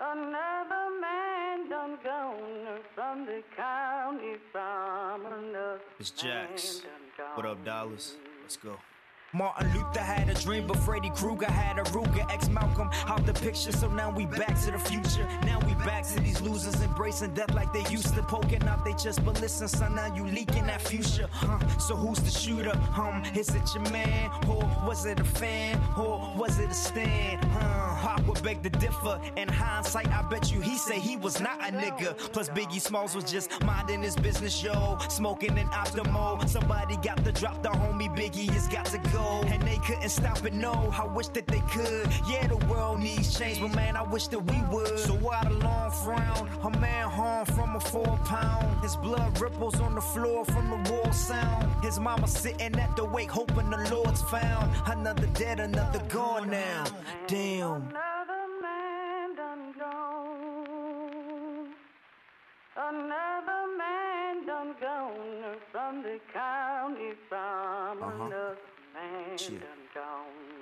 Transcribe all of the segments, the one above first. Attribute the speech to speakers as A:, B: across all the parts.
A: Another man done gone from the county from another
B: It's Jax. What up. Dallas? Let's go.
C: Martin Luther had a dream, but Freddy Krueger had a Ruger. Ex Malcolm out the picture, so now we back to the future. Now we back to these losers embracing death like they used to, poking out they chest. But listen, son, now you leaking that future. Huh? So who's the shooter? Um, is it your man? Or was it a fan? Or was it a stand? Huh? I would beg to differ. In hindsight, I bet you he say he was not a nigga. Plus Biggie Smalls was just minding his business, yo. Smoking an Optimo. Somebody got to drop the homie Biggie has got to go. And they couldn't stop it, no. I wish that they could. Yeah, the world needs change, but man, I wish that we would. So why the long frown? A man harmed from a four pound. His blood ripples on the floor from the wall sound. His mama sitting at the wake, hoping the Lord's found. Another dead, another gone now. Damn.
A: Another man done gone. Another man done gone from the county from
B: Uh-huh.
A: another man
B: Shit.
A: done gone.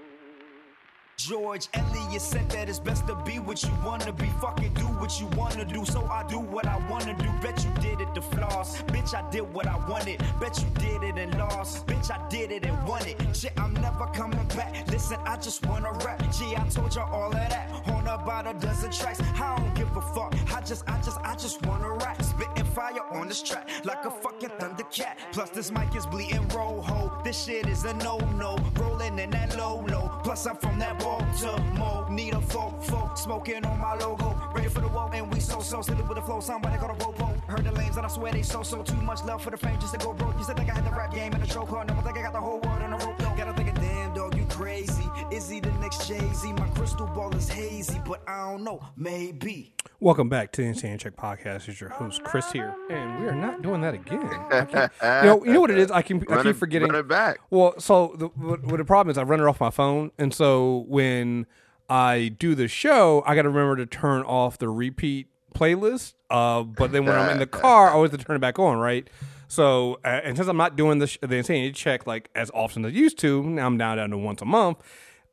C: George Eliot said that it's best to be what you wanna be. Fucking do what you wanna do, so I do what I wanna do. Bet you did it to floss. Bitch, I did what I wanted. Bet you did it and lost. Bitch, I did it and won it. Shit, I'm never coming back. Listen, I just wanna rap. Gee, I told you all of that. On about a dozen tracks. I don't give a fuck. I just, I just, I just wanna rap. Spitting fire on this track like a fucking thundercat. Plus, this mic is bleeding rojo. This shit is a no-no. Rolling in that low-low. Plus, I'm from that Baltimore. Need a folk, folk. Smoking on my logo. Ready for the woe, and we so-so. Silly with the flow. Somebody call a robo. Heard the lanes, and I swear they so-so. Too much love for the fame just to go broke. You said think I had the rap game in the chokehold. Never think I got the whole world on the rope. Gotta think of damn dog, you crazy. Is he the next Jay-Z? My crystal ball is hazy, but I don't know. Maybe.
D: Welcome back to the Insane Check Podcast. It's your host Chris here, and we are not doing that again. You know, you know what it is. I can I
E: Run
D: keep
E: it-
D: forgetting.
E: run it back.
D: Well, so the what, what the problem is, I run it off my phone, and so when I do the show, I got to remember to turn off the repeat playlist. Uh, but then when I'm in the car, I always have to turn it back on, right? So, uh, and since I'm not doing the, sh- the Insanity Check like as often as I used to, now I'm down down to once a month.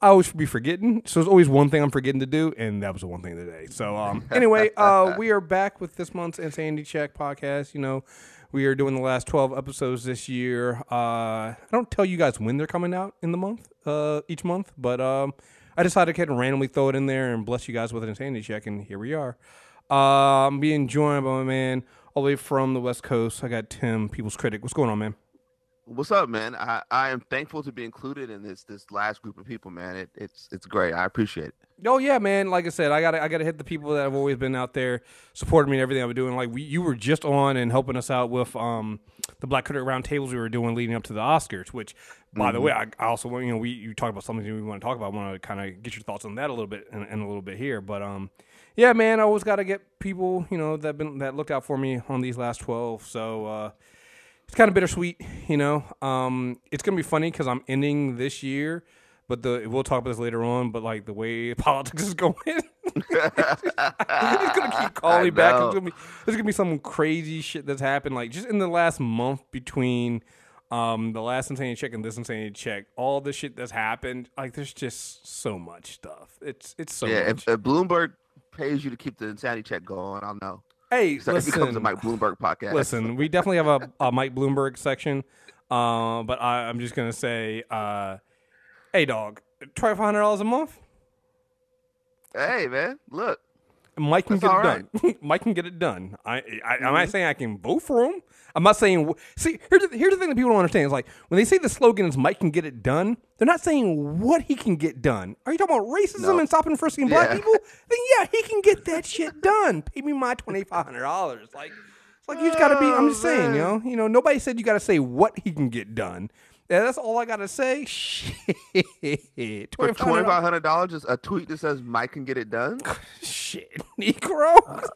D: I always be forgetting. So there's always one thing I'm forgetting to do, and that was the one thing today. So um, anyway, uh, we are back with this month's Insanity Check podcast. You know, we are doing the last 12 episodes this year. Uh, I don't tell you guys when they're coming out in the month, uh, each month, but um, I decided to kind of randomly throw it in there and bless you guys with an Insanity Check, and here we are. Uh, I'm being joined by my man all the way from the West Coast. I got Tim, People's Critic. What's going on, man?
E: What's up, man? I, I am thankful to be included in this this last group of people, man. It, it's it's great. I appreciate it.
D: Oh yeah, man. Like I said, I got to I got to hit the people that have always been out there supporting me and everything I've been doing. Like we, you were just on and helping us out with um the Black Critic round tables we were doing leading up to the Oscars. Which, by the way, I, I also want you know we you talked about something we want to talk about. I want to kind of get your thoughts on that a little bit and, and a little bit here. But um, yeah, man, I always got to get people you know that been that looked out for me on these last twelve. So. uh it's kind of bittersweet, you know. Um, it's gonna be funny because I'm ending this year, but the we'll talk about this later on. But like the way politics is going, it's gonna keep calling back. It's gonna be there's gonna be some crazy shit that's happened. Like just in the last month between um the last insanity check and this insanity check, all the shit that's happened. Like there's just so much stuff. It's it's so
E: yeah, if, if Bloomberg pays you to keep the insanity check going, I'll know.
D: Hey,
E: So it becomes a
D: listen,
E: Mike Bloomberg podcast.
D: Listen, we definitely have a, a Mike Bloomberg section, uh, but I, I'm just gonna say, uh, hey, dog, twenty five hundred dollars a month.
E: Hey, man, look.
D: Mike can
E: That's
D: get it
E: all
D: done. Mike can get it done. I, I I'm
E: Mm-hmm.
D: not saying I can vote for him. I'm not saying. See, here's the, here's the thing that people don't understand is like when they say the slogan is Mike can get it done, they're not saying what he can get done. Are you talking about racism
E: No.
D: and stopping frisking black
E: Yeah.
D: people? Then yeah, he can get that shit done. Pay me my twenty five hundred dollars. Like, it's like you just got to be. I'm just
E: Oh,
D: saying, you know, you know, nobody said you got to say what he can get done. Yeah, that's all I got to say. Shit,
E: For
D: $2,500
E: five hundred just a tweet that says Mike can get it done.
D: Shit, Negro.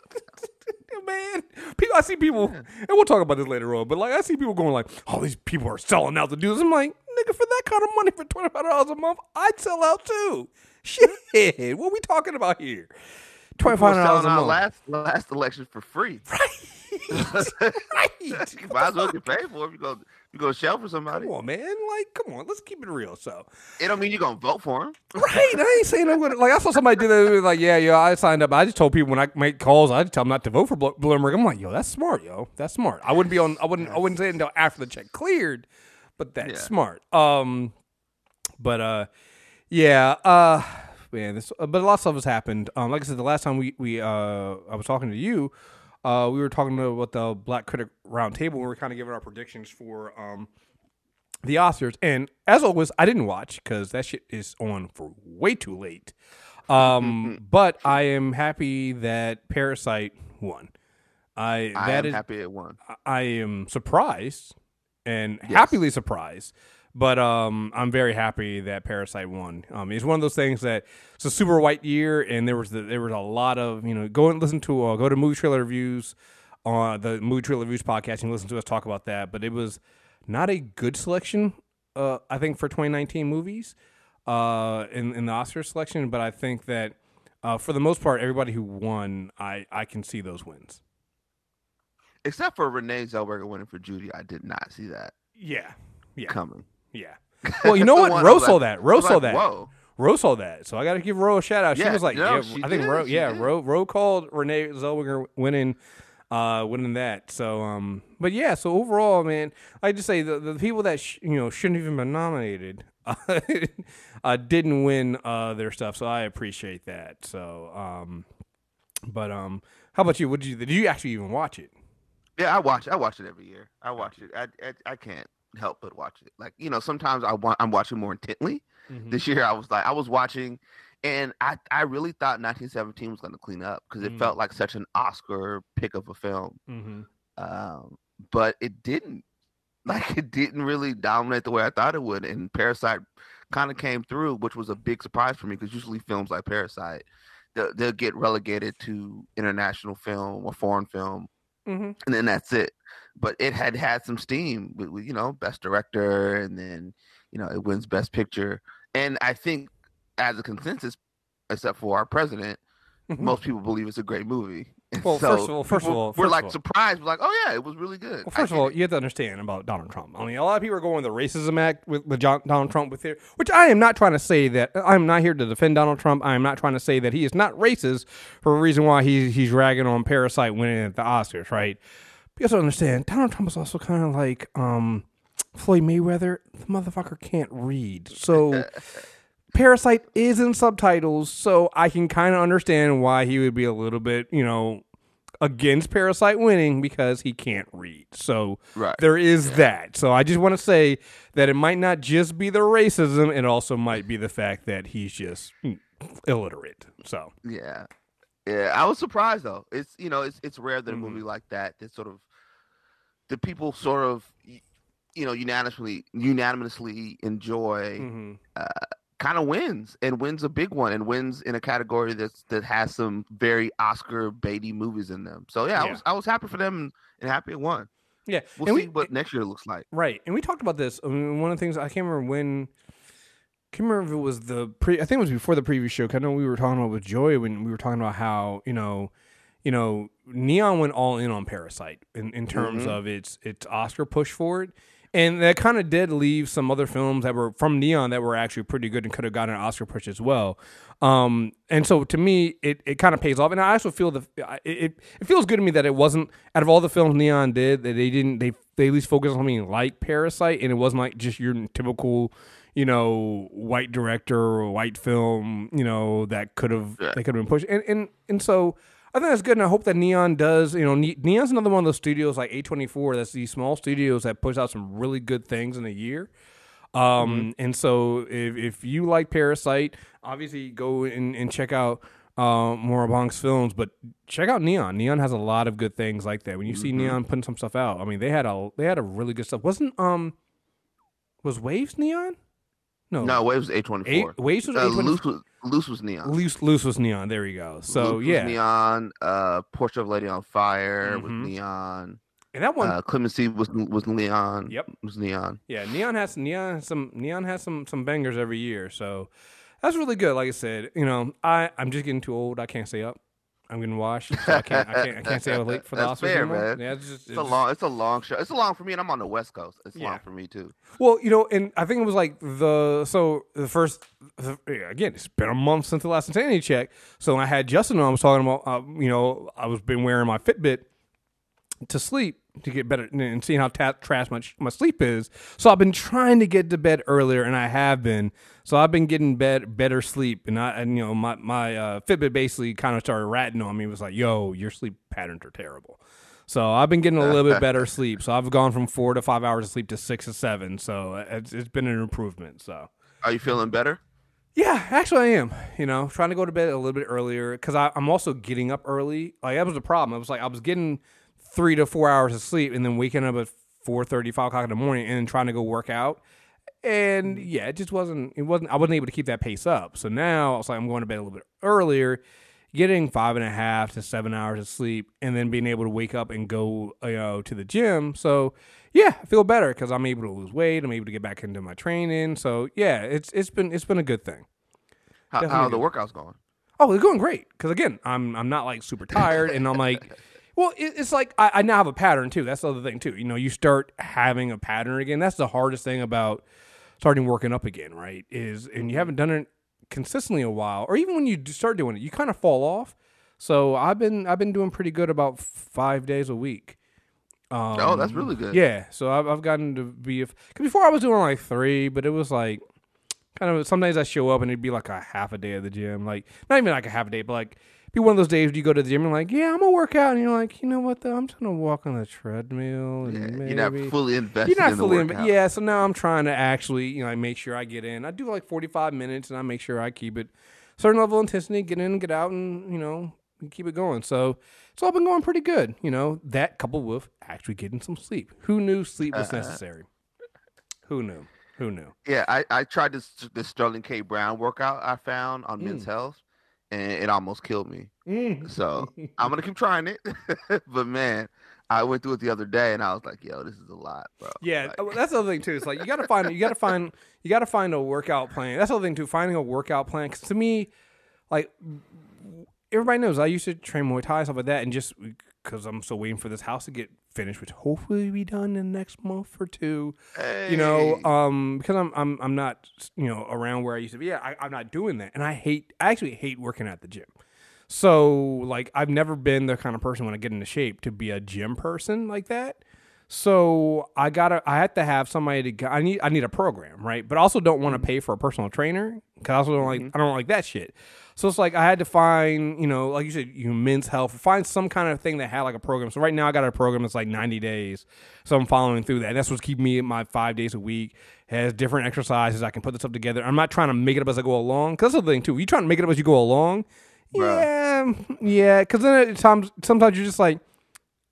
D: Man, people, I see people, and we'll talk about this later on. But like, I see people going like, "Oh, these people are selling out to do this." I'm like, nigga, for that kind of money for twenty five dollars a month, I'd sell out too. Shit, what we talking about here? Twenty
E: People
D: five dollars
E: selling
D: a month.
E: last last election for free.
D: right.
E: you might as well get paid for it. if You go You go to shell for somebody.
D: Come on, man. Like, come on. Let's keep it real. So,
E: It don't mean you're gonna vote for him.
D: right? I ain't saying I'm gonna. Like, I saw somebody do that. Like, yeah, yo, I signed up. I just told people when I make calls, I just tell them not to vote for Bl- Bloomberg. I'm like, yo, that's smart, yo. That's smart. I wouldn't be on. I wouldn't. I wouldn't say it until after the check cleared, but that's
E: Yeah.
D: smart. Um, but uh, yeah. Uh, man, this. uh, But a lot of stuff has happened. Um, like I said, the last time we we uh, I was talking to you. Uh, we were talking about the Black Critic Roundtable. We were kind of giving our predictions for um the Oscars. And as always, I didn't watch because that shit is on for way too late. Um, but I am happy that Parasite won. I
E: I
D: that
E: am
D: is
E: happy it won.
D: I am surprised and happily surprised. But um, I'm very happy that Parasite won. Um, it's one of those things that it's a super white year, and there was the, there was a lot of you know go and listen to uh, go to movie trailer reviews on the movie trailer reviews podcast and listen to us talk about that. But it was not a good selection, uh, I think, for 2019 movies uh, in in the Oscar selection. But I think that uh, for the most part, everybody who won, I I can see those wins.
E: Except for Renee Zellweger winning for Judy, I did not see that
D: Yeah, yeah.
E: coming.
D: Yeah. Well, you know what?
E: one
D: Rose
E: was
D: saw
E: like-
D: that. Rose
E: was
D: saw
E: like,
D: that.
E: Whoa.
D: Rose saw that. So I got to give Ro a shout out. She
E: Yeah,
D: was like,
E: no,
D: yeah,
E: she
D: I think
E: did,
D: Ro, yeah,
E: did.
D: Ro, Ro called Renee Zellweger winning, uh, winning that. So, um, but yeah. So overall, man, I just say the, the people that sh- you know shouldn't even been nominated, uh, didn't win uh their stuff. So I appreciate that. So, um, but um, how about you? What did you did you actually even watch it?
E: Yeah, I watch. I watch it every year. I watch it. I, I I can't help but watch it. Like you know, sometimes I want. I'm watching more intently. This year, I was like, I was watching, and I I really thought 1917 was going to clean up because it
D: Mm.
E: felt like such an Oscar pick of a film.
D: Mm-hmm.
E: um, but it didn't. Like it didn't really dominate the way I thought it would, and Parasite kind of came through, which was a big surprise for me because usually films like Parasite, they'll, they'll get relegated to international film or foreign film,
D: Mm-hmm.
E: and then that's it. But it had had some steam with, you know best director, and then you know it wins best picture, and I think as a consensus, except for our president, most people believe it's a great movie. And
D: Mm-hmm. Well,
E: so
D: first of all- first of all-
E: were
D: first of
E: like
D: all-
E: surprised, we're like, oh yeah, it was really good.
D: Well, first of all, you have to understand about Donald Trump. I mean, a lot of people are going the racism act with, with John, Donald Trump with it, which I am not trying to say that I'm not here to defend Donald Trump. I am not trying to say that he is not racist for a reason why he, he's ragging on Parasite winning at the Oscars, right? You also understand, Donald Trump is also kind of like um, Floyd Mayweather. The motherfucker can't read. So Parasite is in subtitles, so I can kind of understand why he would be a little bit, you know, against Parasite winning because he can't read. So
E: Right.
D: there is that. So I just want to say that it might not just be the racism, it also might be the fact that he's just mm, illiterate. So
E: Yeah, yeah. I was surprised though. It's you know it's it's rare that a
D: Mhm.
E: movie like that that sort of the people sort of you know unanimously unanimously enjoy
D: mhm.
E: kind of wins and wins a big one and wins in a category that's that has some very Oscar baity movies in them. So yeah, I was I was happy for them and, and happy it won.
D: yeah,
E: We'll
D: and
E: see what next year looks like.
D: Right, and we talked about this. I mean, one of the things I can't remember when. Can't remember if it was the pre. I think it was before the previous show. 'cause I know we were talking about with Joy when we were talking about how you know, you know, Neon went all in on Parasite in, in terms of its its Oscar push for it, and that kind of did leave some other films that were from Neon that were actually pretty good and could have gotten an Oscar push as well. Um, and so to me, it, it kind of pays off, and I also feel the it, it it feels good to me that it wasn't out of all the films Neon did that they didn't they they at least focused on something like Parasite, and it wasn't like just your typical you know white director or white film you know that could have
E: Yeah.
D: they could have been pushed, and and and so. I think that's good, and I hope that Neon does. You know, Ne- Neon's another one of those studios like A24. That's these small studios that push out some really good things in a year. Um, and so if, if you like Parasite, obviously go and, and check out uh, Morabong's films, but check out Neon. Neon has a lot of good things like that. When you see Neon putting some stuff out, I mean, they had a they had a really good stuff. Wasn't um was Waves Neon? No,
E: No, Waves A twenty
D: Eight,
E: four.
D: Waves was
E: Uh,
D: A24.
E: Luce was Luce was neon.
D: Luce, Luce was Neon. There you go. So
E: Luce
D: yeah,
E: neon. Uh, Portrait of Lady on Fire was
D: Mhm.
E: neon.
D: and that one,
E: Uh, Clemency was was neon.
D: Yep.
E: was neon.
D: Yeah, Neon has Neon some Neon has some some bangers every year, so that's really good. Like I said, you know, I I'm just getting too old. I can't stay up. I'm getting washed. So I can't. I can't. I can't was late for the
E: That's
D: Oscars
E: fair,
D: anymore.
E: man.
D: Yeah, it's just
E: It's a long. It's a long show. It's a long for me, and I'm on the West Coast. It's
D: Yeah.
E: long for me too.
D: Well, you know, and I think it was like the so the first the, again. It's been a month since the last insanity check. So I had Justin on. I was talking about, uh, you know, I was been wearing my Fitbit to sleep to get better and seeing how ta- trash my my sleep is. So I've been trying to get to bed earlier, and I have been. So I've been getting bed better sleep, and I and you know my my uh, Fitbit basically kind of started ratting on me. It was like, "Yo, your sleep patterns are terrible." So I've been getting a little bit better sleep. So I've gone from four to five hours of sleep to six to seven. So it's, it's been an improvement. So
E: Are you feeling better?
D: yeah, actually I am. You know, trying to go to bed a little bit earlier because I'm also getting up early. Like that was the problem. I was like I was getting three to four hours of sleep and then waking up at 4.30, 5 o'clock in the morning and then trying to go work out. And mm. yeah, it just wasn't. It wasn't. I wasn't able to keep that pace up. So now I was like, I'm going to bed a little bit earlier, getting five and a half to seven hours of sleep, and then being able to wake up and go, you know, to the gym. So yeah, I feel better because I'm able to lose weight. I'm able to get back into my training. So yeah, it's it's been it's been a good thing.
E: How, how are the workouts going?
D: Oh, they're going great. Because again, I'm I'm not like super tired, and I'm like, well, it's like I, I now have a pattern too. That's the other thing too. You know, you start having a pattern again. That's the hardest thing about starting working up again, right? Is and you haven't done it consistently a while, or even when you start doing it, you kind of fall off. So I've been I've been doing pretty good about five days a week. Um,
E: oh, that's really good.
D: yeah, so I've, I've gotten to be because before I was doing like three, but it was like kind of some days I show up and it'd be like a half a day at the gym, like not even like a half a day, but like be one of those days where you go to the gym and like, yeah, I'm gonna work out, and you're like, you know what though, I'm just gonna walk on the treadmill and
E: Yeah,
D: maybe
E: you're not fully invested
D: you're not
E: in
D: fully in,
E: workout.
D: yeah. So now I'm trying to actually, you know, I make sure I get in. I do like 45 minutes, and I make sure I keep it certain level of intensity, get in and get out, and you know, keep it going. So it's all been going pretty good. You know, that coupled with actually getting some sleep. Who knew sleep was necessary? Who knew? Who knew?
E: Yeah, I, I tried this this Sterling K Brown workout I found on
D: Mm.
E: Men's Health, and it almost killed me. Mm. So I'm gonna keep trying it. but man, I went through it the other day, and I was like, "Yo, this is a lot, bro."
D: Yeah,
E: Like,
D: oh, that's the other thing too. It's like you gotta find you gotta find you gotta find a workout plan. That's the other thing too. Finding a workout plan. Because to me, like everybody knows, I used to train Muay Thai stuff like that, and just because I'm still waiting for this house to get finished, which hopefully will be done in the next month or two. You know, um, because I'm I'm I'm not you know around where I used to be. Yeah, I, I'm not doing that, and I hate. I actually hate working at the gym. So like I've never been the kind of person when I get into shape to be a gym person like that. So I gotta I have to have somebody to I need I need a program right, but also don't want to pay for a personal trainer because I also don't like I don't like that shit. So it's like I had to find you know like you said you know, men's health find some kind of thing that had like a program. So right now I got a program that's like ninety days, so I'm following through that. And that's what's keeping me at my five days a week. Has different exercises I can put this stuff together. I'm not trying to make it up as I go along because that's the thing too. You trying to make it up as you go along. Yeah, yeah. Because then at times, sometimes you're just like,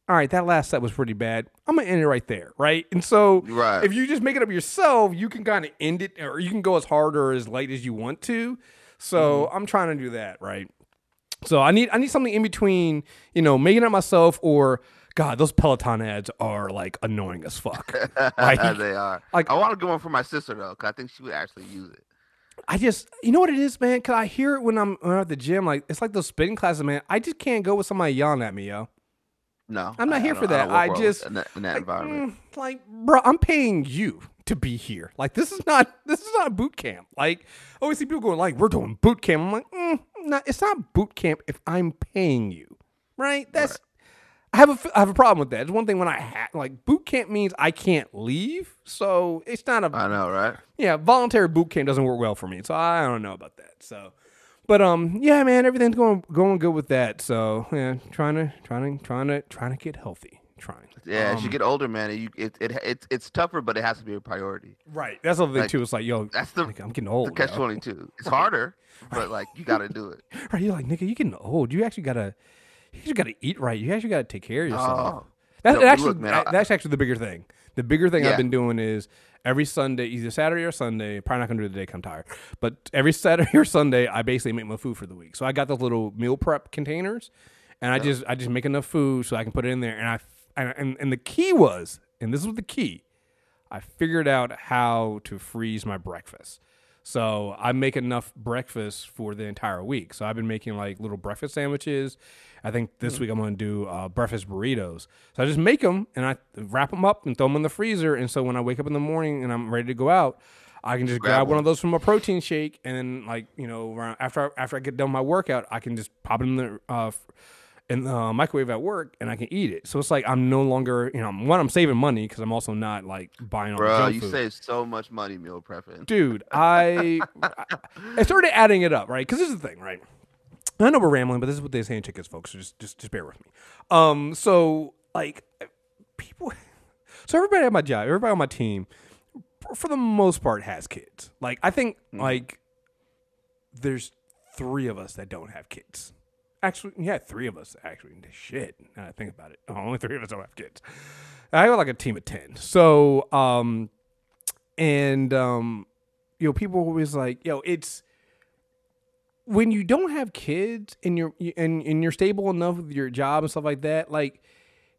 D: all right, that last set was pretty bad. I'm gonna end it right there, right? And so,
E: Right.
D: if you just make it up yourself, you can kind of end it, or you can go as hard or as light as you want to. So
E: Mm-hmm.
D: I'm trying to do that, right? So I need I need something in between, you know, making it myself or God, those Peloton ads are like annoying as fuck. like,
E: they are.
D: like-
E: I want to get one for my sister though, because I think she would actually use it.
D: I just, you know what it is, man? Cause I hear it when I'm, when I'm at the gym. Like it's like those spinning classes, man. I just can't go with somebody yelling at me, yo.
E: No,
D: I'm not
E: I-
D: here
E: I
D: for that.
E: don't
D: I just-
E: in that, in that
D: Like,
E: environment.
D: mm, like, bro, I'm paying you to be here. Like, this is not this is not boot camp. Like, I always see people going like, "We're doing boot camp." I'm like, mm, no, it's not boot camp if I'm paying you, right? That's I have a I have a problem with that. It's one thing when I ha- like boot camp means I can't leave, so it's not a
E: I know, right?
D: yeah, voluntary boot camp doesn't work well for me, so I don't know about that. So, but um, yeah, man, everything's going going good with that. So yeah, trying to trying to trying to trying to get healthy, trying.
E: Yeah, as you
D: Um,
E: get older, man, you, it, it it's it's tougher, but it has to be a priority.
D: right. That's the other thing
E: Like,
D: too. It's like, yo,
E: That's the
D: nigga, I'm getting
E: the
D: old.
E: catch twenty two. It's harder, but like you got to do it.
D: Right? You're like, nigga, you getting old. You actually gotta, you just gotta eat right. You actually gotta take care of yourself.
E: Oh.
D: That's
E: No,
D: actually
E: look, man, I-
D: that's actually the bigger thing. The bigger thing I've been doing is every Sunday, either Saturday or Sunday. Probably not gonna do it today. 'cause I'm tired. But every Saturday or Sunday, I basically make my food for the week. So I got those little meal prep containers, and I just I just make enough food so I can put it in there. And I and and, and the key was, and this was the key. I figured out how to freeze my breakfast. So I make enough breakfast for the entire week. So I've been making like little breakfast sandwiches. I think this
E: Hmm.
D: week I'm going to do uh, breakfast burritos. So I just make them and I wrap them up and throw them in the freezer. And so when I wake up in the morning and I'm ready to go out, I can just grab,
E: Grab
D: one
E: one.
D: of those from a protein shake, and then like you know, after I, after I get done my workout, I can just pop it in the uh, in the microwave at work, and I can eat it. So it's like I'm no longer you know one I'm saving money because I'm also not like buying all the
E: Bro,
D: junk
E: you
D: food.
E: save so much money meal prepping.
D: Dude, I I started adding it up, right? Because this is the thing, right? I know we're rambling, but this is what they say in tickets, folks. So just just just bear with me. Um, so like people, so everybody at my job, everybody on my team, for the most part, has kids. Like I think like there's three of us that don't have kids. Actually, yeah, three of us actually. Shit, now I think about it, only three of us don't have kids. I got like a team of ten. So, um, and um, you know, people always like, yo, it's when you don't have kids and you're and, and you're stable enough with your job and stuff like that, like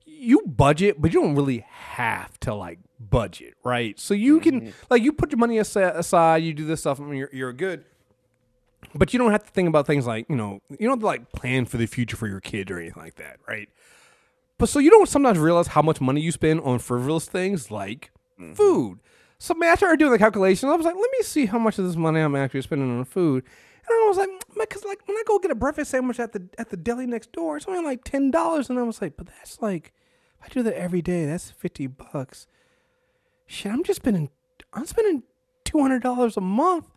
D: you budget, but you don't really have to like budget, right? So you can like you put your money aside, you do this stuff, and you're you're good. But you don't have to think about things like you know you don't have to like plan for the future for your kid or anything like that, right? But so you don't sometimes realize how much money you spend on frivolous things like mm-hmm. food. So man, I started doing the calculation. I was like, let me see how much of this money I'm actually spending on food. And I was like, mm, because like when I go get a breakfast sandwich at the at the deli next door, it's only like ten dollars. And I was like, but that's like, if I do that every day, that's fifty bucks. Shit, I'm just spending, I'm spending two hundred dollars a month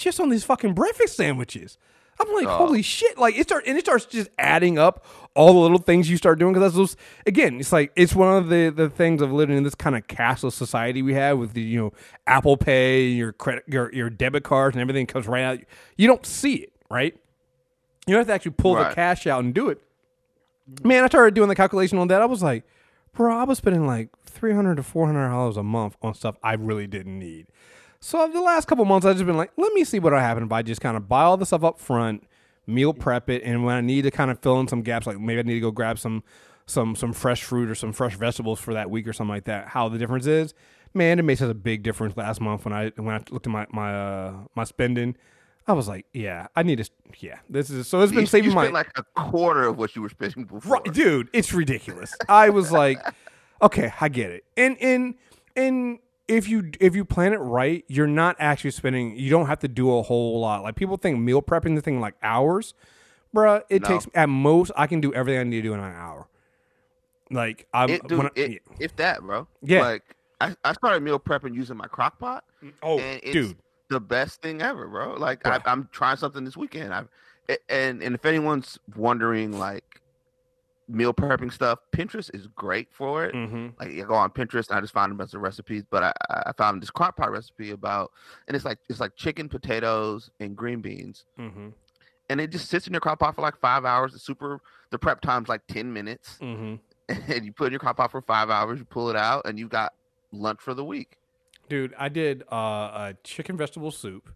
D: just on these fucking breakfast sandwiches. I'm like, holy shit! Like it starts and it starts just adding up all the little things you start doing because that's those again. It's like it's one of the the things of living in this kind of cashless society we have with the you know Apple Pay, and your credit, your your debit cards, and everything comes right out. You don't see it, right? You have to actually pull the cash out and do it. Man, I started doing the calculation on that. I was like, bro, I was spending like three hundred to four hundred dollars a month on stuff I really didn't need. So the last couple months, I've just been like, let me see what will happen if I just kind of buy all the stuff up front, meal prep it, and when I need to kind of fill in some gaps, like maybe I need to go grab some some some fresh fruit or some fresh vegetables for that week or something like that. How the difference is, man, it makes us a big difference. Last month when I when I looked at my my uh, my spending, I was like, yeah, I need to, yeah, this is so it's been
E: You,
D: saving
E: you
D: my
E: like a quarter of what you were spending before.
D: Right, dude, it's ridiculous. I was like, okay, I get it. And and and if you if you plan it right, you're not actually spending. You don't have to do a whole lot. Like people think meal prepping the thing like hours, bruh. It
E: No.
D: takes at most I can do everything I need to do in an hour. Like I'm
E: It, dude,
D: I-
E: it, if that, bro.
D: Yeah.
E: Like I, I started meal prepping using my crock pot.
D: Mm, oh,
E: and it's
D: dude,
E: the best thing ever, bro. Like I, I'm trying something this weekend. I've and and if anyone's wondering, like meal prepping stuff, Pinterest is great for it.
D: hmm
E: Like I go on Pinterest and I just find a bunch of recipes. But I, I found this crock pot recipe about, and it's like it's like chicken, potatoes, and green beans,
D: hmm
E: and it just sits in your crock pot for like five hours. It's super. The prep time's like ten minutes,
D: hmm
E: and you put in your crock pot for five hours. You pull it out, and you got lunch for the week.
D: dude. I did uh, a chicken vegetable soup.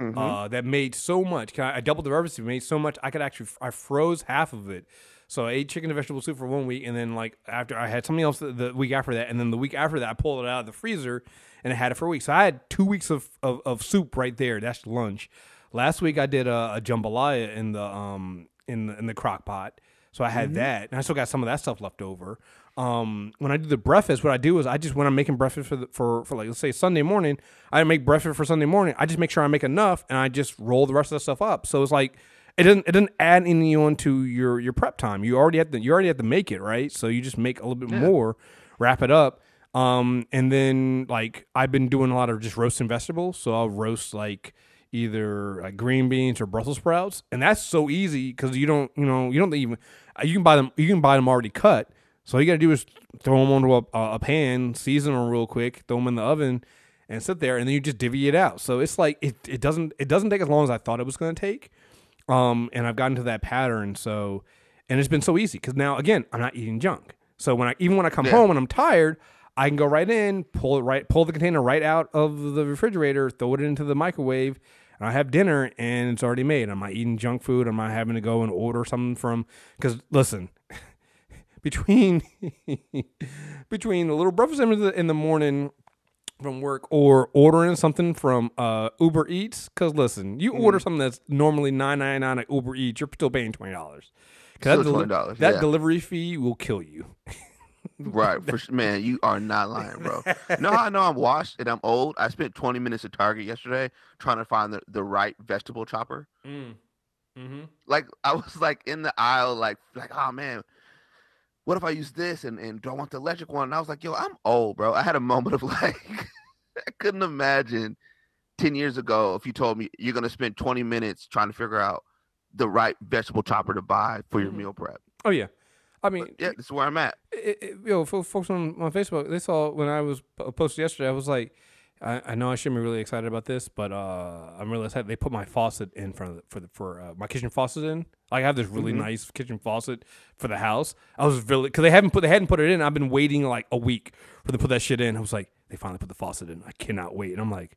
E: Mhm.
D: uh, that made so much. I, I doubled the recipe, made so much. I could actually, I froze half of it. So I ate chicken and vegetable soup for one week, and then like after I had something else the, the week after that, and then the week after that, I pulled it out of the freezer and I had it for a week. So I had two weeks of, of, of soup right there. That's lunch. Last week I did a, a jambalaya in the um in the in the crock pot. So I had that, and I still got some of that stuff left over. Um, when I do the breakfast, what I do is I just when I'm making breakfast for the, for for like let's say Sunday morning, I make breakfast for Sunday morning. I just make sure I make enough, and I just roll the rest of the stuff up. So it's like it doesn't it doesn't add any on to your your prep time. You already have to you already have to make it right. So you just make a little bit more, wrap it up. Um, and then like I've been doing a lot of just roasting vegetables. So I'll roast like either like green beans or Brussels sprouts, and that's so easy because you don't you know you don't even you can buy them you can buy them already cut. So all you gotta do is throw them onto a, a pan, season them real quick, throw them in the oven, and sit there, and then you just divvy it out. So it's like it, it doesn't it doesn't take as long as I thought it was gonna take. Um, and I've gotten to that pattern. So, and it's been so easy because now again I'm not eating junk. So when I even when I come
E: Yeah.
D: home and I'm tired, I can go right in, pull it right, pull the container right out of the refrigerator, throw it into the microwave, and I have dinner and it's already made. I'm not eating junk food. I'm not having to go and order something from because listen, between between the little breakfast in the, in the morning from work or ordering something from uh, Uber Eats. Because listen, you order
E: Mm.
D: something that's normally nine ninety nine at Uber Eats, you're still paying twenty dollars.
E: Still
D: that, deli-
E: $20,
D: that
E: yeah.
D: delivery fee will kill you.
E: Right, for sure. man, you are not lying, bro. How I know I'm washed and I'm old? I spent 20 minutes at Target yesterday trying to find the, the right vegetable chopper.
D: Mm-hmm.
E: Like I was like in the aisle, like like oh man, what if I use this and and do I want the electric one? And I was like, yo, I'm old, bro. I had a moment of like, I couldn't imagine 10 years ago if you told me you're gonna spend 20 minutes trying to figure out the right vegetable chopper to buy for your
D: Mhm.
E: meal prep.
D: Oh yeah, I mean,
E: But yeah, this is where I'm at.
D: it, it, yo, fo- folks on, on Facebook, they saw when I was posted yesterday. I was like, I, I know I shouldn't be really excited about this, but uh, I'm really excited. They put my faucet in front of the, for the, for uh, my kitchen faucet in. Like, I have this really
E: Mhm.
D: nice kitchen faucet for the house. I was really because they haven't put they hadn't put it in. I've been waiting like a week for them to put that shit in. I was like, they finally put the faucet in. I cannot wait. And I'm like,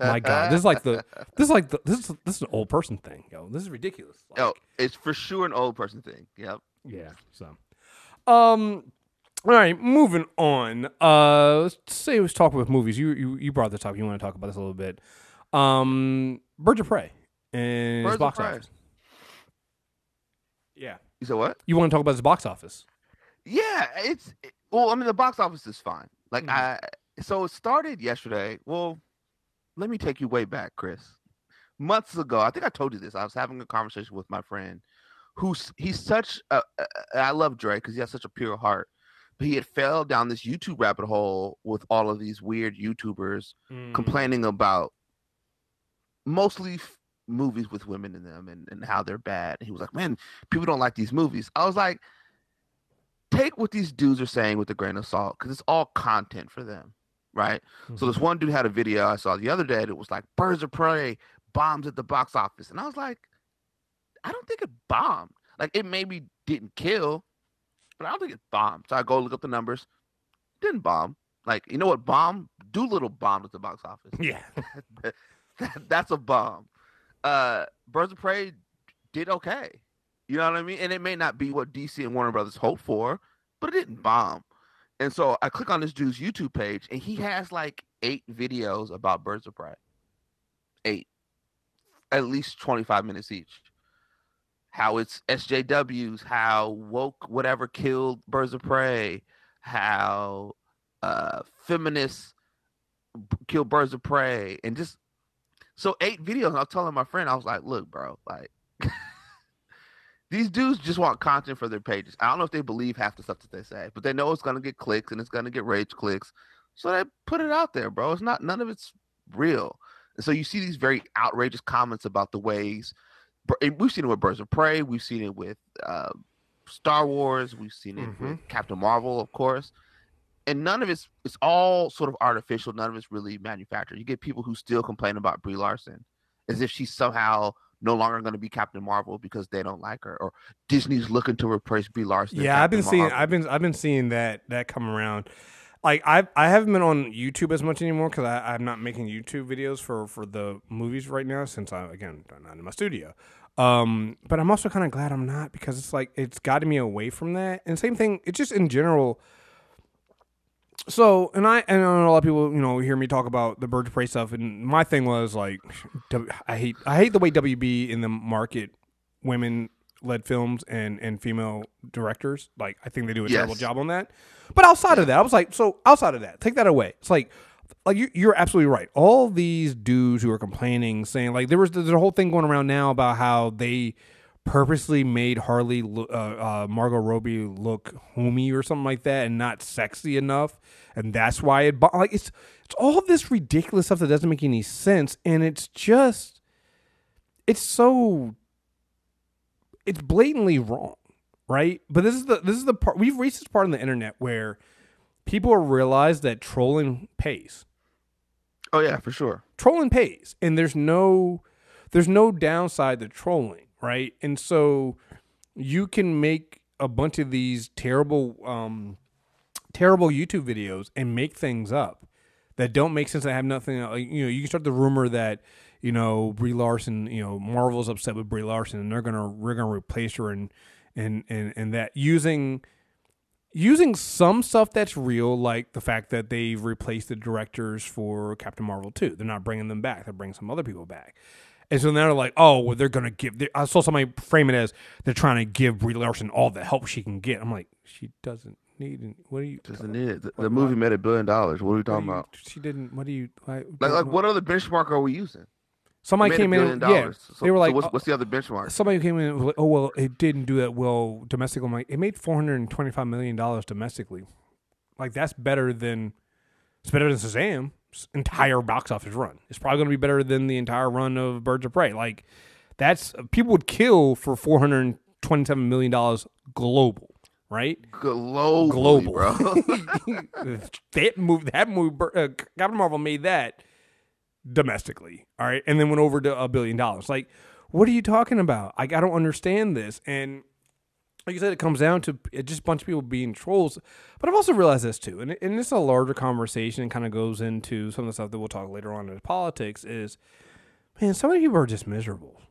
D: my god, this is like the this is like the this is this is an old person thing, yo. This is ridiculous. Like,
E: Oh, it's for sure an old person thing. Yep.
D: yeah. So, um, all right, moving on. Uh, let's say let's talk about movies. You you you brought this up. You want to talk about this a little bit? Um, Birds of Prey and
E: Birds
D: box office. Yeah,
E: You said what?
D: you want to talk about his box office?
E: Yeah, it's it- well. I mean, the box office is fine. Like
D: Mhm.
E: I, so it started yesterday. Well, let me take you way back, Chris. Months ago, I think I told you this. I was having a conversation with my friend, who's he's such. A, a- I love Dre because he has such a pure heart. But he had fell down this YouTube rabbit hole with all of these weird YouTubers
D: Mm.
E: complaining about mostly f- movies with women in them and, and how they're bad. And he was like, man, people don't like these movies. I was like, take what these dudes are saying with a grain of salt because it's all content for them, right? So this one dude had a video I saw the other day that was like, Birds of Prey bombs at the box office. And I was like, I don't think it bombed. Like, it maybe didn't kill, but I don't think it bombed. So I go look up the numbers. Didn't bomb. Like, you know what bomb? Dolittle bombed at the box office.
D: Yeah,
E: that's a bomb. Uh, Birds of Prey did okay. You know what I mean? And it may not be what DC and Warner Brothers hoped for, but it didn't bomb. And so I click on this dude's YouTube page, and he has like eight videos about Birds of Prey. Eight, at least twenty-five minutes each. How it's SJWs, how woke whatever killed Birds of Prey, how uh feminists b- kill birds of prey, and just so eight videos. I was telling my friend, I was like, "Look, bro, like these dudes just want content for their pages. I don't know if they believe half the stuff that they say, but they know it's gonna get clicks and it's gonna get rage clicks, so they put it out there, bro. It's not none of it's real. And so you see these very outrageous comments about the ways we've seen it with Birds of Prey, we've seen it with uh, Star Wars, we've seen it with Captain Marvel, of course and none of it's it's all sort of artificial. None of it's really manufactured. You get people who still complain about Brie Larson as if she's somehow no longer going to be Captain Marvel because they don't like her, or Disney's looking to replace Brie Larson.
D: yeah. I've been
E: Captain
D: seeing I've been I've been seeing that that come around. Like I I haven't been on YouTube as much anymore because I'm not making YouTube videos for for the movies right now since I again I'm not in my studio. Um, but I'm also kind of glad I'm not because it's like it's gotten me away from that. And same thing, it's just in general. So, and I and a lot of people, you know, hear me talk about the bird of prey stuff, and my thing was like, I hate I hate the way WB in the market women led films and and female directors. Like, I think they do a terrible job on that. But outside of that, I was like, so outside of that, take that away. It's like, like you, you're absolutely right. All these dudes who are complaining, saying like there was there's a whole thing going around now about how they purposely made Harley uh, uh, Margot Robbie look homey or something like that, and not sexy enough, and that's why it like it's it's all this ridiculous stuff that doesn't make any sense, and it's just it's so it's blatantly wrong, right? But this is the this is the part we've reached this part on the internet where people realize that trolling pays
E: Oh yeah, for sure.
D: trolling pays and there's no there's no downside to trolling right and so you can make a bunch of these terrible um terrible youtube videos and make things up that don't make sense that have nothing you know you can start the rumor that you know brie larson you know marvel's upset with brie larson and they're gonna we're gonna replace her and and and, and that using using some stuff that's real, like the fact that they've replaced the directors for Captain Marvel 2. They're not bringing them back. They're bringing some other people back. And so now they're like, oh, well, they're going to give. they- I saw somebody frame it as they're trying to give Brie Larson all the help she can get. I'm like, she doesn't need. Any, what are you?
E: Doesn't it? The, the movie made a billion dollars. What are we
D: what are
E: talking
D: you-
E: about?
D: She didn't. What do you? Why,
E: Like, like what other benchmark are we using?
D: Somebody
E: It made a
D: came in.
E: billion
D: Yeah.
E: So,
D: they were
E: so
D: like,
E: what's,
D: oh,
E: what's the other benchmark?
D: somebody came in and was like, oh well, it didn't do that well domestically. I'm like, it made 425 million dollars domestically. Like that's better than it's better than Shazam's entire box office run. It's probably going to be better than the entire run of Birds of Prey. Like that's people would kill for 427 million dollars global, right?
E: Globally,
D: global,
E: bro.
D: that movie, that movie, uh, Captain Marvel made that domestically, all right, and then went over to a billion dollars. Like, what are you talking about? Like, I don't understand this. And like you said, it comes down to it just a bunch of people being trolls. But I've also realized this too, and, and this is a larger conversation. and Kind of goes into some of the stuff that we'll talk later on in politics. Is man, so many people are just miserable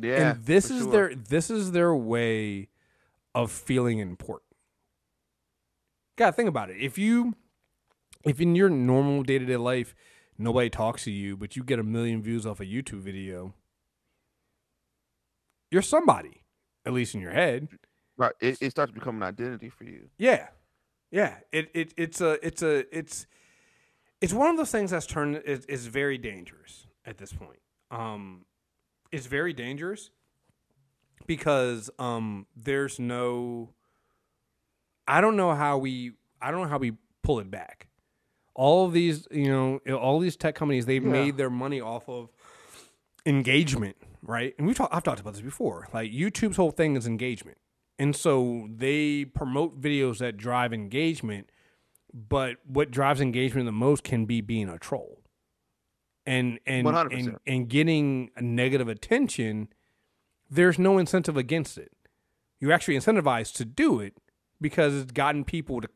E: yeah,
D: and this is
E: sure.
D: their this is their way of feeling important. Gotta think about it. If you if in your normal day to day life nobody talks to you, but you get a million views off a YouTube video, you're somebody, at least in your head.
E: right. It, it starts to become an identity for you.
D: Yeah, yeah. It it it's a it's a it's it's one of those things that's turned is, is very dangerous at this point. Um, it's very dangerous because um there's no. I don't know how we I don't know how we pull it back. All of these, you know, all these tech companies, they've
E: Yeah.
D: made their money off of engagement, right? And we talked I've talked about this before. Like YouTube's whole thing is engagement. And so they promote videos that drive engagement, but what drives engagement the most can be being a troll. And and
E: 100%.
D: and, and getting negative attention, there's no incentive against it. You're actually incentivized to do it because it's gotten people to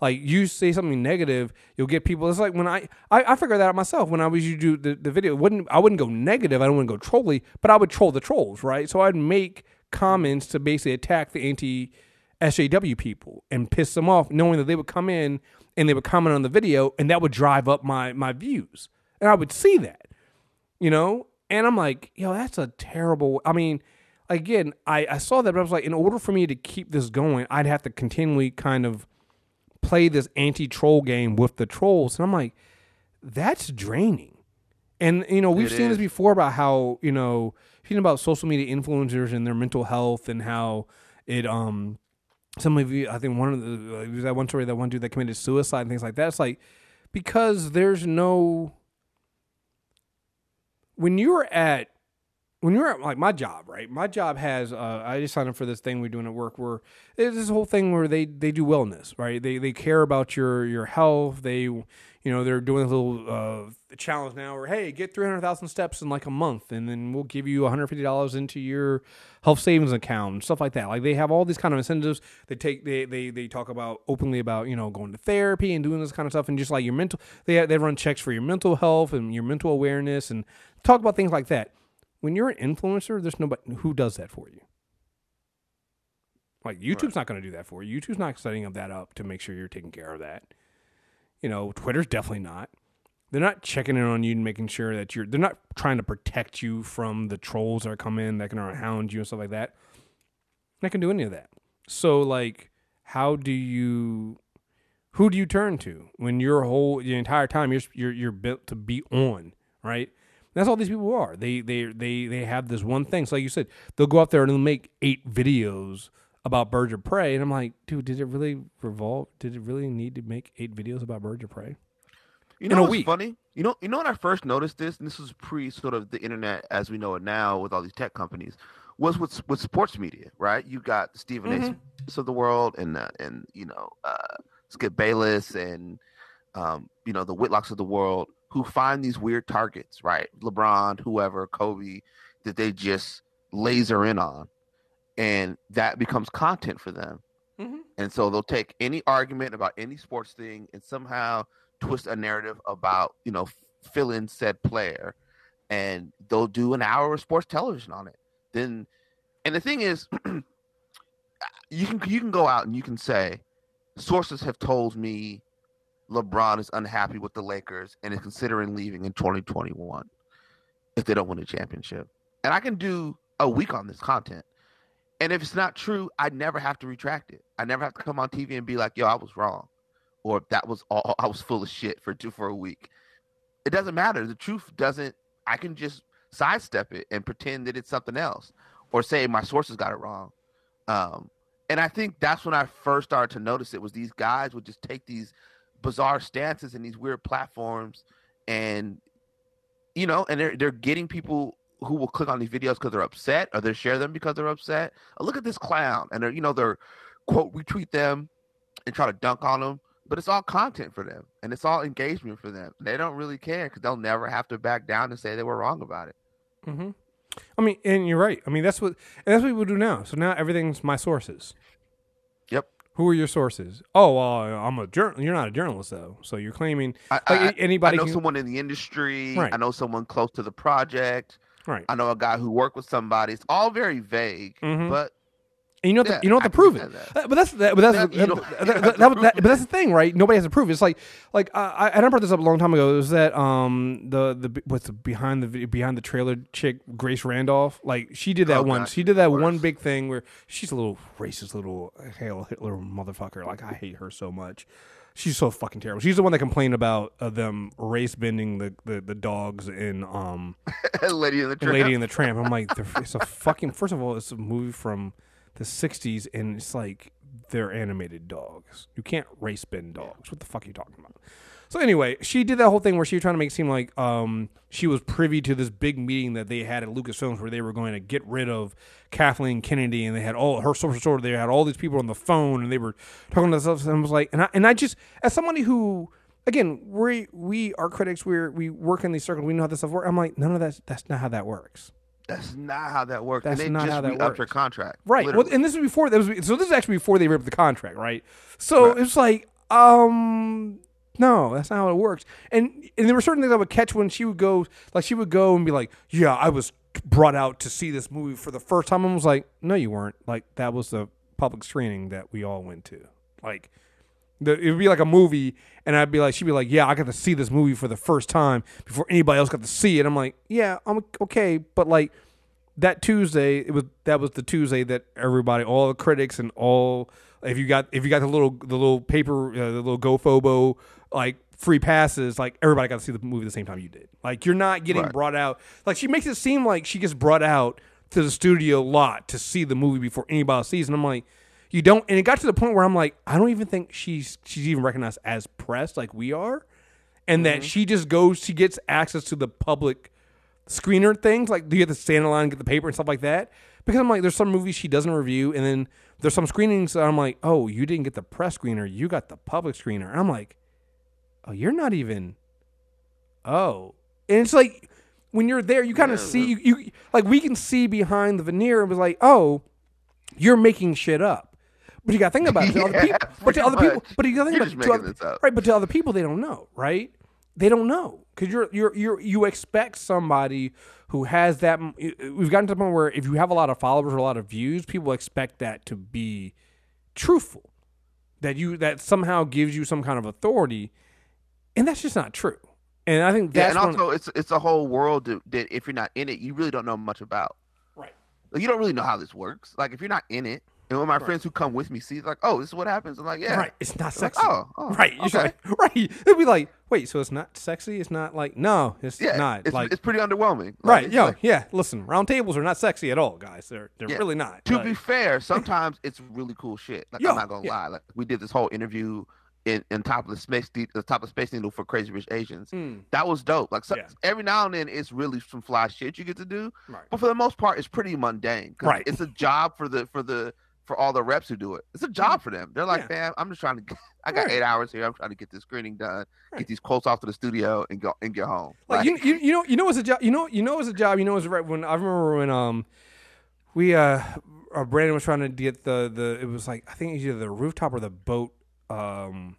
D: like you say something negative, you'll get people. It's like when I I, I figured that out myself when I was you do the, the video. Wouldn't I wouldn't go negative. I don't want to go trolly, but I would troll the trolls, right? So I'd make comments to basically attack the anti SJW people and piss them off, knowing that they would come in and they would comment on the video, and that would drive up my my views, and I would see that, you know. And I'm like, yo, that's a terrible. I mean, again, I I saw that, but I was like, in order for me to keep this going, I'd have to continually kind of play this anti troll game with the trolls, and I'm like, that's draining. And you know, we've
E: It
D: seen this before about how you know, seen about social media influencers and their mental health and how it um some of you I think one of the uh, it was that one story that one dude that committed suicide and things like that. It's like because there's no when you're at when you're at like my job, right? My job has uh, I just signed up for this thing we're doing at work where there's this whole thing where they they do wellness, right? They they care about your your health. They you know they're doing a little uh, challenge now where hey get three hundred thousand steps in like a month and then we'll give you one hundred fifty dollars into your health savings account and stuff like that. Like they have all these kind of incentives. They take they they they talk about openly about you know going to therapy and doing this kind of stuff and just like your mental they they run checks for your mental health and your mental awareness and talk about things like that when you're an influencer, there's nobody who does that for you. Like YouTube's not going to do that for you. YouTube's not setting up that up to make sure you're taking care of that. You know, Twitter's definitely not. They're not checking in on you and making sure that you're. They're not trying to protect you from the trolls that come in that can hound you and stuff like that. Not gonna do any of that. So like, how do you? Who do you turn to when your whole the entire time you're you're you're built to be on right? That's all these people are. They they they they have this one thing. So like you said, they'll go out there and they'll make eight videos about birds of prey, and I'm like, dude, did it really revolve? Did it really need to make eight videos about birds of prey?
E: You know what's
D: week.
E: funny? You know, you know when I first noticed this, and this was pre sort of the internet as we know it now with all these tech companies, was with with sports media, right? You got Stephen
D: Mhm.
E: A. Of the world, and uh, and you know uh, Skip Bayless, and um, you know the Whitlocks of the world, who find these weird targets, right? LeBron, whoever, Kobe, that they just laser in on, and that becomes content for them.
D: Mhm.
E: And so they'll take any argument about any sports thing and somehow twist a narrative about, you know, fill in said player. And they'll do an hour of sports television on it. Then, and the thing is, you can you can go out and you can say, sources have told me LeBron is unhappy with the Lakers and is considering leaving in 2021 if they don't win a championship. And I can do a week on this content. And if it's not true, I never have to retract it. I never have to come on TV and be like, "Yo, I was wrong," or "That was all. I was full of shit for two for a week." It doesn't matter. The truth doesn't. I can just sidestep it and pretend that it's something else, or say my sources got it wrong. Um, and I think that's when I first started to notice it was these guys would just take these bizarre stances and these weird platforms, and you know, and they're they're getting people who will click on these videos because they're upset or they share them because they're upset. Oh, look at this clown, and they're you know they're quote retweet them and try to dunk on them, but it's all content for them and it's all engagement for them. They don't really care because they'll never have to back down and say they were wrong about it.
D: Mm-hmm. I mean, and you're right. I mean, that's what and that's what we do now. So now everything's my sources. Who are your sources? Oh, well, I'm a journal. You're not a journalist though, so you're claiming
E: I,
D: like
E: I-
D: anybody
E: I know
D: can,
E: someone in the industry.
D: Right.
E: I know someone close to the project.
D: right?
E: I know a guy who worked with somebody. It's all very vague,
D: Mhm.
E: but
D: And you know, what
E: Yeah,
D: the, you know what to prove it.
E: that.
D: Uh, But that's that, but that's
E: That-
D: that, that- but that's the thing, right? Nobody has to prove. it. It's like like uh, I and I brought this up a long time ago. It was that um the the what's the behind the video, behind the trailer chick Grace Randolph. Like she did that
E: Oh,
D: one.
E: God,
D: She did that one big thing where she's a little racist little Hail Hitler motherfucker. Like I hate her so much. She's so fucking terrible. She's the one that complained about uh, them race bending the, the, the dogs in um
E: Lady in the Tramp.
D: Lady and the Tramp. I'm like, it's a fucking. First of all, it's a movie from the '60s, and it's like they're animated dogs. You can't race bend dogs. What the fuck are you talking about? So anyway, she did that whole thing where she was trying to make it seem like um, she was privy to this big meeting that they had at Lucasfilms where they were going to get rid of Kathleen Kennedy, and they had all her social sort. They had all these people on the phone, and they were talking to stuff. And I was like, and I and I just as somebody who. Again, we we are critics. We we work in these circles. We know how this stuff works. I'm like, none of that. That's not how that works.
E: That's not how that works.
D: That's
E: and they
D: not
E: just
D: how that
E: re-upped her contract.
D: Right. Well, and this was before that was so this is actually before they ripped the contract, right? So
E: Right.
D: it's like, um no, that's not how it works. And and there were certain things I would catch when she would go like she would go and be like, Yeah, I was brought out to see this movie for the first time and was like, No, you weren't. Like that was the public screening that we all went to. Like the, it would be like a movie, and I'd be like, she'd be like, "Yeah, I got to see this movie for the first time before anybody else got to see it." I'm like, "Yeah, I'm okay," but like that Tuesday, it was that was the Tuesday that everybody, all the critics and all, if you got if you got the little the little paper, uh, the little GoFobo like free passes, like everybody got to see the movie the same time you did. Like you're not getting
E: Right.
D: brought out. Like she makes it seem like she gets brought out to the studio lot to see the movie before anybody sees, and I'm like. You don't, and it got to the point where I'm like, I don't even think she's she's even recognized as press like we are, and that mm-hmm. she just goes, she gets access to the public screener things. Like, do you have to stand in line and get the paper and stuff like that? Because I'm like, there's some movies she doesn't review, and then there's some screenings that I'm like, oh, you didn't get the press screener, you got the public screener. And I'm like, oh, you're not even. Oh, and it's like when you're there, you kind of
E: Yeah,
D: see you, you like we can see behind the veneer. It was like, oh, you're making shit up. But you got to think about it. To other
E: Yeah,
D: people, but to other people, but you got to think
E: You're
D: about it. Other, right? But to other people, they don't know, right? They don't know because you're you're you're you expect somebody who has that. We've gotten to the point where if you have a lot of followers or a lot of views, people expect that to be truthful. That you that somehow gives you some kind of authority, and that's just not true. And I think
E: yeah,
D: that's
E: and also it's it's a whole world that, that if you're not in it, you really don't know much about.
D: right.
E: Like, you don't really know how this works. Like if you're not in it, and when my friends who come with me see, it's like, oh, this is what happens. I'm like, yeah,
D: Right. It's not
E: They're like,
D: sexy.
E: oh, oh,
D: right. You
E: okay.
D: right. It'd be like, wait, so it's not sexy? It's not like, no, it's
E: yeah,
D: not.
E: It's,
D: like,
E: it's pretty underwhelming. Like,
D: right. Yeah.
E: like-
D: yeah. Listen, round tables are not sexy at all, guys. They're, they're
E: Yeah.
D: really not.
E: to be fair, sometimes it's really cool shit. Like
D: Yo,
E: I'm not gonna
D: yeah.
E: lie. Like we did this whole interview in, in top of the space the top of Space Needle for Crazy Rich Asians.
D: mm,
E: That was dope. Like so,
D: Yeah.
E: every now and then, it's really some fly shit you get to do.
D: right.
E: But for the most part, it's pretty mundane
D: Right.
E: It's a job for the for the for all the reps who do it. It's a job for them. They're like,
D: Yeah.
E: man, I'm just trying to. Get, I got
D: Right.
E: eight hours here. I'm trying to get this screening done,
D: Right.
E: get these quotes off to the studio, and go and get home.
D: Like, you, you, you know, you know, it's a job. You know, you know, it's a job. You know, it's right. When I remember when um, we uh, uh, Brandon was trying to get the the. It was like I think it was either the rooftop or the boat. Um,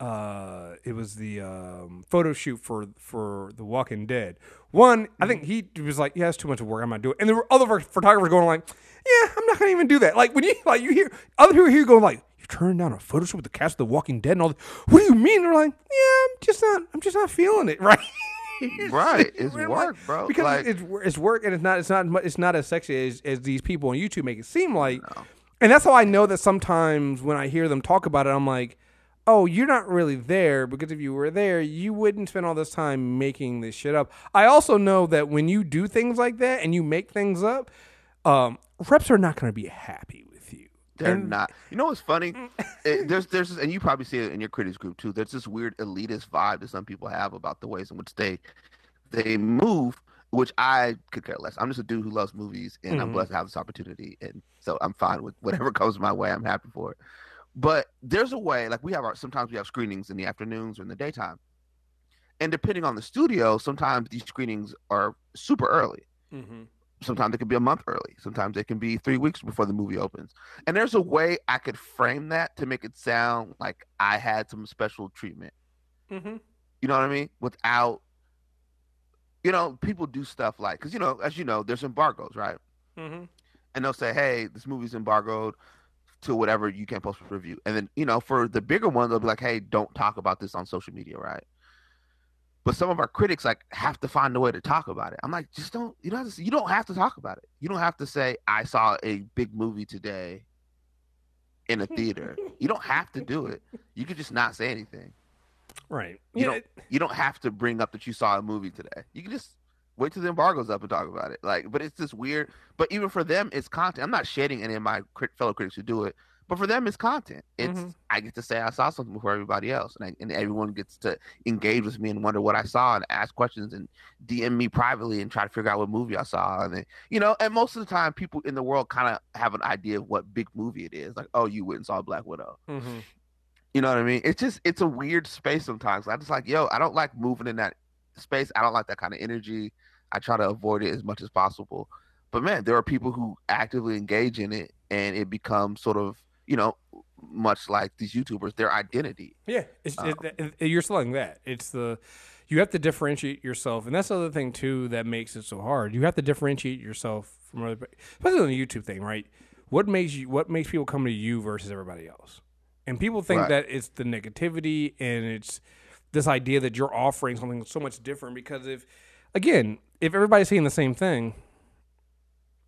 D: uh, it was the um photo shoot for for The Walking Dead. One, I think he was like, "Yeah, it's too much work. I'm not doing." it. And there were other photographers going like, "Yeah, I'm not gonna even do that." Like when you like you hear other people here going like, "You're turning down a photo shoot with the cast of The Walking Dead and all. The, what do you mean? They're like, yeah, I'm just not. I'm just not feeling it, right?
E: Right, it's work, bro.
D: Because
E: Like-
D: it's it's work, and it's not it's not it's not as sexy as, as these people on YouTube make it seem like. And that's how I know that sometimes when I hear them talk about it, I'm like, oh, you're not really there because if you were there, you wouldn't spend all this time making this shit up. I also know that when you do things like that and you make things up, um, reps are not going to be happy with you.
E: They're
D: And-
E: not. You know what's funny? It- there's there's and you probably see it in your critics group too. There's this weird elitist vibe that some people have about the ways in which they they move, which I could care less. I'm just a dude who loves movies, and I'm
D: Mhm.
E: blessed to have this opportunity, and so I'm fine with whatever comes my way. I'm happy for it. But there's a way, like we have our sometimes we have screenings in the afternoons or in the daytime, and depending on the studio, sometimes these screenings are super early. Sometimes it can be a month early. Sometimes it can be three weeks before the movie opens. And there's a way i could frame that to make it sound like i had some special treatment.
D: Mhm.
E: you know what i mean? Without you know people do stuff like because you know as you know there's embargoes right?
D: Mhm.
E: and they'll say hey this movie's embargoed to whatever you can't post for review. And then you know for the bigger ones they'll be like hey don't talk about this on social media right? But some of our critics like have to find a way to talk about it. I'm like just don't you don't have to, you don't have to talk about it. You don't have to say i saw a big movie today in a theater. You don't have to do it. You could just not say anything.
D: Right.
E: You
D: Yeah,
E: don't- you don't have to bring up that you saw a movie today. You can just wait till the embargo's up and talk about it. Like, but it's just weird. But even for them, it's content. I'm not shading any of my crit- fellow critics who do it, but for them, it's content. It's
D: Mhm.
E: I get to say I saw something before everybody else, and I, and everyone gets to engage with me and wonder what I saw and ask questions and DM me privately and try to figure out what movie I saw. And then, you know, and most of the time, people in the world kind of have an idea of what big movie it is. Like, oh, you went and saw Black Widow.
D: Mhm.
E: You know what I mean? It's just it's a weird space sometimes. I just like, yo, I don't like moving in that space. I don't like that kind of energy. I try to avoid it as much as possible. But man, there are people who actively engage in it and it becomes sort of, you know, much like these YouTubers, their identity.
D: Yeah, it's,
E: Uh,
D: it, it- you're selling that. It's the you have to differentiate yourself, and that's the other thing too that makes it so hard. You have to differentiate yourself from other, especially on the YouTube thing, right? What makes you? What makes people come to you versus everybody else? And people think
E: Right.
D: that it's the negativity and it's this idea that you're offering something so much different. Because if, again, if everybody's saying the same thing,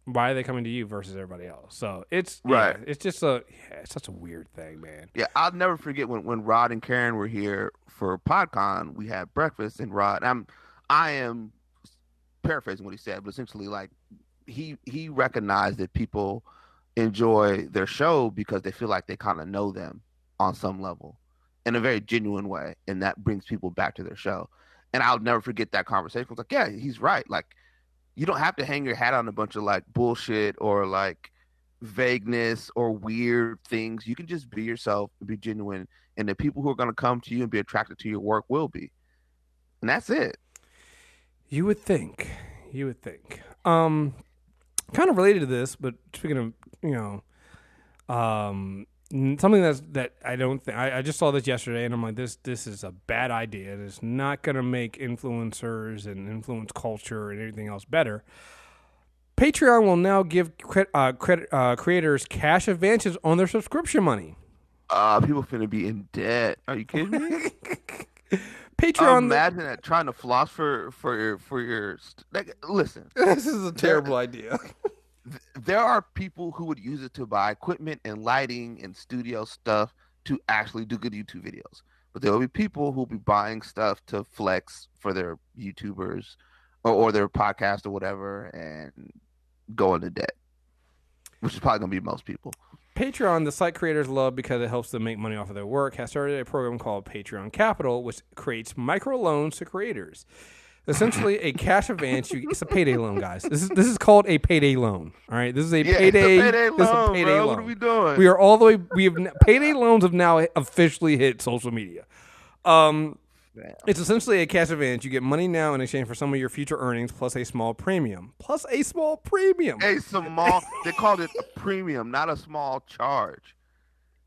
D: why are they coming to you versus everybody else? So it's yeah,
E: Right.
D: it's just a yeah, it's such a weird thing, man.
E: Yeah, I'll never forget when, when Rod and Karen were here for PodCon. We had breakfast, and Rod, I'm, I am paraphrasing what he said, but essentially, like he he recognized that people enjoy their show because they feel like they kind of know them on some level, in a very genuine way, and that brings people back to their show. And I'll never forget that conversation. I was like, yeah, he's right. Like, you don't have to hang your hat on a bunch of like bullshit or like vagueness or weird things. You can just be yourself, and be genuine, and the people who are going to come to you and be attracted to your work will be. And that's it.
D: You would think. You would think. Um, kind of related to this, but speaking of, you know, um, something that's that I don't think I, I just saw this yesterday, and I'm like, this this is a bad idea. and It's not going to make influencers and influence culture and everything else better. Patreon will now give cre- uh, credit, uh, creators cash advances on their subscription money.
E: Uh, people finna be in debt. Are you kidding me?
D: Patreon.
E: Imagine that trying to floss for for your for your. st- Like, listen,
D: this is a terrible idea.
E: Th- there are people who would use it to buy equipment and lighting and studio stuff to actually do good YouTube videos. But there will be people who will be buying stuff to flex for their YouTubers or, or their podcast or whatever and go into debt, which is probably going to be most people.
D: Patreon, the site creators love because it helps them make money off of their work, has started a program called Patreon Capital, which creates micro loans to creators. Essentially, a cash advance. You, it's a payday loan, guys. This is this is called a payday loan. All right, this is a
E: Yeah,
D: payday.
E: it's a payday
D: this is a
E: loan,
D: payday
E: bro.
D: loan.
E: What are we doing?
D: We are all the way. We have payday loans have now officially hit social media. Um,
E: Damn.
D: it's essentially a cash advance. You get money now in exchange for some of your future earnings, plus a small premium. Plus a small premium.
E: a small, they called it a premium, not a small charge.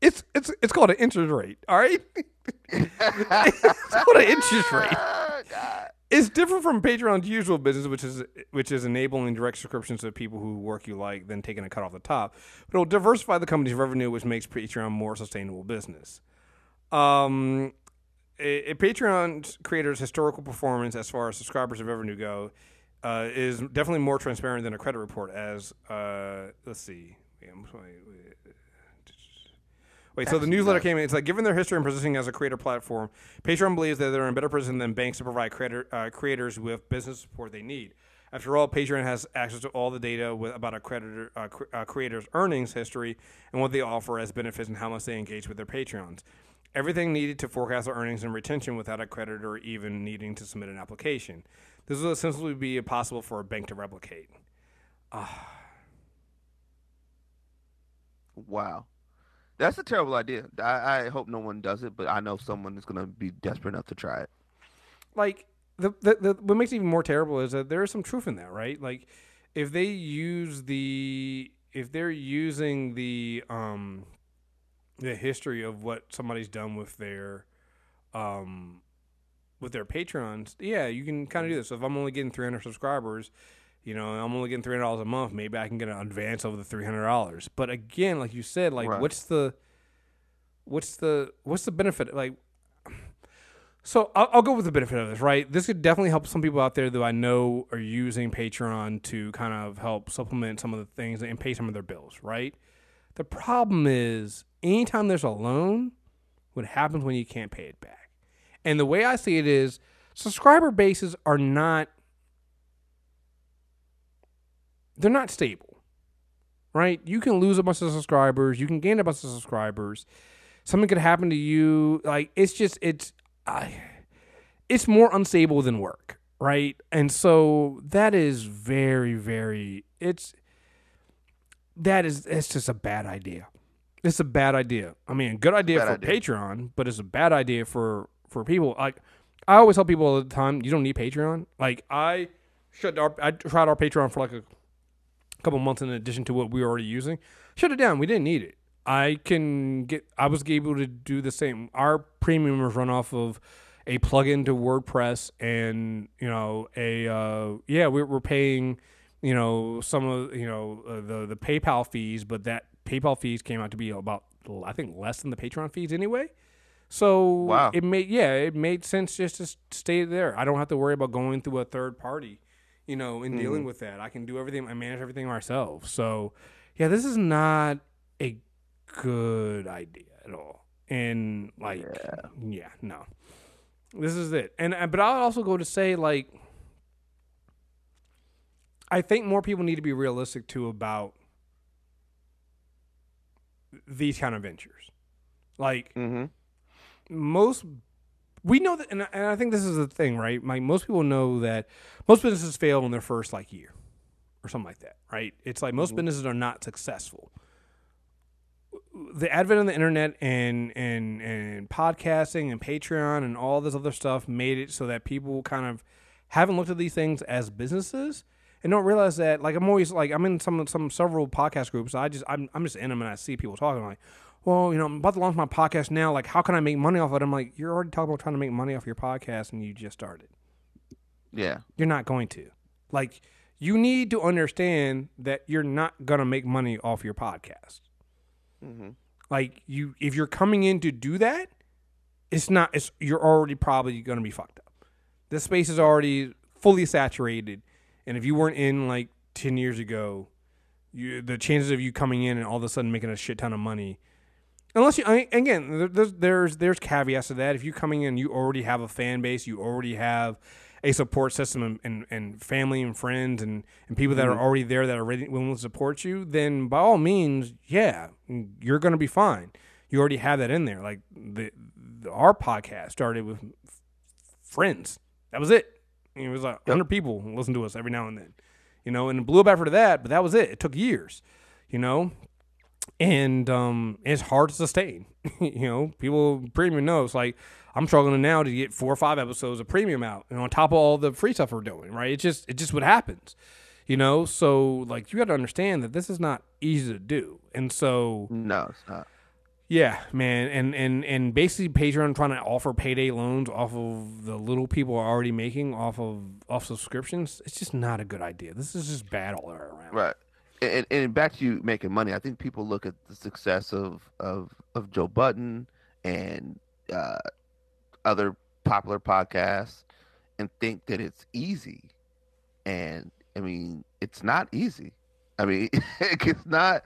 D: It's it's it's called an interest rate. All right. it's called an interest rate.
E: God.
D: It's different from Patreon's usual business, which is which is enabling direct subscriptions to people who work you like, then taking a cut off the top. But it'll diversify the company's revenue, which makes Patreon more sustainable business. Um, creator's historical performance, as far as subscribers and revenue go, uh, is definitely more transparent than a credit report. As uh, let's see. Wait, so the newsletter came in. It's like, given their history and positioning as a creator platform, Patreon believes that they're in a better position than banks to provide creator, uh, creators with business support they need. After all, Patreon has access to all the data with, about a creditor, uh, cr- uh, creator's earnings history and what they offer as benefits and how much they engage with their Patreons. Everything needed to forecast their earnings and retention without a creditor even needing to submit an application. This will essentially be impossible for a bank to replicate.
E: Wow. That's a terrible idea. I, I hope no one does it, but I know someone is going to be desperate enough to try it.
D: like the, the, the what makes it even more terrible is that there is some truth in that, right? Like if they use the if they're using the um the history of what somebody's done with their um with their patrons, yeah, you can kind of do this. So if I'm only getting 300 subscribers, you know, I'm only getting $300 a month, maybe I can get an advance over the $300. But again, like you said, like
E: Right.
D: what's the what's the what's the benefit like so I'll, I'll go with the benefit of this, right? This could definitely help some people out there that I know are using Patreon to kind of help supplement some of the things and pay some of their bills, right? The problem is, anytime there's a loan, what happens when you can't pay it back? And the way I see it is, subscriber bases are not they're not stable, right? You can lose a bunch of subscribers, you can gain a bunch of subscribers. Something could happen to you. Like it's just it's I, it's more unstable than work, right? And so that is very, very. It's that is it's just a bad idea. It's a bad idea. I mean, good idea
E: Bad
D: for
E: idea.
D: Patreon, but it's a bad idea for for people. Like I always tell people all the time, you don't need Patreon. Like I shut our I tried our Patreon for like a couple months in addition to what we were already using. Shut it down. We didn't need it. I can get. I was able to do the same. Our premium was run off of a plugin to WordPress, and you know, a uh, yeah, we're, we're paying, you know, some of you know uh, the the PayPal fees, but that PayPal fees came out to be about I think less than the Patreon fees anyway. So
E: Wow.
D: it made yeah, it made sense just to stay there. I don't have to worry about going through a third party, you know, in dealing with that. I can do everything. I manage everything myself. So yeah, this is not a good idea at all. And like, yeah, no, this is it. And uh, but I'll also go to say like, I think more people need to be realistic too about these kind of ventures. Like
E: Mm-hmm.
D: most we know that and I, and I think this is the thing right? Like most people know that most businesses fail in their first like year or something like that right? It's like most mm-hmm. businesses are not successful. The advent of the internet and and and podcasting and patreon and all this other stuff made it so that people kind of haven't looked at these things as businesses and don't realize that like i'm always like i'm in some some several podcast groups. I just i'm, I'm just in them and i see people talking like well, you know, I'm about to launch my podcast now. Like, how can I make money off it? I'm like, you're already talking about trying to make money off your podcast and you just started.
E: Yeah.
D: You're not going to. Like, you need to understand that you're not going to make money off your podcast. Mm-hmm. Like, you, if you're coming in to do that, it's not, it's, you're already probably going to be fucked up. This space is already fully saturated. And if you weren't in like 10 years ago, you, the chances of you coming in and all of a sudden making a shit ton of money unless you I, again there's there's there's caveats to that. If you're coming in you already have a fan base you already have a support system and, and, and family and friends and, and people that are mm-hmm. already there that are ready willing to support you then by all means yeah you're gonna be fine. You already have that in there. Like the, the our podcast started with friends. That was it. It was like 100 people listen to us every now and then you know and it blew up after that but that was it. It took years you know and um, it's hard to sustain. you know, people premium know it's like I'm struggling now to get four or five episodes of premium out, and on top of all the free stuff we're doing, right? It's just it's just what happens, you know. So like you got to understand that this is not easy to do, and so
E: No, it's not.
D: Yeah, man, and and and basically Patreon trying to offer payday loans off of the little people are already making off of off subscriptions. It's just not a good idea. This is just bad all around.
E: Right. And, and back to you making money. I think people look at the success of of, of Joe Budden and uh, other popular podcasts and think that it's easy. And I mean, it's not easy. I mean, it's not.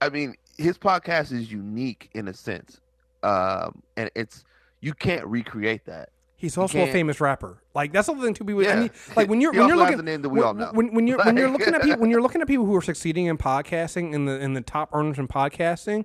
E: I mean, his podcast is unique in a sense, um, and it's you can't recreate that.
D: He's also a famous rapper. Like that's the thing too. People, I
E: Yeah.
D: mean, like when you're
E: He
D: when you're looking
E: name that we
D: when,
E: all know.
D: when, when you're when you're looking at people when you're looking at people who are succeeding in podcasting in the in the top earners in podcasting,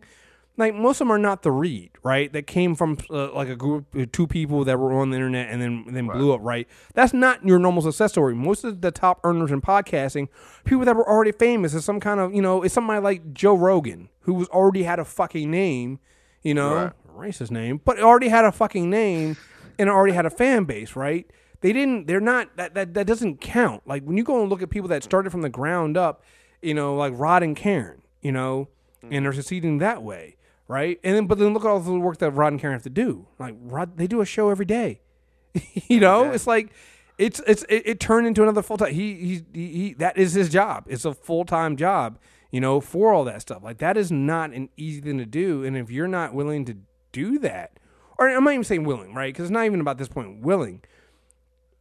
D: like most of them are not the read right. That came from uh, like a group of two people that were on the internet and then then blew up. Right. That's not your normal success story. Most of the top earners in podcasting, people that were already famous, is some kind of you know, it's somebody like Joe Rogan who was already had a fucking name, you know, racist name, but already had a fucking name and already had a fan base, right? They didn't. They're not. That that that doesn't count. Like when you go and look at people that started from the ground up, you know, like Rod and Karen, you know, and they're succeeding that way, right? And then, but then look at all the work that Rod and Karen have to do. Like Rod, they do a show every day. you know, it's like it's it's it, it turned into another full time. He, he he he that is his job. It's a full time job. You know, for all that stuff. Like that is not an easy thing to do. And if you're not willing to do that, or I'm not even saying willing, right? Because it's not even about this point willing.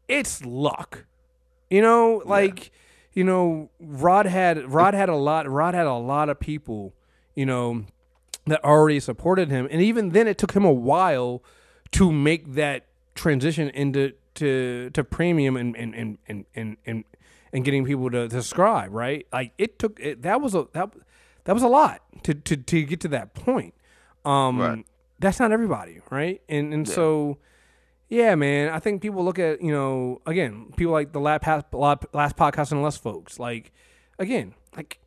D: It's luck. You know, like you know, Rod had Rod had a lot. Rod had a lot of people. You know, that already supported him, and even then, it took him a while to make that transition into to to premium and and and and and, and, and getting people to, to subscribe. Right? Like it took it, that was a that that was a lot to to to get to that point. Um,
E: Right.
D: That's not everybody, right? And and so. Yeah, man. I think people look at you know again people like the last past, last podcast and less folks like again like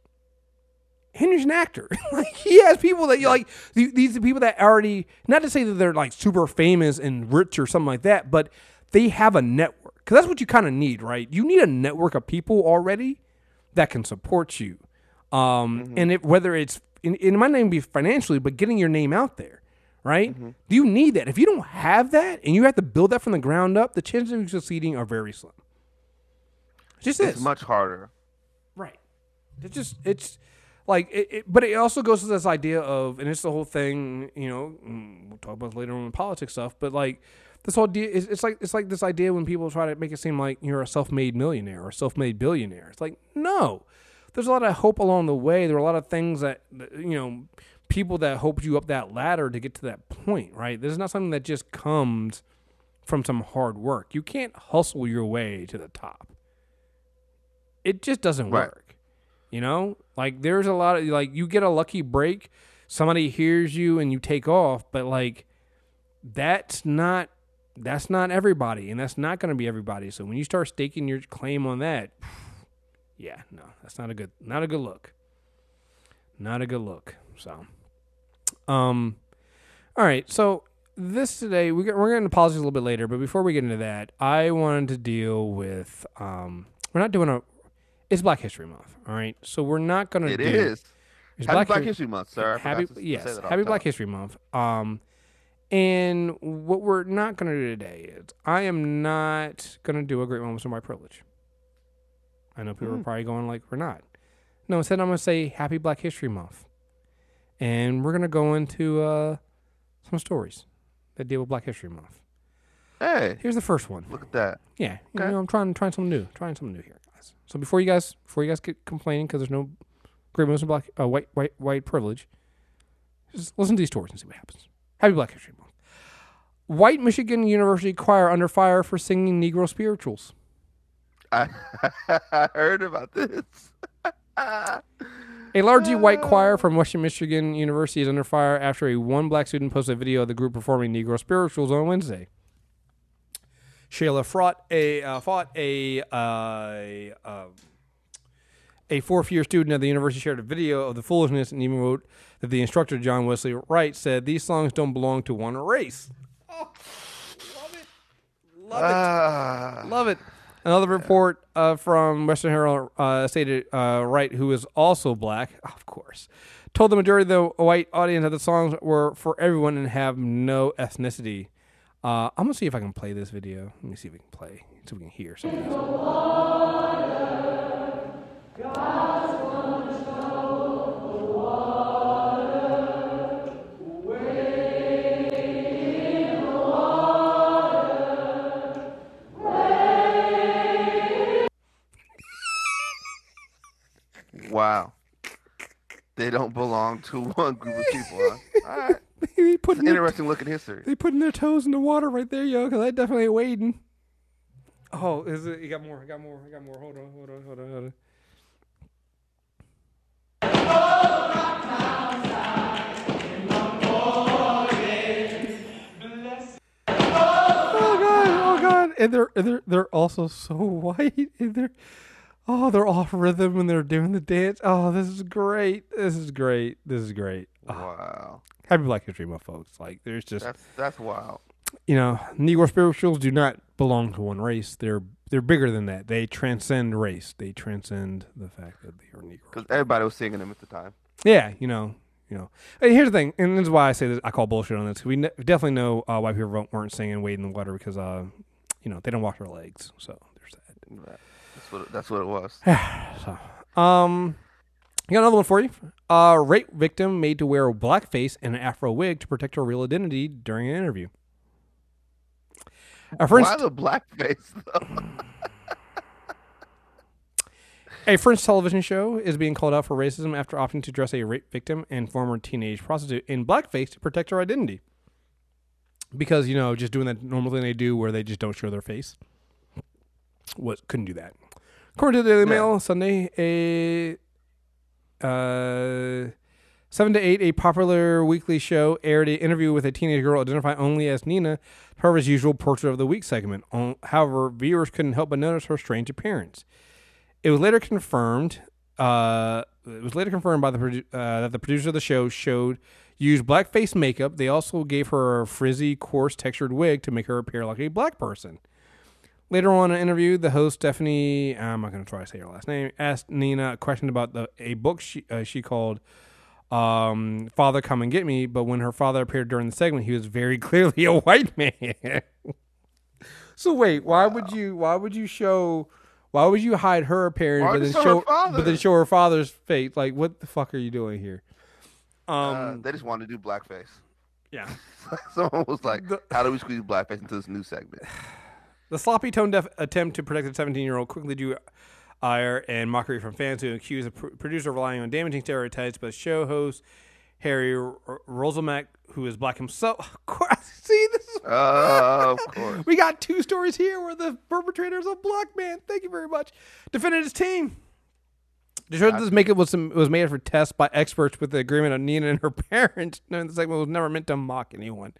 D: Henry's an actor. like he has people that you like these are people that already not to say that they're like super famous and rich or something like that, but they have a network because that's what you kind of need, right? You need a network of people already that can support you, um, and it, whether it's and it might not even be financially, but getting your name out there, right? Do you need that? If you don't have that and you have to build that from the ground up, the chances of you succeeding are very slim. Just
E: It's
D: is.
E: much harder.
D: Right. It just it's like it, it, but it also goes to this idea of and it's the whole thing, you know, mm, we'll talk about later on in politics stuff, but like this whole idea is it's like it's like this idea when people try to make it seem like you're a self-made millionaire or a self-made billionaire. It's like, no. There's a lot of hope along the way. There are a lot of things that, you know, people that hoped you up that ladder to get to that point, right? This is not something that just comes from some hard work. You can't hustle your way to the top it just doesn't
E: Right.
D: work. You know, like there's a lot of like you get a lucky break, somebody hears you and you take off, but like that's not that's not everybody, and that's not going to be everybody. So when you start staking your claim on that, yeah, no, that's not a good not a good look. Not a good look. So, um, all right, so this today we get, we're going to politics a little bit later, but before we get into that, I wanted to deal with um, we're not doing a it's Black History Month, all right. So we're not going to
E: It
D: do
E: is.
D: it's
E: Happy Black,
D: Hi-
E: History Month, sir.
D: Happy yes, Happy. Black History Month. Um, and what we're not going to do today is I am not going to do a great moments of my privilege. I know people are probably going like we're not. No, instead I'm going to say Happy Black History Month, and we're going to go into uh, some stories that deal with Black History Month.
E: Hey,
D: Here's the first one.
E: look at that.
D: Yeah, you
E: Okay.
D: know, I'm trying trying something new, trying something new here, guys. So before you guys before you guys get complaining because there's no great Muslim black uh, white white white privilege, just listen to these stories and see what happens. Happy Black History Month. White Michigan University choir under fire for singing Negro spirituals.
E: I, I heard about this.
D: A largely white choir from Western Michigan University is under fire after a one black student posted a video of the group performing Negro spirituals on Wednesday. Shayla fought a uh, fought a uh, uh, a fourth year student at the university shared a video of the foolishness and even wrote that the instructor John Wesley Wright said these songs don't belong to one race. Oh, love it, love it.
E: Ah,
D: Love it. Another report uh, from Western Herald uh, stated uh, Wright, who is also black, of course, told the majority of the white audience that the songs were for everyone and have no ethnicity. Uh, I'm gonna see if I can play this video. Let me see if we can play, so we can hear some of this.
E: Wow. They don't belong to one group of people, huh? All right.
D: they putting their,
E: Interesting look at history.
D: they putting their toes in the water right there, yo. Because I definitely ain't wading. Oh, is it? You got more? I got more. I got more. Hold on. Hold on. Hold on. Hold on. Oh god! Oh god! And they're and they're they're also so white. And they're oh they're off rhythm when they're doing the dance. Oh, this is great. This is great. This is great. Oh,
E: Wow.
D: happy Black History Month, folks. Like there's just
E: That's that's wild.
D: you know, Negro spirituals do not belong to one race. They're they're bigger than that. They transcend race. They transcend the fact that they are Negro.
E: Because everybody was singing them at the time.
D: Yeah, you know, you know. And here's the thing, and this is why I say this. I call bullshit on this. We ne- definitely know uh, why people weren't- weren't singing "Wade in the Water" because, uh, you know, they don't wash their legs. So there's that.
E: That's what it, that's what it was.
D: So, um, I got another one for you. Uh, rape victim made to wear a blackface and an afro wig to protect her real identity during an interview. A French,
E: Why the blackface though?
D: a French television show is being called out for racism after opting to dress a rape victim and former teenage prostitute in blackface to protect her identity. Because you know, just doing that normal thing they do, where they just don't show their face. What couldn't do that. According to the Daily
E: Yeah.
D: Mail, Sunday, a uh, seven to eight, a popular weekly show aired an interview with a teenage girl identified only as Nina, part of his usual portrait of the week segment. On- However, viewers couldn't help but notice her strange appearance. It was later confirmed. Uh, it was later confirmed by the produ- uh, that the producer of the show showed used blackface makeup. They also gave her a frizzy, coarse textured wig to make her appear like a black person. Later on in an interview, the host Stephanie, I'm not going to try to say her last name, asked Nina a question about the a book she uh, she called um, "Father Come and Get Me," but when her father appeared during the segment, he was very clearly a white man. so wait, why would you why would you show why would you hide her appearance
E: Why
D: but then
E: show
D: but then show her father's face? Like what the fuck are you doing here? Um,
E: uh, they just wanted to do blackface.
D: yeah.
E: Someone was like, "How do we squeeze blackface into this new segment?"
D: The sloppy tone deaf attempt to protect the 17 year old quickly drew ire and mockery from fans who accused the pr- producer of relying on damaging stereotypes. But show host Harry R- Roselmack, who is black himself, see this. Is,
E: Uh, of course.
D: we got two stories here where the perpetrator is a black man. Thank you very much. Defended his team. That this makeup was was made for tests by experts with the agreement of Nina and her parents. No, the segment was never meant to mock anyone.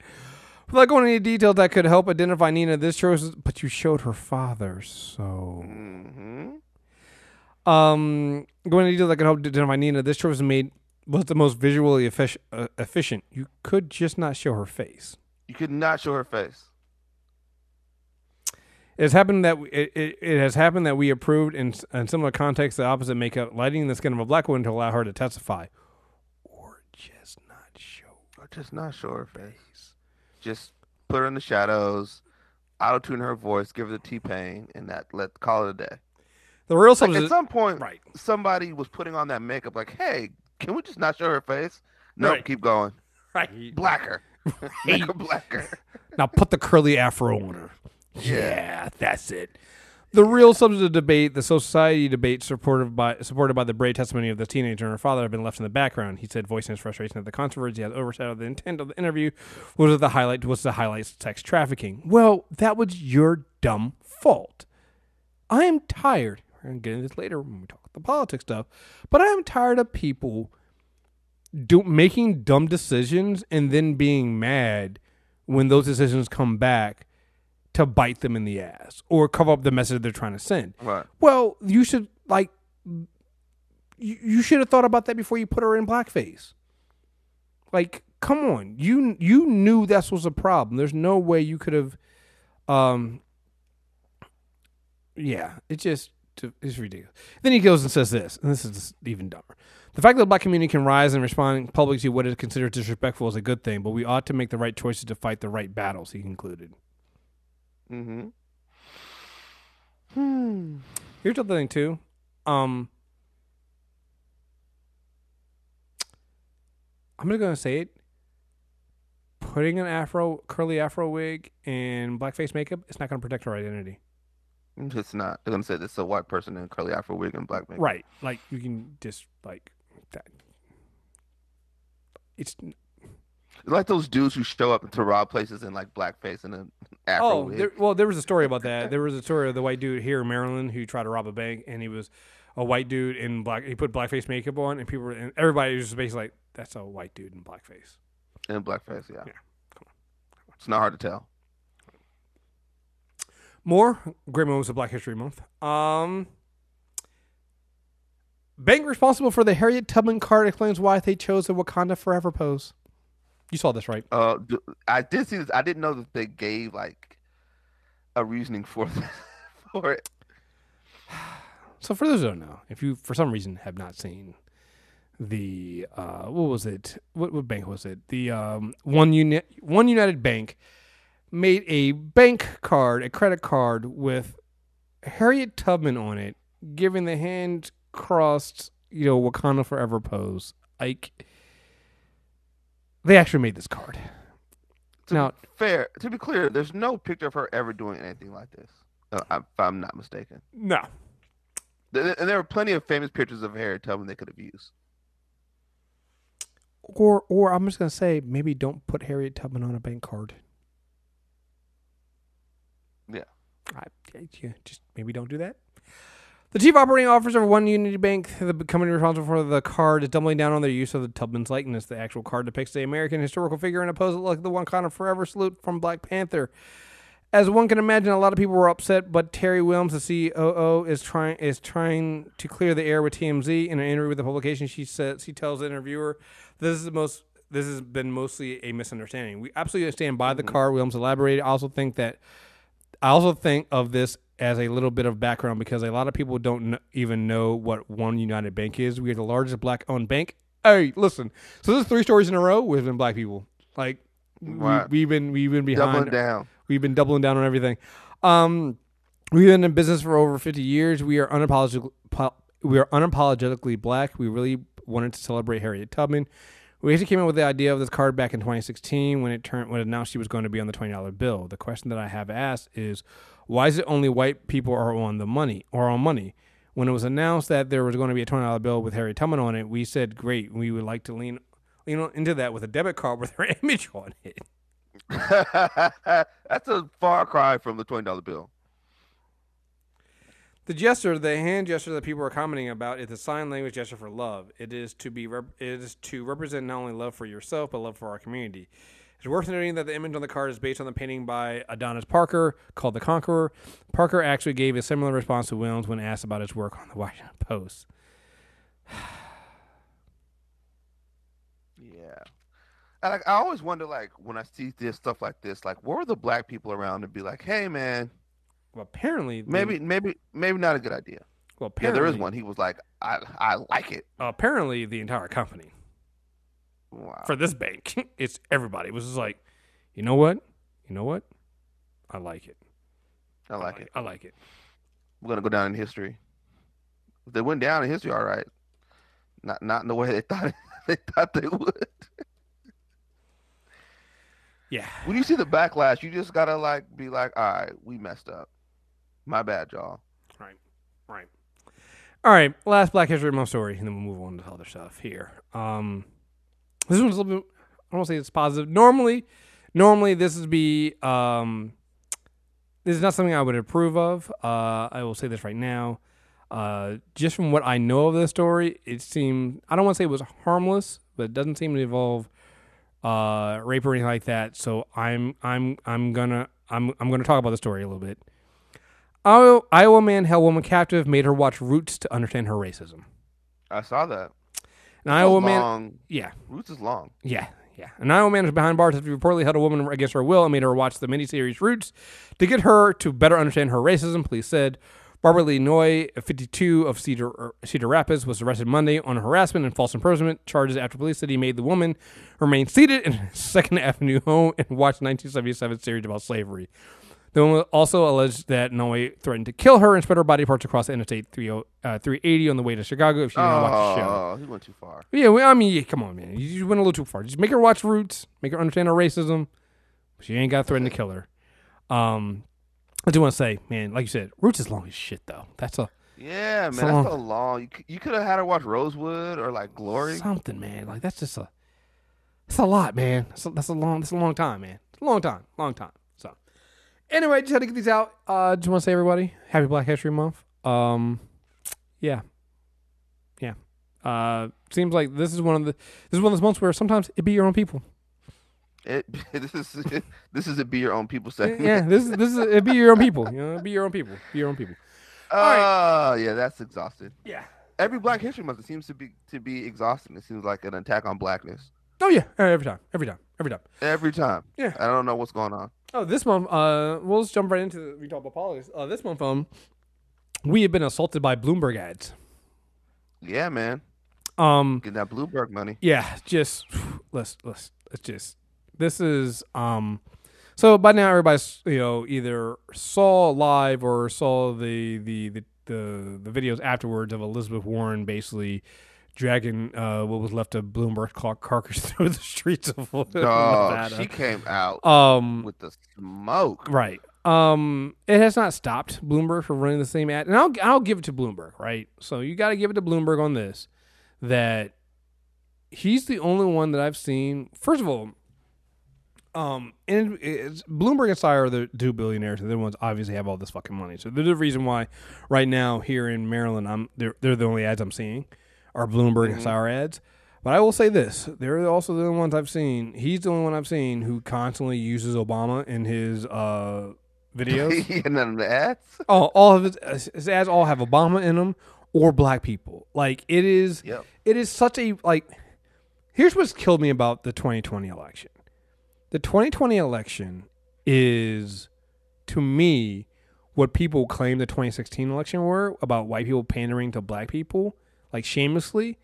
D: Without going into detail that could help identify Nina, this shows, but you showed her father, so.
E: hmm
D: Um, going into detail that could help identify Nina, this show was made was the most visually effic- uh, efficient. You could just not show her face.
E: You could not show her face.
D: It has happened that we, it, it, it has happened that we approved in, in similar contexts the opposite makeup, lighting the skin of a black woman to allow her to testify, or just not show.
E: Or just not show her face. Just put her in the shadows, auto tune her voice, give her the T pain, and that let call it a day.
D: The real
E: Like
D: substance.
E: at some point,
D: right.
E: somebody was putting on that makeup. Like, hey, can we just not show her face? No,
D: Right.
E: keep going.
D: Right.
E: Blacker, make her blacker.
D: Now put the curly afro on her. Yeah, that's it. The real of debate, the society debate supported by supported by the brave testimony of the teenager and her father, have been left in the background. He said, voicing his frustration that the controversy has overshadowed the intent of the interview. Was the highlight? Was the highlight sex trafficking? Well, that was your dumb fault. I am tired. We're gonna get into this later when we talk about the politics stuff, but I am tired of people do making dumb decisions and then being mad when those decisions come back to bite them in the ass or cover up the message they're trying to send.
E: Right.
D: Well, you should like you, you should have thought about that before you put her in blackface. Like, come on. You you knew this was a problem. There's no way you could have um yeah, it just to, it's ridiculous. Then he goes and says this, and this is even dumber. The fact that the black community can rise and respond publicly to what is considered disrespectful is a good thing, but we ought to make the right choices to fight the right battles. He concluded.
E: Mm-hmm.
D: Here's the other thing too. Um, I'm just gonna say it. Putting an afro, curly afro wig and blackface makeup, it's not gonna protect her identity.
E: It's not. They're gonna say this is a white person in curly afro wig and black makeup.
D: Right. Like you can just like that. It's
E: It's like those dudes who show up to rob places in like blackface and an afro
D: oh, there, well, there was a story about that. There was a story of the white dude here in Maryland who tried to rob a bank, and he was a white dude in black. He put blackface makeup on, and people were, and everybody was just basically like, "That's a white dude in blackface."
E: in blackface, yeah.
D: Yeah.
E: It's not hard to tell.
D: More great moments of Black History Month. Um, bank responsible for the Harriet Tubman card explains why they chose the Wakanda Forever pose. You saw this, right?
E: Uh, I did see this. I didn't know that they gave like a reasoning for for it.
D: So for those who don't know, if you for some reason have not seen the uh, what was it? What, what bank was it? The um, one unit one United Bank made a bank card, a credit card with Harriet Tubman on it, giving the hand crossed, you know, Wakanda Forever pose. Like they actually made this card.
E: To
D: Now-
E: be fair, to be clear, there's no picture of her ever doing anything like this. Uh, if I'm not mistaken,
D: No,
E: and there are plenty of famous pictures of Harriet Tubman they could have used.
D: or or I'm just gonna say maybe don't put Harriet Tubman on a bank card.
E: Yeah.
D: I, yeah, just maybe don't do that. The chief operating officer of One Unity Bank, the company responsible for the card, is doubling down on their use of the Tubman's likeness. The actual card depicts the American historical figure in a pose like the Wakanda forever salute from Black Panther. As one can imagine, a lot of people were upset, but Terry Williams, the COO, is trying is trying to clear the air with TMZ. In an interview with the publication, she says she tells the interviewer, "This is the most. This has been mostly a misunderstanding. We absolutely stand by the mm-hmm. card." Williams elaborated. I also think that I also think of this as a little bit of background because a lot of people don't kn- even know what One United Bank is. We are the largest black-owned bank. Hey, listen. So this is three stories in a row with been black people. Like
E: Right.
D: we, we've been we've been behind.
E: Doubling down.
D: We've been doubling down on everything. Um, we've been in business for over 50 years. We are unapologetically we are unapologetically black. We really wanted to celebrate Harriet Tubman. We actually came up with the idea of this card back in 2016 when it turned when it announced she was going to be on the twenty dollar bill. The question that I have asked is, why is it only white people are on the money or on money? When it was announced that there was going to be a twenty dollar bill with Harriet Tubman on it, we said, "Great, we would like to lean lean on- into that with a debit card with her image on it."
E: That's a far cry from the twenty dollar bill.
D: The gesture, the hand gesture that people are commenting about, is a sign language gesture for love. It is to be rep- it is to represent not only love for yourself but love for our community. It's worth noting that the image on the card is based on the painting by Adonis Parker called "The Conqueror." Parker actually gave a similar response to Williams when asked about his work on the Washington Post.
E: Yeah. I, like I always wonder, like when I see this stuff like this, like where were the black people around to be like, "Hey, man,
D: Well, apparently,
E: maybe, maybe, maybe not a good idea."
D: well,
E: Yeah,
D: apparently,
E: there is one. He was like, "I, I like it."
D: Apparently, the entire company
E: Wow.
D: for this bank, it's everybody. It was just like, you know what, you know what, I like it.
E: I like it.
D: I like it.
E: We're gonna go down in history. They went down in history, all right. Not, not in the way they thought they thought they would.
D: Yeah.
E: When you see the backlash, you just gotta like be like, "All right, we messed up. My bad, y'all."
D: Right. Right. All right. Last Black History Month story, and then we'll move on to other stuff here. Um, this one's a little bit. I don't want to say it's positive. Normally, normally this would be. Um, this is not something I would approve of. Uh, I will say this right now. Uh, just from what I know of the story, it seemed. I don't want to say it was harmless, but it doesn't seem to involve uh, rape or anything like that. So I'm I'm I'm gonna I'm I'm gonna talk about the story a little bit. Iowa, Iowa man held woman captive, made her watch Roots to understand her racism.
E: I saw that.
D: An Iowa man,
E: long.
D: yeah,
E: Roots is long.
D: yeah, yeah. An Iowa man is behind bars after he reportedly held a woman against her will and made her watch the miniseries Roots to get her to better understand her racism. Police said Barbara Lee Noy, 52 of Cedar er, Cedar Rapids, was arrested Monday on harassment and false imprisonment charges after police said he made the woman remain seated in his Second Avenue home and watch 1977 series about slavery. The woman also alleged that Noy threatened to kill her and spread her body parts across the Interstate 30, uh, 380 on the way to Chicago if she didn't watch the show.
E: Oh, he went too far.
D: Yeah, well, I mean, yeah, come on, man. You, you went a little too far. Just make her watch Roots, make her understand her racism. She ain't got threatened to kill her. Um, I do want to say, man, like you said, Roots is long as shit, though. That's a
E: Yeah,
D: So
E: man,
D: long.
E: that's so long. You, you could have had her watch Rosewood or like Glory.
D: something, man. Like that's just a, it's a lot, man. That's a, that's a long, that's a long time, man. It's a long time, long time. Anyway, just had to get these out. Uh, just want to say, everybody, happy Black History Month. Um, yeah, yeah. Uh, seems like this is one of the this is one of those months where sometimes it be your own people.
E: It, this is this is a be your own people segment.
D: yeah, this is this is it be your own people. You know, be your own people. Be your own people.
E: Oh, yeah, that's exhausted.
D: Yeah.
E: Every Black History Month, it seems to be to be exhausting. It seems like an attack on blackness
D: Oh yeah, every time, every time, every time.
E: every time.
D: Yeah.
E: I don't know what's going on.
D: Oh, this month, uh, we'll just jump right into the, we talk about politics. Uh, this month, um, we have been assaulted by Bloomberg ads.
E: Yeah, man,
D: Um,
E: getting that Bloomberg money.
D: yeah, just let's let's let's just this is um, so by now everybody's you know either saw live or saw the the the the, the videos afterwards of Elizabeth Warren basically dragging uh what was left of Bloomberg car- carcass through the streets of
E: Oh,
D: Nevada.
E: she came out
D: um,
E: with the smoke.
D: Right. Um, it has not stopped Bloomberg from running the same ad, and I'll I'll give it to Bloomberg. Right. So you got to give it to Bloomberg on this. That he's the only one that I've seen. First of all, um, and it's, Bloomberg and Steyer are the two billionaires. They're the ones obviously have all this fucking money. So they're the reason why right now here in Maryland, I'm they're they're the only ads I'm seeing are Bloomberg and Steyer ads. But I will say this: they're also the only ones I've seen. He's the only one I've seen who constantly uses Obama in his uh, videos.
E: and then the ads.
D: oh, all of his, his ads all have Obama in them or black people. Like it is,
E: Yep.
D: it is such a like. Here's what's killed me about the 2020 election. The 2020 election is, to me, what people claim the 2016 election were about white people pandering to black people, like shamelessly.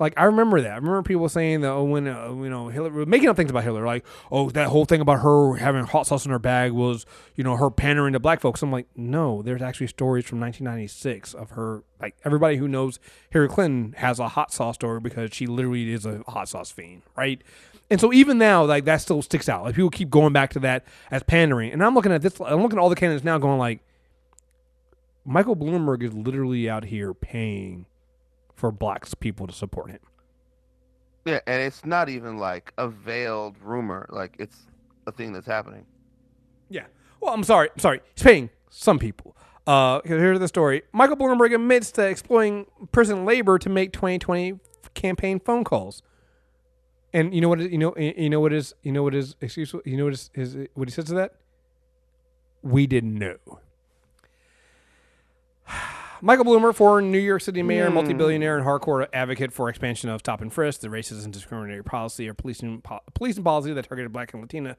D: Like I remember that. I remember people saying that oh, when uh, you know Hillary making up things about Hillary, like oh that whole thing about her having hot sauce in her bag was you know her pandering to black folks. I'm like no, there's actually stories from 1996 of her. Like everybody who knows Hillary Clinton has a hot sauce story because she literally is a hot sauce fiend, right? And so even now, like that still sticks out. Like people keep going back to that as pandering. And I'm looking at this. I'm looking at all the candidates now, going like, Michael Bloomberg is literally out here paying for black people to support him.
E: Yeah, and it's not even like a veiled rumor. Like it's a thing that's happening.
D: Yeah. Well, I'm sorry. I'm sorry. He's paying some people. Uh, here's the story. Michael Bloomberg admits to exploiting prison labor to make 2020 campaign phone calls. And you know what? You know. You know what is? You know what is? Excuse. You know what is? is what he says to that? We didn't know. Michael Bloomer, former New York City mayor, multi-billionaire, and hardcore advocate for expansion of top and frisk, the racist and discriminatory policy or policing, po- policing policy that targeted black and Latina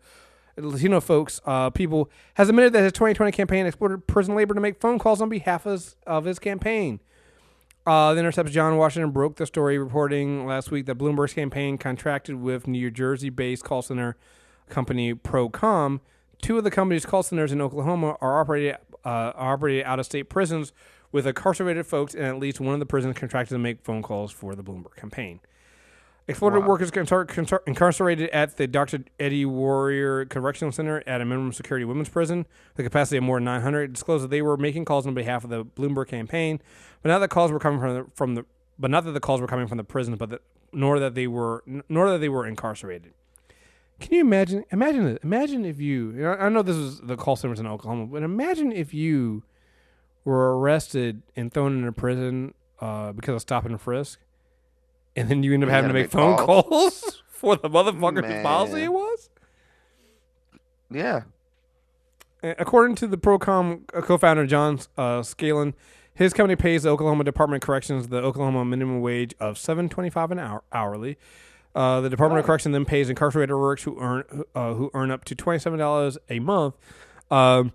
D: Latino folks, uh, people, has admitted that his 2020 campaign exploited prison labor to make phone calls on behalf of his, of his campaign. Uh, the Intercept's John Washington broke the story, reporting last week that Bloomberg's campaign contracted with New Jersey-based call center company Procom. Two of the company's call centers in Oklahoma are operated uh, are operated out of state prisons with incarcerated folks, and at least one of the prisons contracted to make phone calls for the Bloomberg campaign. Exploited workers contar- contar- incarcerated at the Dr. Eddie Warrior Correctional Center at a minimum security women's prison, the capacity of more than 900, disclosed that they were making calls on behalf of the Bloomberg campaign, but not that calls were coming from the, from the but not that the calls were coming from the prison, but that, nor that they were nor that they were incarcerated. Can you imagine? Imagine it. Imagine if you. you know, I know this is the call centers in Oklahoma, but imagine if you were arrested and thrown into prison uh, because of stop and frisk, and then you end up having to make
E: make
D: phone
E: calls.
D: calls for the motherfucker whose
E: Man.
D: policy it was.
E: Yeah.
D: According to the Procom uh, co-founder John uh, Scanlon, his company pays the Oklahoma Department of Corrections the Oklahoma minimum wage of seven twenty-five an hour hourly. Uh, the Department of Correction then pays incarcerated workers who earn uh, who earn up to twenty-seven dollars a month. Um,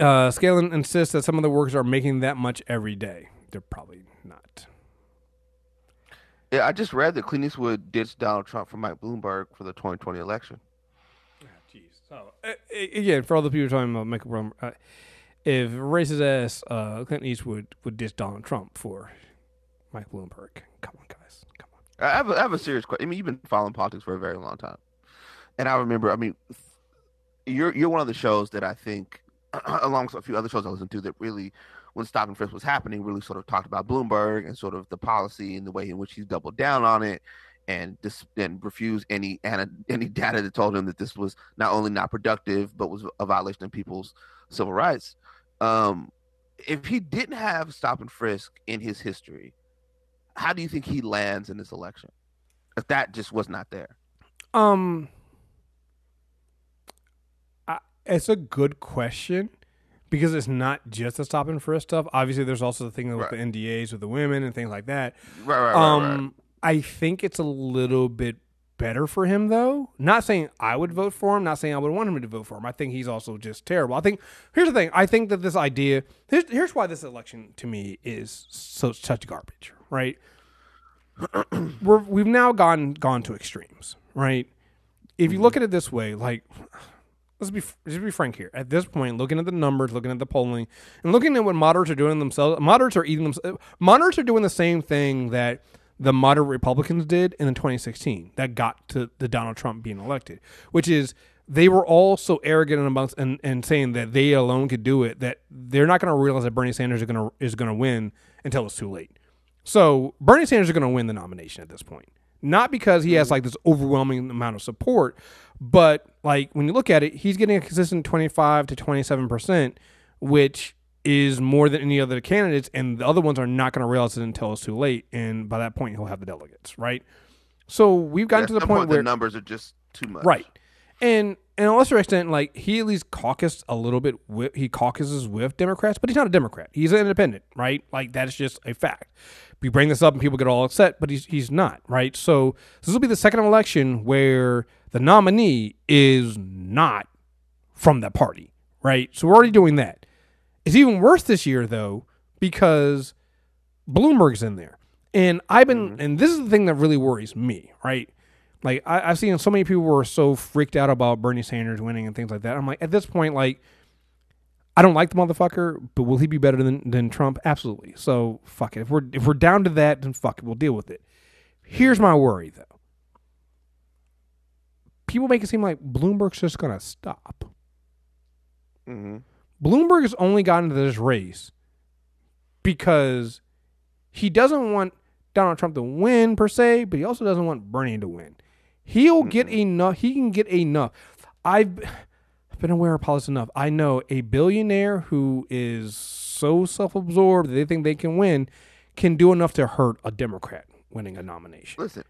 D: Uh, Scanlon insists that some of the workers are making that much every day. They're probably not.
E: Yeah, I just read that Clint Eastwood ditched Donald Trump for Mike Bloomberg for the 2020 election.
D: Jeez. So uh, again, for all the people talking about Michael Bloomberg, uh, if racist ass uh, Clint Eastwood would ditch Donald Trump for Mike Bloomberg, come on, guys, come on.
E: I have a, I have a serious question. I mean, you've been following politics for a very long time, and I remember. I mean, you're you're one of the shows that I think, along with a few other shows I listened to, that really, when Stop and Frisk was happening, really sort of talked about Bloomberg and sort of the policy and the way in which he's doubled down on it, and this and refused any any data that told him that this was not only not productive but was a violation of people's civil rights. Um, if he didn't have Stop and Frisk in his history, how do you think he lands in this election? If that just was not there.
D: Um, it's a good question because it's not just the stop and frisk stuff. Obviously, there's also the thing with
E: Right.
D: the NDAs with the women and things like that.
E: Right, right, right,
D: um, I think it's a little bit better for him though. Not saying I would vote for him. Not saying I would want him to vote for him. I think he's also just terrible. I think here's the thing. I think that this idea. Here's, here's why this election to me is so such garbage. Right. We're, we've now gone gone to extremes. Right. If you look at it this way, like let's be let's be frank here. At this point, looking at the numbers, looking at the polling, and looking at what moderates are doing themselves, moderates are eating themselves. Moderates are doing the same thing that the moderate Republicans did in 2016 that got to the Donald Trump being elected, which is they were all so arrogant and amongst and, and saying that they alone could do it that they're not going to realize that Bernie Sanders is going to is going to win until it's too late. So Bernie Sanders is going to win the nomination at this point. Not because he has mm-hmm. like this overwhelming amount of support, but like when you look at it, he's getting a consistent 25 to 27%, which is more than any other candidates. And the other ones are not going to realize it until it's too late. And by that point, he'll have the delegates, right? So we've gotten
E: At
D: to the point where
E: the numbers are just too much.
D: Right. And and a lesser extent, like he at least caucused a little bit with he caucuses with Democrats, but he's not a Democrat. He's an independent, right? Like that is just a fact. We bring this up and people get all upset, but he's he's not, right? So this will be the second election where the nominee is not from that party, right? So we're already doing that. It's even worse this year though, because Bloomberg's in there. And I've been mm-hmm. and this is the thing that really worries me, right? Like I, I've seen so many people were so freaked out about Bernie Sanders winning and things like that. I'm like, at this point, like, I don't like the motherfucker, but will he be better than, than Trump? Absolutely. So fuck it. If we're if we're down to that, then fuck it. We'll deal with it. Here's mm-hmm. my worry though. People make it seem like Bloomberg's just gonna stop.
E: hmm
D: Bloomberg has only gotten into this race because he doesn't want Donald Trump to win per se, but he also doesn't want Bernie to win. He'll get enough. He can get enough. I've I've been aware of politics enough. I know a billionaire who is so self-absorbed that they think they can win can do enough to hurt a Democrat winning a nomination.
E: Listen,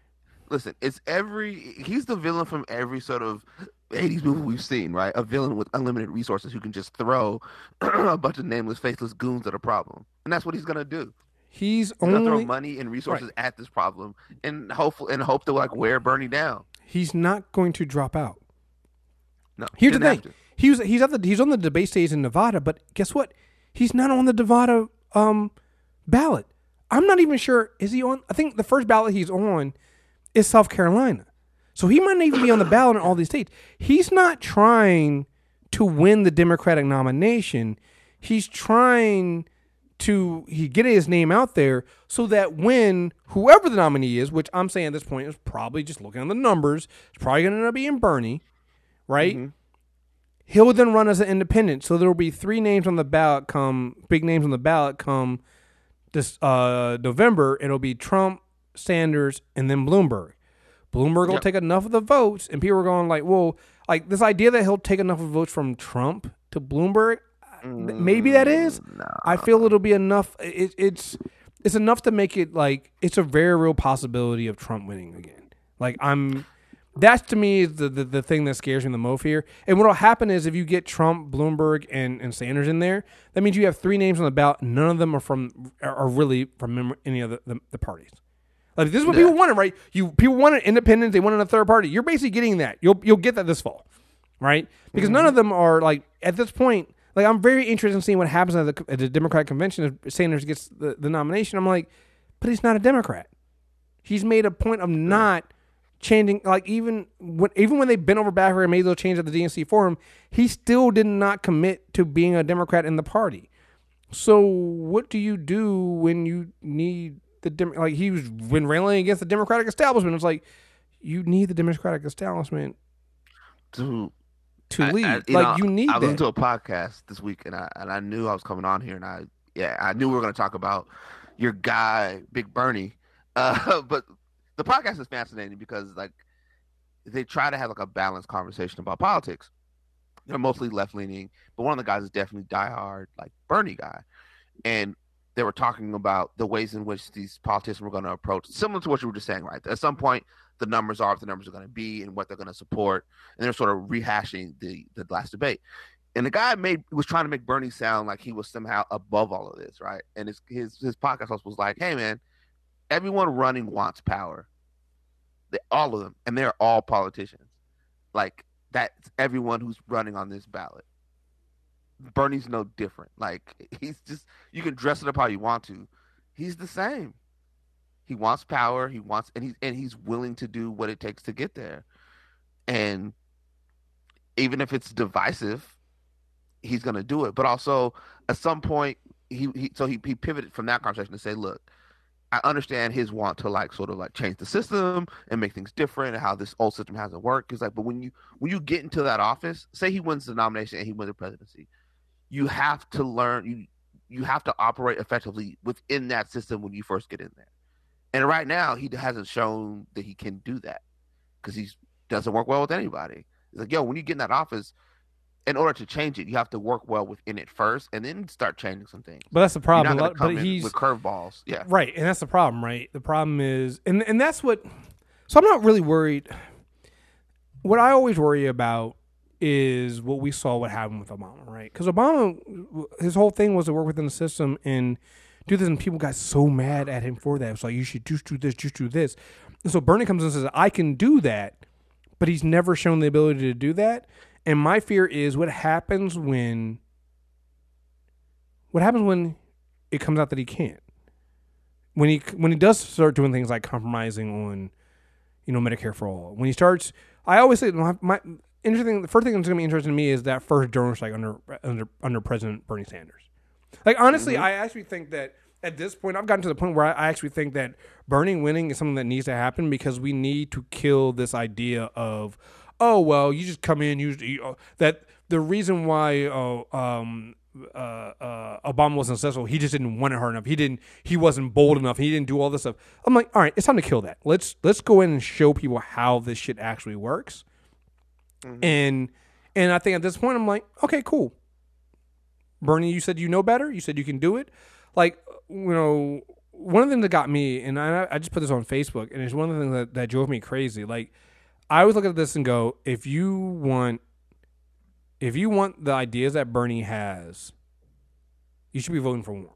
E: listen. It's every. He's the villain from every sort of '80s movie we've seen, right? A villain with unlimited resources who can just throw a bunch of nameless, faceless goons at a problem, and that's what he's gonna do.
D: He's
E: He's gonna throw
D: only
E: money and resources at this problem, and hopeful and hope to like wear Bernie down.
D: he's not going to drop out.
E: No,
D: Here's the thing. He was he's at the he's on the debate stage in Nevada, but guess what? He's not on the Nevada um ballot. I'm not even sure is he on I think the first ballot he's on is South Carolina. So he might not even be on the ballot in all these states. He's not trying to win the Democratic nomination. He's trying to he get his name out there so that when whoever the nominee is, which I'm saying at this point is probably just looking at the numbers, it's probably going to end up being Bernie, right? He'll then run as an independent. So there will be three names on the ballot come big names on the ballot come this uh, November. It'll be Trump, Sanders, and then Bloomberg. Bloomberg will
E: Yep.
D: take enough of the votes, and people are going like, "Well, like this idea that he'll take enough of votes from Trump to Bloomberg, th- mm, maybe that is. I feel it'll be enough. It, it's it's enough to make it like it's a very real possibility of Trump winning again. Like I'm, that's to me is the, the the thing that scares me the most here. And what'll happen is if you get Trump, Bloomberg, and and Sanders in there, that means you have three names on the ballot. None of them are from are are really from any of the, the, the parties. Like this is what
E: Yeah.
D: people wanted, right? You people wanted independence. They wanted a third party. You're basically getting that. You'll you'll get that this fall, right? Because none mm-hmm. of them are like at this point. Like I'm very interested in seeing what happens at the, at the Democratic convention if Sanders gets the, the nomination. I'm like, but he's not a Democrat. He's made a point of not changing. Like even when even when they bent over backward and made those changes at the DNC forum, he still did not commit to being a Democrat in the party. So what do you do when you need the Dem- like he was when railing against the Democratic establishment? It's like you need the Democratic establishment
E: to
D: to
E: I-
D: lead.
E: I-
D: like
E: know,
D: you need
E: I listened
D: that.
E: to a podcast this week, and I and I knew I was coming on here, and I yeah, I knew we were going to talk about your guy, Big Bernie. Uh, but the podcast is fascinating because like they try to have like a balanced conversation about politics. They're mostly left leaning, but one of the guys is definitely diehard like Bernie guy, and they were talking about the ways in which these politicians were going to approach, similar to what you were just saying, right? At some point, the numbers are what the numbers are going to be and what they're going to support, and they're sort of rehashing the the last debate. And the guy made was trying to make Bernie sound like he was somehow above all of this, right? And his his his podcast host was like, "Hey, man, everyone running wants power, they, all of them, and they're all politicians. Like that's everyone who's running on this ballot. Bernie's no different. Like he's just you can dress it up how you want to. He's the same. He wants power. He wants and he's and he's willing to do what it takes to get there. And even if it's divisive, he's to do it. But also at some point he, he so he, he pivoted from that conversation to say, look, I understand his want to like sort of like change the system and make things different and how this old system hasn't worked. He's like, but when you when you get into that office, say he wins the nomination and he wins the presidency, you have to learn you you have to operate effectively within that system when you first get in there. And right now, he hasn't shown that he can do that because he doesn't work well with anybody. It's like, yo, when you get in that office, in order to change it, you have to work well within it first, and then start changing some things.
D: But that's the problem.
E: not
D: lot-
E: come
D: But he's
E: with curveballs. Yeah,
D: Right, and that's the problem, right? The problem is, and and that's what. So I'm not really worried. What I always worry about is what we saw what happened with Obama, right? Because Obama, his whole thing was to work within the system and do this, and people got so mad at him for that. It's like you should just do this, just do this. And so Bernie comes in and says, "I can do that," but he's never shown the ability to do that. And my fear is what happens when. What happens when it comes out that he can't? when he when he does start doing things like compromising on, you know, Medicare for all. When he starts, I always say my, my interesting. The first thing that's going to be interesting to me is that first drone strike under under under President Bernie Sanders. Like honestly, I actually think that at this point, I've gotten to the point where I, I actually think that Bernie winning is something that needs to happen because we need to kill this idea of, oh well, you just come in, you, you uh, that the reason why uh, um, uh, uh, Obama wasn't successful, he just didn't want it hard enough. He didn't. He wasn't bold enough. He didn't do all this stuff. I'm like, all right, it's time to kill that. Let's let's go in and show people how this shit actually works. And and I think at this point, I'm like, okay, cool. Bernie, you said you know better. You said you can do it. Like, you know, one of the things that got me, and I, I just put this on Facebook, and it's one of the things that, that drove me crazy. Like, I always look at this and go, if you want, if you want the ideas that Bernie has, you should be voting for Warren,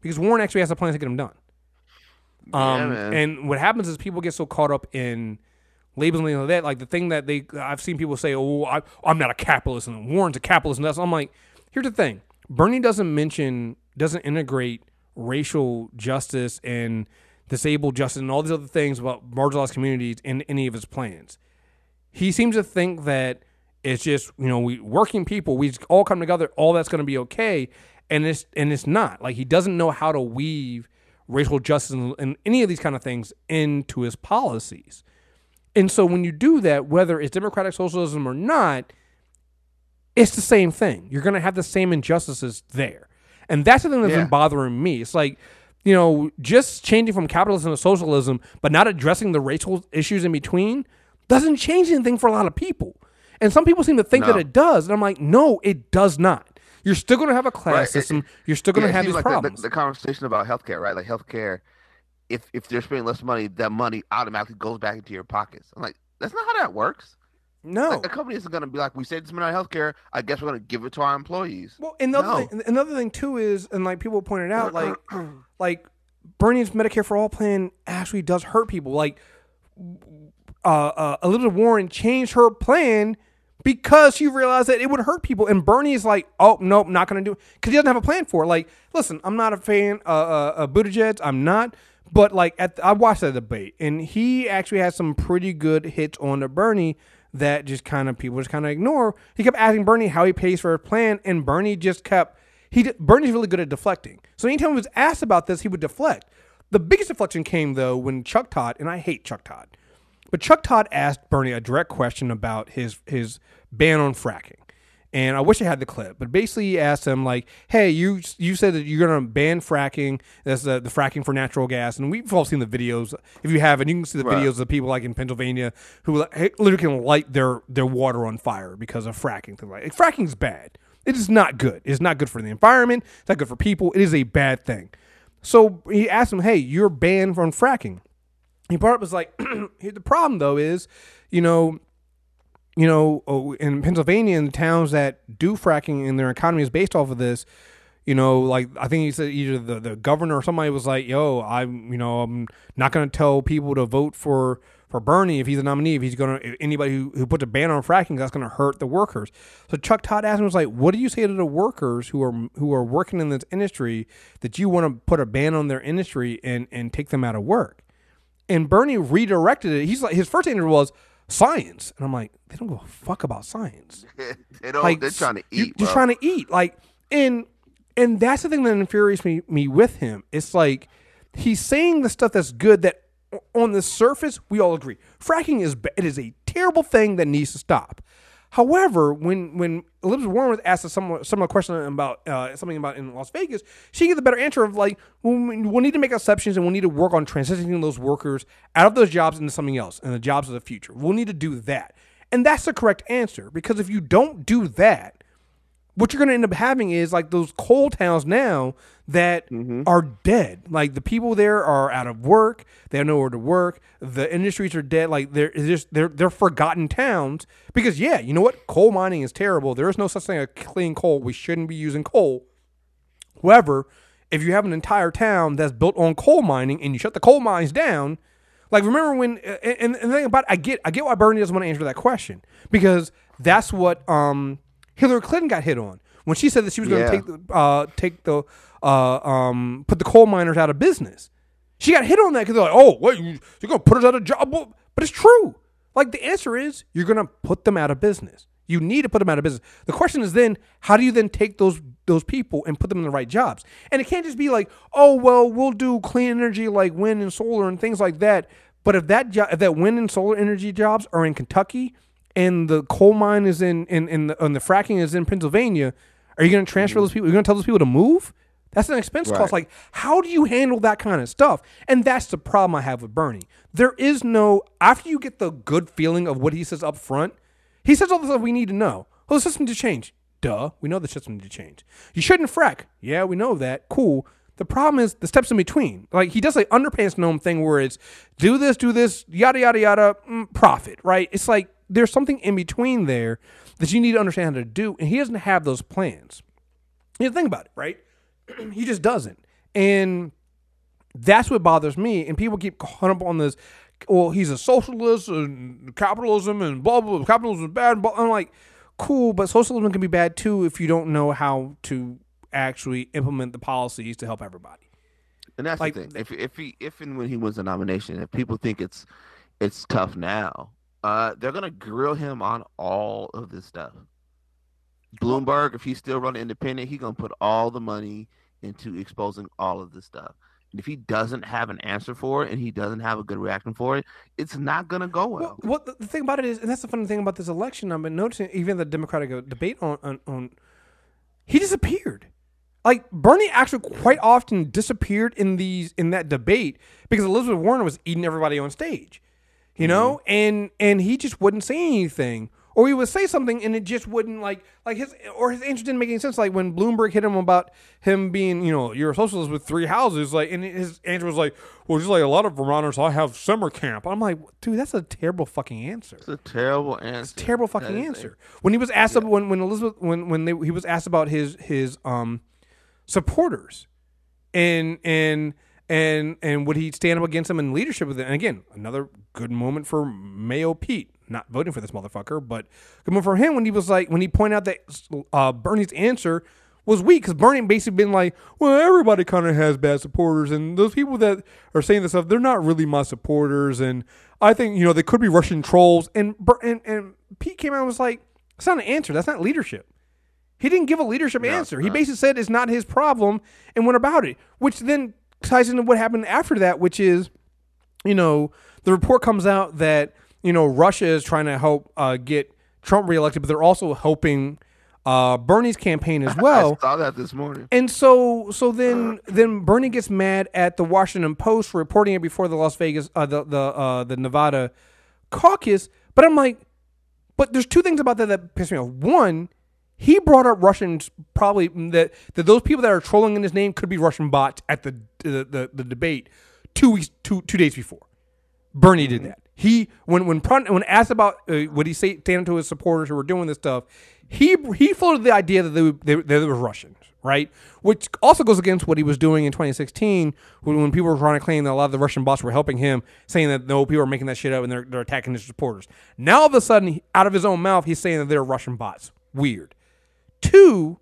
D: because Warren actually has a plan to get them done. Um,
E: man.
D: and what happens is people get so caught up in things like that. Like the thing that they, I've seen people say, "Oh, I, I'm not a capitalist," and Warren's a capitalist, and that's. I'm like, here's the thing: Bernie doesn't mention, doesn't integrate racial justice and disabled justice and all these other things about marginalized communities in any of his plans. He seems to think that it's just you know we working people, we all come together, all that's going to be okay, and it's and it's not. Like he doesn't know how to weave racial justice and any of these kind of things into his policies. And so when you do that, whether it's democratic socialism or not, it's the same thing. You're going to have the same injustices there. And that's the thing that's
E: Yeah.
D: been bothering me. It's like, you know, just changing from capitalism to socialism, but not addressing the racial issues in between doesn't change anything for a lot of people. And some people seem to think
E: No.
D: that it does. And I'm like, no, it does not. You're still going to have a class
E: Right. It-
D: system. You're still going to
E: it
D: have these
E: like the- the-
D: problems.
E: The, conversation about healthcare, right? Like healthcare, if if they're spending less money, that money automatically goes back into your pockets. I'm like, that's not how that works.
D: no.
E: Like, a company isn't going to be like, we saved this money on healthcare. I guess we're going to give it to our employees.
D: Well, another
E: No.
D: thing, another thing too is, and like people pointed out, like like Bernie's Medicare for All plan actually does hurt people. Like uh, uh, Elizabeth Warren changed her plan because he realized that it would hurt people. And Bernie's like, oh nope, not going to do it because he doesn't have a plan for it. Like, listen, I'm not a fan uh, uh, of Buttigieg. I'm not. But like, at I watched that debate, and he actually had some pretty good hits on the Bernie that just kind of people just kind of ignore. He kept asking Bernie how he pays for his plan, and Bernie just kept he Bernie's really good at deflecting. So anytime he was asked about this, he would deflect. The biggest deflection came though when Chuck Todd, and I hate Chuck Todd, but Chuck Todd asked Bernie a direct question about his his ban on fracking. And I wish I had the clip, but basically he asked him like, "Hey, you you said that you're going to ban fracking. That's the, the fracking for natural gas, and we've all seen the videos. If you haven't, you can see the
E: Right.
D: videos of people like in Pennsylvania who literally can light their their water on fire because of fracking. Like, fracking's bad. It is not good. It's not good for the environment. It's not good for people. It is a bad thing. So he asked him, "Hey, you're banned from fracking." He brought up was like, the problem though is, you know, you know, oh, in Pennsylvania, in the towns that do fracking and their economy is based off of this, you know, like I think he said either the, the governor or somebody was like, "Yo, I'm, you know, I'm not going to tell people to vote for for Bernie if he's a nominee. If he's going to anybody who, who puts a ban on fracking, that's going to hurt the workers." So Chuck Todd asked him, "Was like, what do you say to the workers who are who are working in this industry that you want to put a ban on their industry and and take them out of work?" And Bernie redirected it. He's like, his first answer was science, and I'm like, they don't give a fuck about science
E: they don't.
D: like
E: they're trying to eat.
D: You're trying to eat. Like and and that's the thing that infuriates me me with him. It's like he's saying the stuff that's good that on the surface we all agree. Fracking is it is a terrible thing that needs to stop. However, when when Elizabeth Warren was asked a some some question about uh, something about in Las Vegas, she gave the better answer of like well, we- we'll need to make exceptions and we'll need to work on transitioning those workers out of those jobs into something else and the jobs of the future. We'll need to do that, and that's the correct answer because if you don't do that, what you're going to end up having is like those coal towns now that are dead. Like the people there are out of work. They have nowhere to work. The industries are dead. Like they're just they're they're forgotten towns because yeah, you know what? Coal mining is terrible. There is no such thing as clean coal. We shouldn't be using coal. However, if you have an entire town that's built on coal mining and you shut the coal mines down, like remember when and, and the thing about it, I get I get why Bernie doesn't want to answer that question because that's what um Hillary Clinton got hit on when she said that she was going to
E: Yeah.
D: take the uh take the uh um put the coal miners out of business. She got hit on that because they're like, oh wait, you, you're going to put us out of job, but it's true. Like the answer is you're going to put them out of business. You need to put them out of business. The question is then, how do you then take those those people and put them in the right jobs? And it can't just be like, oh well, we'll do clean energy like wind and solar and things like that. But if that jo- if that wind and solar energy jobs are in Kentucky and the coal mine is in in, in the, and the fracking is in Pennsylvania, are you going to transfer those people? You're going to tell those people to move? That's an expense cost. Like, how do you handle that kind of stuff? And that's the problem I have with Bernie. There is no after you get the good feeling of what he says up front. He says all the stuff we need to know. Well, the system needs to change. Duh, we know the system needs to change. You shouldn't frack. Yeah, we know that. Cool. The problem is the steps in between. Like he does like underpants gnome thing where it's do this, do this, yada yada yada, mm, profit. Right? It's like there's something in between there that you need to understand how to do, and he doesn't have those plans. You think about it, right? he just doesn't, and that's what bothers me. And people keep caught up on this. Well, he's a socialist and capitalism and blah blah. blah capitalism is bad. Blah. I'm like, cool, but socialism can be bad too if you don't know how to actually implement the policies to help everybody.
E: And that's
D: Like-
E: the thing. If if he if and when he wins the nomination, if people think it's it's tough now, uh, they're gonna grill him on all of this stuff. Bloomberg, if he's still running independent, he's gonna put all the money into exposing all of this stuff. And if he doesn't have an answer for it and he doesn't have a good reaction for it, it's not gonna go well.
D: Well, well, the, thing about it is, and that's the funny thing about this election. I've been noticing, even the Democratic uh, debate on, on, on he disappeared. Like Bernie actually quite often disappeared in these in that debate because Elizabeth Warren was eating everybody on stage, you know, and and he just wouldn't say anything, or he would say something and it just wouldn't like like his or his answer didn't make any sense. Like when Bloomberg hit him about him being, you know, you're a socialist with three houses, like, and his answer was like, well, just like a lot of Vermonters, I have summer camp. I'm like, dude, that's a terrible fucking answer
E: It's a terrible answer.
D: It's
E: a terrible
D: fucking
E: is a-
D: answer. When he was asked about when when Elizabeth when when they, he was asked about his his um supporters and and and and would he stand up against them in leadership with it? And again, another good moment for Mayo Pete. not voting for this motherfucker. But coming from him when he was like when he pointed out that uh, Bernie's answer was weak because Bernie basically been like, well, everybody kind of has bad supporters, and those people that are saying this stuff, they're not really my supporters, and I think you know they could be Russian trolls. And and and Pete came out and was like, that's not an answer. That's not leadership. He didn't give a leadership answer. He basically said it's not his problem and went about it, which then ties into what happened after that, which is, you know, the report comes out that you know Russia is trying to help uh, get Trump reelected, but they're also helping uh, Bernie's campaign as well.
E: I saw that this morning.
D: And so, so then, then Bernie gets mad at the Washington Post for reporting it before the Las Vegas, uh, the the uh, the Nevada caucus. But I'm like, but there's two things about that that piss me off. One, he brought up Russians probably that that those people that are trolling in his name could be Russian bots at the the the, the debate two weeks two two days before. Bernie did that. He when when when asked about uh, what he say standing to his supporters who were doing this stuff, he he floated the idea that they were- they, they were Russians, right? Which also goes against what he was doing in 2016 when, when people were trying to claim that a lot of the Russian bots were helping him, saying that no people are making that shit up and they're they're attacking his supporters. Now all of a sudden, out of his own mouth, he's saying that they're Russian bots. Weird. Two,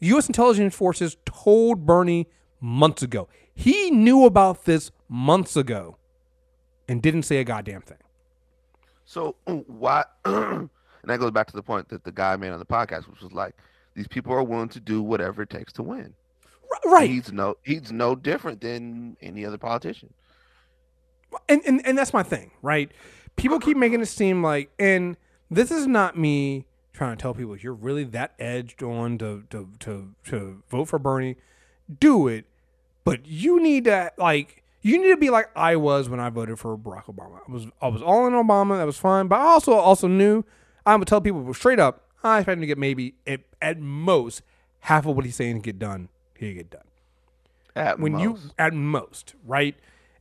D: U.S. intelligence forces told Bernie months ago. He knew about this months ago and didn't say a goddamn thing.
E: So why? and that goes back to the point that the guy made on the podcast, which was like, these people are willing to do whatever it takes to win.
D: Right.
E: He's no he's no different than any other politician.
D: and, and and that's my thing, right? People keep making it seem like, and this is not me trying to tell people you're really that edged on to to to, to vote for Bernie. Do it, but you need to like you need to be like I was when I voted for Barack Obama. I was I was all in Obama. That was fine, but I also also knew I would tell people straight up. I expect him to get maybe at, at most half of what he's saying to get done. He get done
E: At
D: when you at most, right?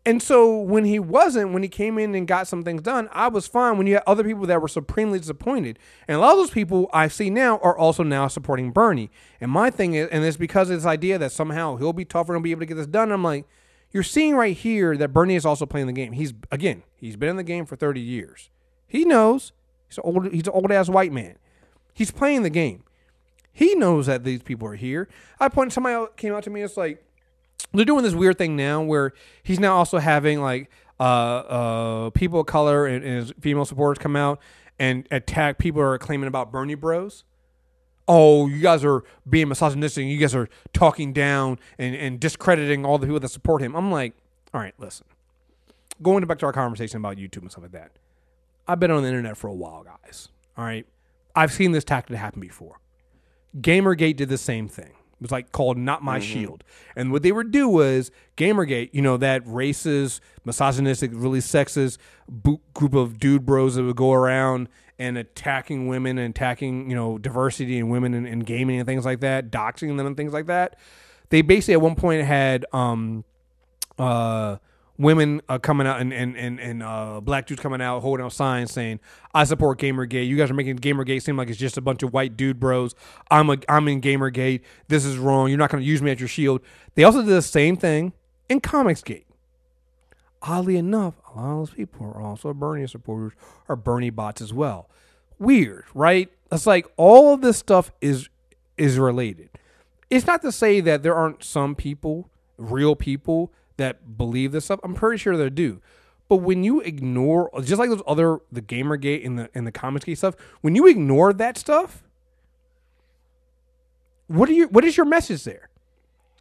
D: And so when he wasn't, when he came in and got some things done, I was fine. When you had other people that were supremely disappointed, and a lot of those people I see now are also now supporting Bernie. And my thing is, and it's because of this idea that somehow he'll be tougher and be able to get this done. I'm like, you're seeing right here that Bernie is also playing the game. He's again, he's been in the game for 30 years. He knows he's an old, he's an old ass white man. He's playing the game. He knows that these people are here. I point somebody out- came out to me. It's like they're doing this weird thing now where he's now also having like uh, uh, people of color and, and his female supporters come out and attack people who are claiming about Bernie Bros. Oh, you guys are being misogynistic. You guys are talking down and, and discrediting all the people that support him. I'm like, all right, listen. Going back to our conversation about YouTube and stuff like that. I've been on the internet for a while, guys. All right. I've seen this tactic happen before. Gamergate did the same thing. It was like called Not My Shield. And what they would do was Gamergate, you know, that racist, misogynistic, really sexist group of dude bros that would go around and attacking women and attacking, you know, diversity and women in, in gaming and things like that, doxing them and things like that. They basically at one point had um uh, women uh, coming out and and and, and uh, black dudes coming out holding out signs saying, "I support Gamergate." You guys are making Gamergate seem like it's just a bunch of white dude bros. I'm a I'm in Gamergate. This is wrong. You're not going to use me as your shield. They also did the same thing in Comicsgate. Oddly enough, a lot of those people are also Bernie supporters or Bernie bots as well. Weird, right? It's like all of this stuff is is related. It's not to say that there aren't some people, real people, that believe this stuff. I'm pretty sure they do. But when you ignore, just like those other, the GamerGate and the and the Comicsgate stuff, when you ignore that stuff, what are you? What is your message there?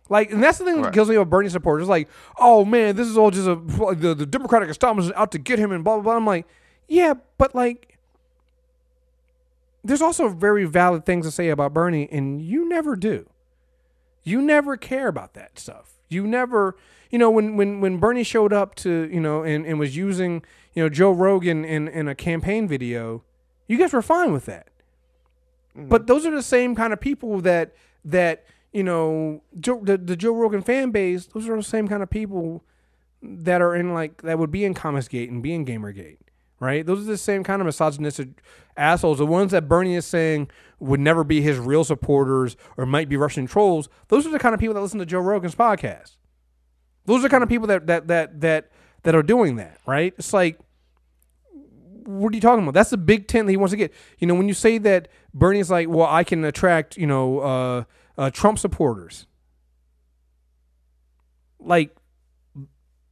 D: Like, and that's the thing that
E: Right.
D: kills me about Bernie supporters. It's like, oh man, this is all just a the, the Democratic establishment is out to get him and blah blah blah. I'm like, yeah, but like, there's also very valid things to say about Bernie, and you never do. You never care about that stuff. You never, you know, when when when Bernie showed up to, you know, and, and was using, you know, Joe Rogan in in a campaign video, you guys were fine with that. Mm-hmm. But those are the same kind of people that that you know Joe, the the Joe Rogan fan base. Those are the same kind of people that are in like that would be in Comicsgate and be in Gamergate, right? Those are the same kind of misogynistic assholes. The ones that Bernie is saying would never be his real supporters or might be Russian trolls. Those are the kind of people that listen to Joe Rogan's podcast. Those are the kind of people that that that that that are doing that, right? It's like what are you talking about? That's the big tent that he wants to get. You know, when you say that Bernie's like, well, I can attract, you know, uh, uh, Trump supporters. Like,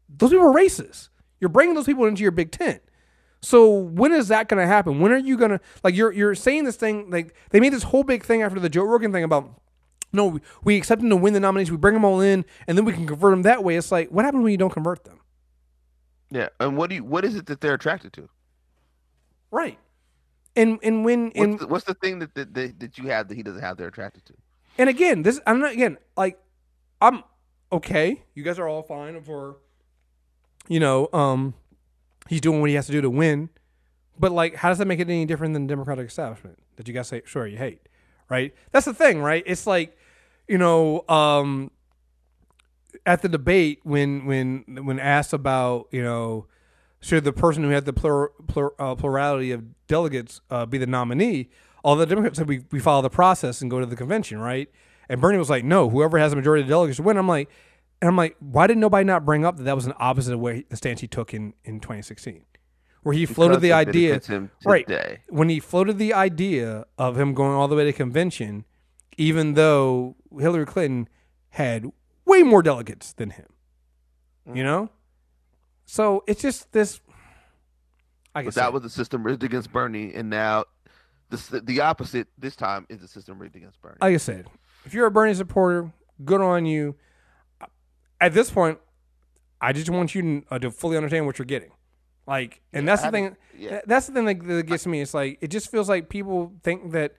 D: those people are racist. You're bringing those people into your big tent. So when is that going to happen? When are you going to like you're you're saying this thing like they made this whole big thing after the Joe Rogan thing about no we- we accept them to win the nominations we bring them all in and then we can convert them that way. It's like what happens when you don't convert them?
E: Yeah, and what do you? What is it that they're attracted to?
D: Right. And and when
E: What's,
D: and
E: the, what's the thing that, that that that you have that he doesn't have? They're attracted to.
D: and again this I'm not again like I'm okay. You guys are all fine for you know um he's doing what he has to do to win. But like, how does that make it any different than the Democratic establishment that you guys say sure you hate, right? That's the thing, right? It's like, you know, um, at the debate when when when asked about you know should the person who had the plur, plur, uh, plurality of delegates uh, be the nominee, all the Democrats said we we follow the process and go to the convention, right? And Bernie was like, no, whoever has the majority of delegates win. I'm like, and I'm like, why did nobody not bring up that that was an opposite of where the stance he took in in 2016, where he floated the idea, right? When he floated the idea of him going all the way to convention, even though Hillary Clinton had way more delegates than him,
E: Mm.
D: you know. So it's just this. I guess
E: that was the system rigged against Bernie, and now the the opposite this time is the system rigged against Bernie.
D: like I said, if you're a Bernie supporter, good on you. At this point, I just want you to, uh, to fully understand what you're getting. Like, and that's the
E: I
D: thing.
E: yeah.
D: That's the thing that, that gets me. It's like it just feels like people think that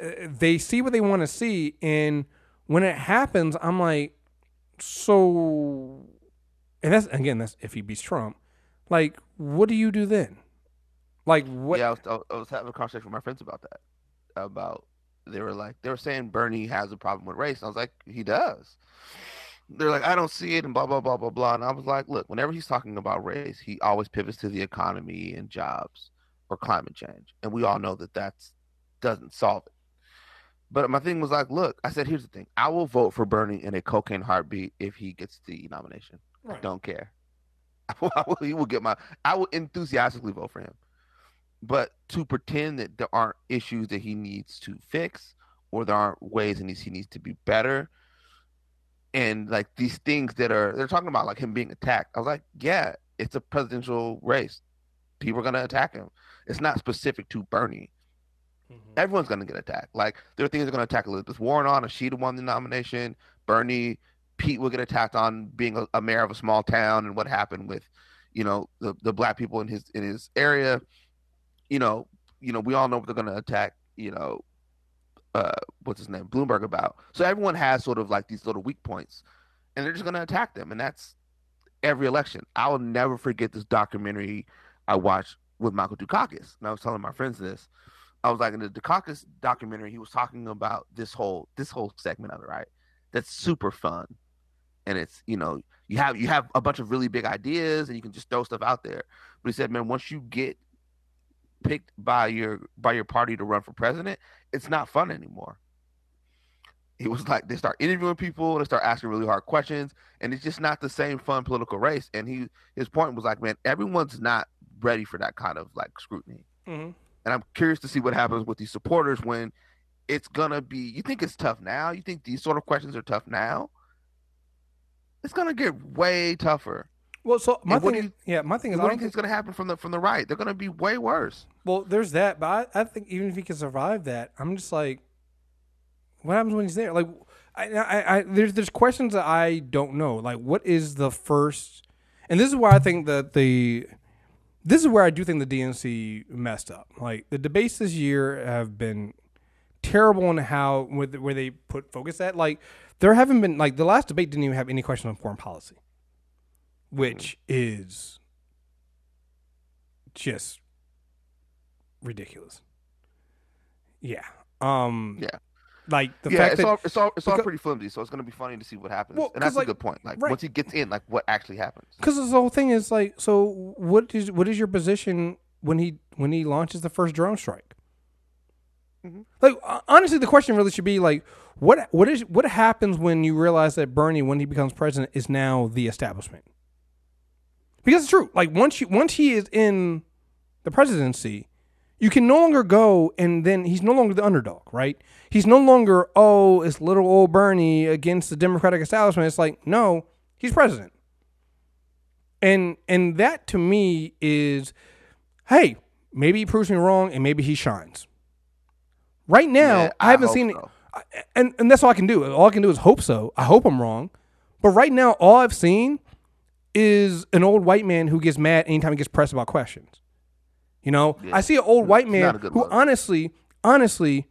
D: uh, they see what they want to see, and when it happens, I'm like, so. And that's again, that's if he beats Trump. Like, what do you do then? Like, what?
E: Yeah, I was, I was having a conversation with my friends about that. About they were like they were saying Bernie has a problem with race. I was like, he does. They're like, I don't see it, and blah blah blah blah blah. And I was like, look, whenever he's talking about race, he always pivots to the economy and jobs or climate change, and we all know that that doesn't solve it. But my thing was like, look, I said, here's the thing: I will vote for Bernie in a cocaine heartbeat if he gets the nomination.
D: Right.
E: Don't care. I will, he will get my. I will enthusiastically vote for him. But to pretend that there aren't issues that he needs to fix, or there aren't ways in which he needs to be better, and like these things that are they're talking about like him being attacked. I was like, yeah, it's a presidential race. People are gonna attack him. It's not specific to Bernie. Mm-hmm. Everyone's gonna get attacked. Like there are things that are gonna attack Elizabeth Warren on. If she'd won the nomination, Bernie, Pete will get attacked on being a, a mayor of a small town and what happened with, you know, the the black people in his in his area. You know, you know, we all know what they're gonna attack. You know, uh, what's his name, Bloomberg about. So everyone has sort of like these little weak points, and they're just gonna attack them, and that's every election. I will never forget this documentary I watched with Michael Dukakis, and I was telling my friends this. I was like in the Dukakis documentary, he was talking about this whole this whole segment of it, right? That's super fun, and it's you know you have you have a bunch of really big ideas, and you can just throw stuff out there. But he said, man, once you get picked by your by your party to run for president, it's not fun anymore. It was like they start interviewing people, they start asking really hard questions, and it's just not the same fun political race. And he his point was like, man, everyone's not ready for that kind of like scrutiny.
D: hmm
E: And I'm curious to see what happens with these supporters when it's gonna be. You think it's tough now? You think these sort of questions are tough now? It's gonna get way tougher.
D: Well, so my
E: And
D: thing, is, yeah, my thing is,
E: What do you think is gonna happen from the from the right? They're gonna be way worse.
D: Well, there's that, but I, I think even if he can survive that, I'm just like, what happens when he's there? Like, I, I, I there's there's questions that I don't know. Like, what is the first? And this is why I think that the, this is where I do think the DNC messed up. Like the debates this year have been terrible in how with where they put focus at. Like there haven't been like the last debate didn't even have any question on foreign policy, which is just ridiculous. Yeah. Um
E: Yeah.
D: Like the
E: yeah,
D: fact
E: it's
D: that
E: all it's all it's all pretty flimsy. So it's gonna be funny to see what happens.
D: Well,
E: and that's
D: like-
E: a good point. Like
D: right.
E: once he gets in, like what actually happens.
D: because the whole thing is like, so what is what is your position when he when he launches the first drone strike?
E: Mm-hmm.
D: Like honestly, the question really should be like, what what is what happens when you realize that Bernie, when he becomes president, is now the establishment? Because it's true. Like once you once he is in the presidency, you can no longer go and then he's no longer the underdog, right? He's no longer, oh, it's little old Bernie against the Democratic establishment. It's like, no, he's president. And and that to me is, hey, maybe he proves me wrong and maybe he shines. Right now,
E: Yeah,
D: I
E: I
D: haven't seen
E: so.
D: it. And and that's all I can do. All I can do is hope so. I hope I'm wrong. But right now, all I've seen is an old white man who gets mad anytime he gets pressed about questions. You know, I see an old white man who
E: look.
D: honestly, honestly,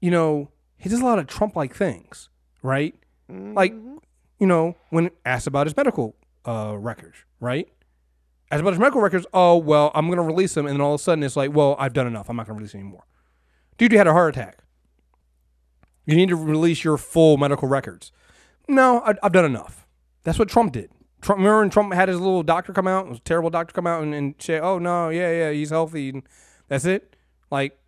D: you know, he does a lot of Trump like things, right? Like, you know, when asked about his medical uh, records, right? Asked about his medical records, oh, well, I'm going to release them. And then all of a sudden it's like, well, I've done enough. I'm not going to release anymore. Dude, you had a heart attack. You need to release your full medical records. No, I, I've done enough. That's what Trump did. Trump, remember when Trump had his little doctor come out, was terrible doctor come out and, and say, "Oh no, yeah, yeah, he's healthy," and that's it. Like,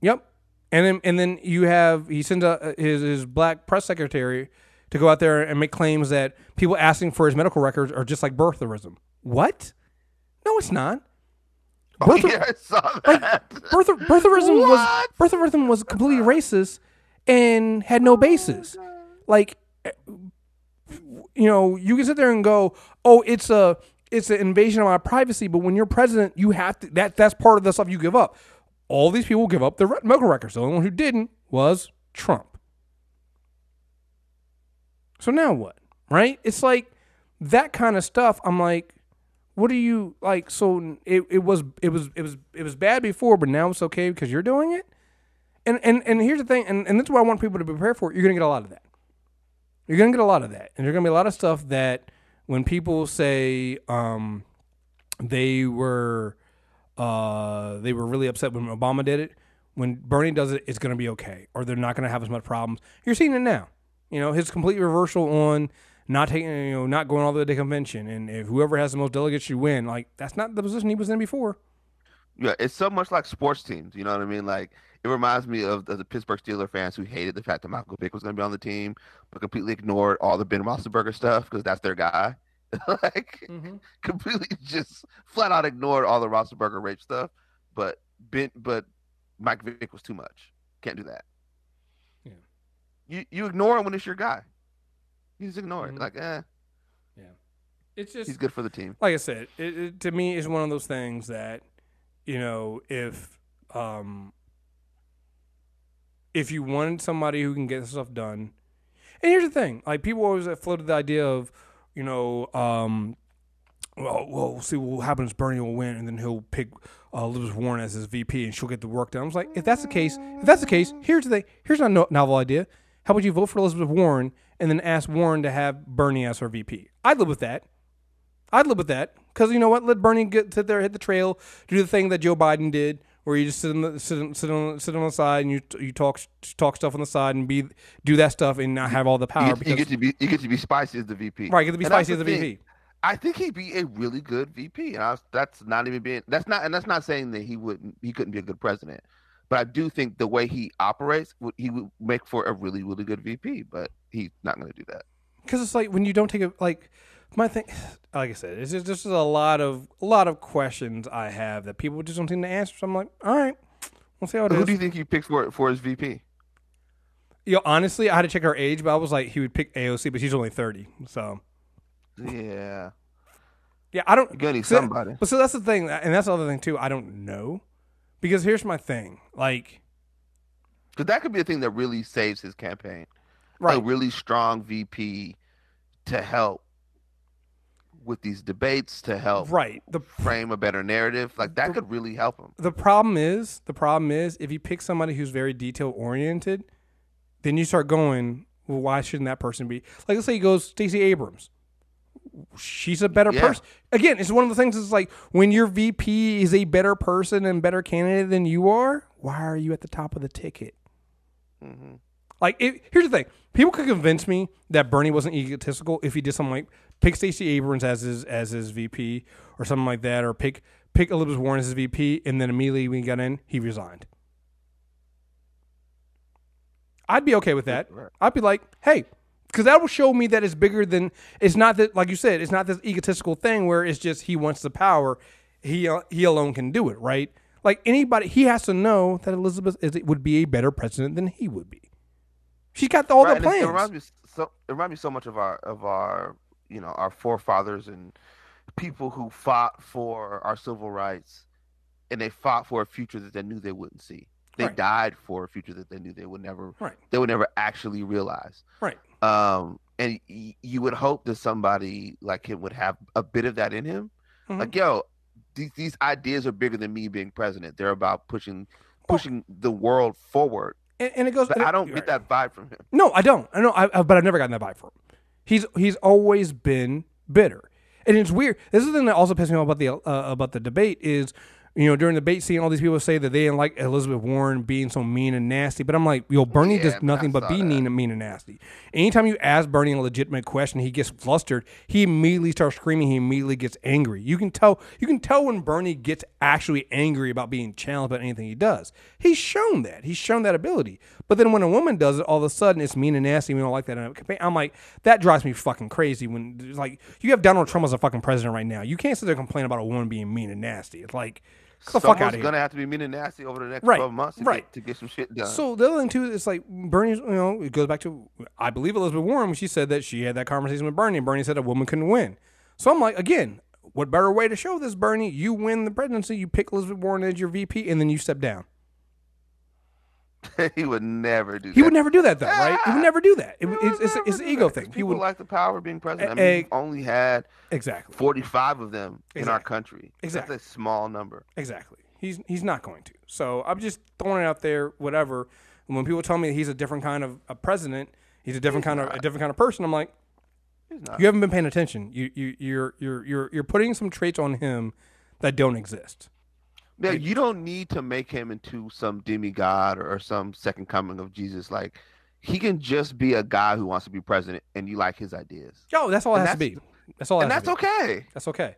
D: yep. And then and then you have he sends a, his his black press secretary to go out there and make claims that people asking for his medical records are just like birtherism. What? No, it's not.
E: Oh,
D: Birther-
E: yeah, I saw that.
D: Birther, birtherism was birtherism was completely racist and had no basis. Like, you know, you can sit there and go, "Oh, it's a it's an invasion of my privacy," but when you're president, you have to that that's part of the stuff you give up. All these people give up their medical records. The only one who didn't was Trump. So now what? Right? It's like that kind of stuff. I'm like, what are you like? So it, it was it was it was it was bad before, but now it's okay because you're doing it. And and and here's the thing, and, and that's what I want people to prepare for. You're gonna get a lot of that. You're gonna get a lot of that, and there's gonna be a lot of stuff that when people say um, they were uh, they were really upset when Obama did it. When Bernie does it, it's gonna be okay, or they're not gonna have as much problems. You're seeing it now. You know his complete reversal on not taking, you know, not going all the way to convention, and if whoever has the most delegates should win. Like that's not the position he was in before.
E: Yeah, it's so much like sports teams. You know what I mean? Like it reminds me of, of the Pittsburgh Steelers fans who hated the fact that Michael Vick was going to be on the team, but completely ignored all the Ben Roethlisberger stuff because that's their guy. like completely just flat out ignored all the Roethlisberger rape stuff. But Ben, but Mike Vick was too much. Can't do that.
D: Yeah.
E: You you ignore him when it's your guy. You just ignore
D: Mhm.
E: it. Like, eh, Yeah.
D: It's just
E: he's good for the team.
D: like I said, it, it, to me, is one of those things that, you know, if um, if you wanted somebody who can get stuff done, and here's the thing, like people always floated the idea of, you know, um, well, well, see what happens. Bernie will win, and then he'll pick uh, Elizabeth Warren as his VP, and she'll get the work done. I was like, if that's the case, if that's the case, here's the. Here's a no- novel idea. How about you vote for Elizabeth Warren and then ask Warren to have Bernie as her VP? I'd live with that. I'd live with that because you know what? Let Bernie get sit there, hit the trail, do the thing that Joe Biden did, where you just sit on the sit sit on, sit on the side and you you talk talk stuff on the side and be do that stuff and not have all the power
E: You get, you get to be you get to be spicy as the VP.
D: right, get to be
E: And
D: spicy as the
E: thing.
D: VP.
E: I think he'd be a really good VP. And I was, that's not even being that's not and that's not saying that he wouldn't he couldn't be a good president. But I do think the way he operates, would- he would make for a really really good VP. But he's not going to do that.
D: because it's like when you don't take it like my thing like i said it's just, just a lot of a lot of questions i have that people just don't seem to answer so i'm like all right we'll see how it
E: Who
D: is
E: do you think he picked for for his VP?
D: you know, honestly i had to check her age but i was like he would pick aoc but she's only 30 so
E: Yeah,
D: yeah i don't
E: need
D: so-
E: somebody.
D: but so that's the thing and that's the other thing too i don't know because here's my thing like
E: Because that could be a thing that really saves his campaign.
D: right
E: A really strong VP to help with these debates, to help
D: right the
E: frame a better narrative. Like that could really help him.
D: the problem is the problem is if you pick somebody who's very detail oriented then you start going well why shouldn't that person be like let's say he goes stacey abrams she's a better
E: Yeah.
D: person again it's one of the things it's like when your vp is a better person and better candidate than you are why are you at the top of the ticket
E: Mm-hmm.
D: like it, here's the thing people could convince me that bernie wasn't egotistical if he did something like pick stacey abrams as his as his vp or something like that or pick pick elizabeth warren as his vp and then immediately when he got in he resigned i'd be okay with that i'd be like hey because that will show me that it's bigger than it's not that like you said it's not this egotistical thing where it's just he wants the power he uh, he alone can do it, right? Like anybody, he has to know that Elizabeth is, would be a better president than he would be. She's got all
E: Right,
D: the plans.
E: It reminds me so. It reminds me so much of our of our you know our forefathers and people who fought for our civil rights, and they fought for a future that they knew they wouldn't see. They
D: Right.
E: died for a future that they knew they would never
D: Right.
E: they would never actually realize.
D: Right.
E: Um, and y- you would hope that somebody like him would have a bit of that in him.
D: Mhm.
E: Like, yo, these these ideas are bigger than me being president. They're about pushing pushing the world forward.
D: and, and it goes.
E: But
D: and it-
E: I don't get
D: right.
E: that vibe from him.
D: No, I don't. I know, I, I, but I've never gotten that vibe from him. He's he's always been bitter, and it's weird. This is the thing that also pisses me off about the uh, about the debate is, you know, during the debate scene, all these people say that they didn't like Elizabeth Warren being so mean and nasty. But I'm like, yo, Bernie
E: Yeah,
D: does nothing but be
E: that.
D: mean and mean and nasty. Anytime you ask Bernie a legitimate question, he gets flustered. He immediately starts screaming. He immediately gets angry. You can tell. You can tell when Bernie gets actually angry about being challenged about anything he does. He's shown that. He's shown that ability. But then when a woman does it, all of a sudden it's mean and nasty. We don't like that in a campaign. I'm like, that drives me fucking crazy. When like you have Donald Trump as a fucking president right now, you can't sit there and complain about a woman being mean and nasty. It's like, the fuck out of here.
E: gonna have to be mean and nasty over the next
D: Right,
E: 12 months to,
D: right.
E: get, to get some shit done.
D: So the other thing too is like Bernie's. You know, it goes back to I believe Elizabeth Warren when she said that she had that conversation with Bernie, and Bernie said a woman couldn't win. So I'm like, again, what better way to show this, Bernie? You win the presidency, you pick Elizabeth Warren as your VP, and then you step down.
E: he would never do
D: He
E: that.
D: would never do that, though, right? He would never do that. It, it's, it's, it's an ego
E: that,
D: thing. He
E: People
D: would
E: like the power of being president. I mean, we've only had
D: exactly,
E: 45 of them in our country.
D: Exactly.
E: That's a small number.
D: exactly. He's he's not going to. So I'm just throwing it out there. Whatever. And when people tell me he's a different kind of a president, he's a different kind of a different kind of person. I'm like,
E: He's not.
D: You haven't been paying attention. You you you're you're you're you're putting some traits on him that don't exist.
E: Yeah, you don't need to make him into some demigod or, or some second coming of Jesus. Like, he can just be a guy who wants to be president, and you like his ideas,
D: Yo, that's all it has to be. That's all. It
E: and
D: has
E: that's
D: to be.
E: okay.
D: That's okay.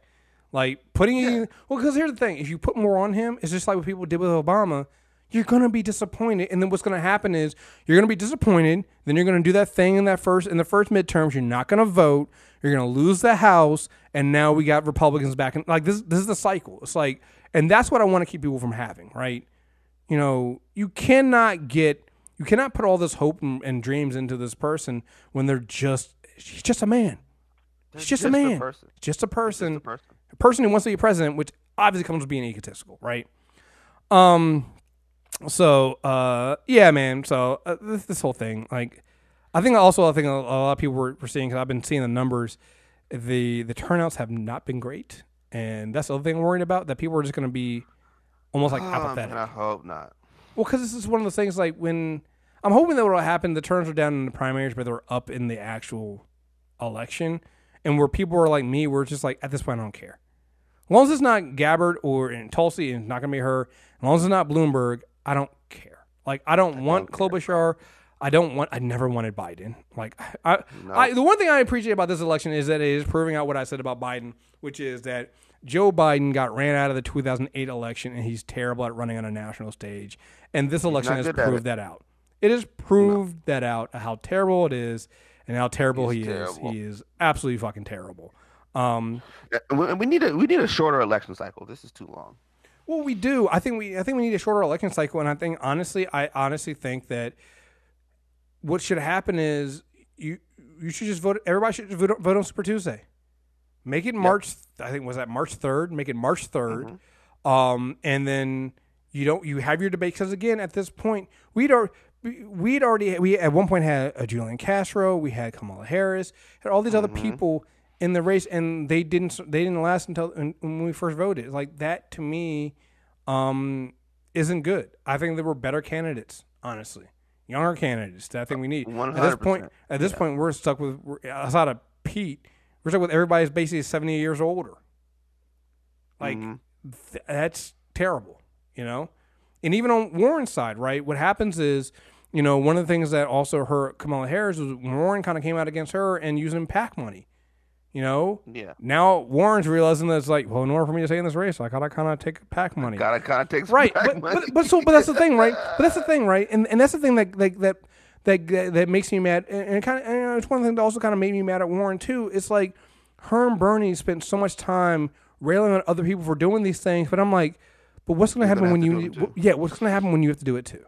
D: Like putting you well, because here's the thing: if you put more on him, it's just like what people did with Obama. You're gonna be disappointed, and then what's gonna happen is you're gonna be disappointed. Then you're gonna do that thing in that first in the first midterms. You're not gonna vote. You're gonna lose the House, and now we got Republicans back. And like this, this is the cycle. It's like, and that's what I want to keep people from having, right? You know, you cannot get, you cannot put all this hope and, and dreams into this person when they're just, he's just a man. He's just, a
E: just a
D: man.
E: person.
D: Just a person.
E: Just a person.
D: A person who wants to be president, which obviously comes with being egotistical, right? Um. So, uh, yeah, man. So uh, this this whole thing, like, I think also I think a, a lot of people were, were seeing because I've been seeing the numbers. The the turnouts have not been great, and that's the other thing I'm worried about. That people are just going to be almost like
E: Oh,
D: apathetic.
E: I hope not.
D: Well, because this is one of those things like when I'm hoping that what'll happen, the turns are down in the primaries, but they're up in the actual election, and where people are like me, we're just like at this point, I don't care. As long as it's not Gabbard or in Tulsi, and it's not gonna be her. As long as it's not Bloomberg, I don't care. Like I don't want Klobuchar. I don't want. I never wanted Biden. Like I, I, the one thing I appreciate about this election is that it is proving out what I said about Biden, which is that Joe Biden got ran out of the 2008 election, and he's terrible at running on a national stage. And this election has proved that out. It has proved that out how terrible it is, and how terrible
E: He's
D: he
E: terrible.
D: is. He is absolutely fucking terrible. Um,
E: we, we need a we need a shorter election cycle. This is too long.
D: Well, we do. I think we. I think we need a shorter election cycle, and I think honestly, I honestly think that what should happen is you you should just vote. Everybody should just vote, vote on Super Tuesday. Make it March. I think was that March third. Make it March 3rd um, and then you don't. You have your debate because again, at this point, we'd already. We'd already we at one point had a Julian Castro, we had Kamala Harris, had all these other people in the race, and they didn't they didn't last until when when we first voted. Like that to me, um, isn't good. I think there were better candidates, honestly, younger candidates that I think we need. At this point, at this point, we're stuck with we're, outside of Pete. We're stuck with everybody's basically seventy years older. Like th- that's terrible, you know. And even on Warren's side, right? What happens is, you know, one of the things that also hurt Kamala Harris was Warren kind of came out against her and using PAC money. You know,
E: Yeah.
D: now Warren's realizing that it's like, well, in order for me to stay in this race, I gotta kind of take PAC money
E: Gotta kind of take some
D: right but,
E: money.
D: but, but so but that's the thing right but that's the thing right and and that's the thing that that that that, that makes me mad and, and kind of and it's one thing that also kind of made me mad at Warren too it's like her and Bernie spent so much time railing on other people for doing these things, but I'm like, but what's going to
E: You're
D: happen
E: gonna
D: when you yeah, what's to happen when you have to do it too?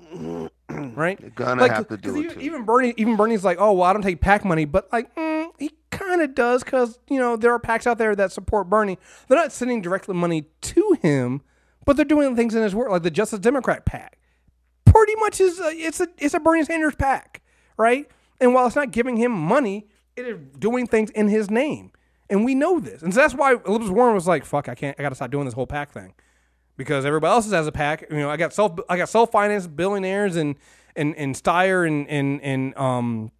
D: right?
E: You're gonna
D: Like,
E: have to do it
D: even,
E: too.
D: even Bernie, even Bernie's like, oh well, I don't take PAC money, but like mm, he kind of does because you know there are PACs out there that support Bernie. They're not sending directly money to him, but they're doing things in his work, like the Justice Democrat PAC. Pretty much is a, it's a it's a Bernie Sanders PAC, right? And while it's not giving him money, it is doing things in his name, and we know this, and so that's why Elizabeth Warren was like, "Fuck, I can't, I got to stop doing this whole PAC thing." because everybody else has a pack. You know, I got self I got self financed billionaires and and and Steyer and and and um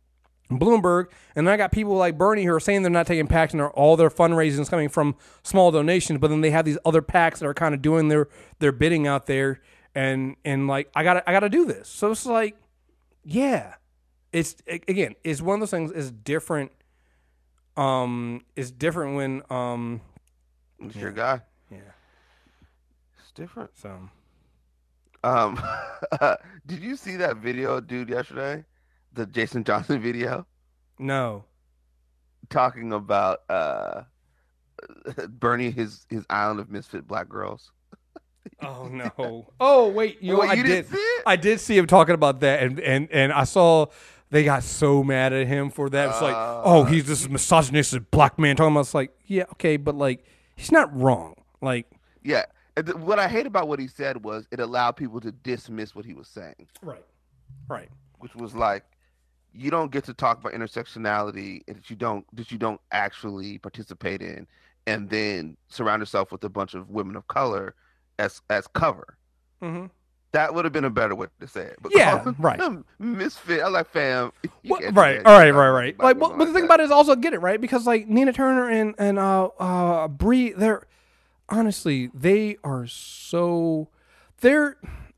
D: Bloomberg, and then I got people like Bernie who are saying they're not taking packs and they're, all their fundraising is coming from small donations, but then they have these other packs that are kind of doing their their bidding out there, and and like I got I got to do this. So it's like, yeah, it's again, it's one of those things. is different. Um, it's different when um
E: It's your guy.
D: yeah.
E: It's different.
D: So
E: Um, did you see that video, dude, yesterday? The Jason Johnson video
D: no.
E: talking about uh Bernie his his island of misfit black girls.
D: Oh no! Oh wait, you know,
E: What,
D: I
E: you
D: did.
E: didn't see it?
D: I did see him talking about that, and and and I saw they got so mad at him for that. It's like,
E: Uh,
D: oh, he's this misogynistic black man talking about. It's like, yeah, okay, but like, he's not wrong. Like,
E: Yeah. What I hate about what he said was it allowed people to dismiss what he was saying,
D: right, right,
E: which was like, you don't get to talk about intersectionality that you don't that you don't actually participate in, and then surround yourself with a bunch of women of color as as cover.
D: mm-hmm.
E: That would have been a better way to say it. But
D: Yeah, right.
E: them misfit. I like fam.
D: Well, right, all right, right, right. Like,
E: women
D: but, the thing
E: that.
D: about it is also get it right because like Nina Turner and and uh uh Bree, they're honestly they are so they're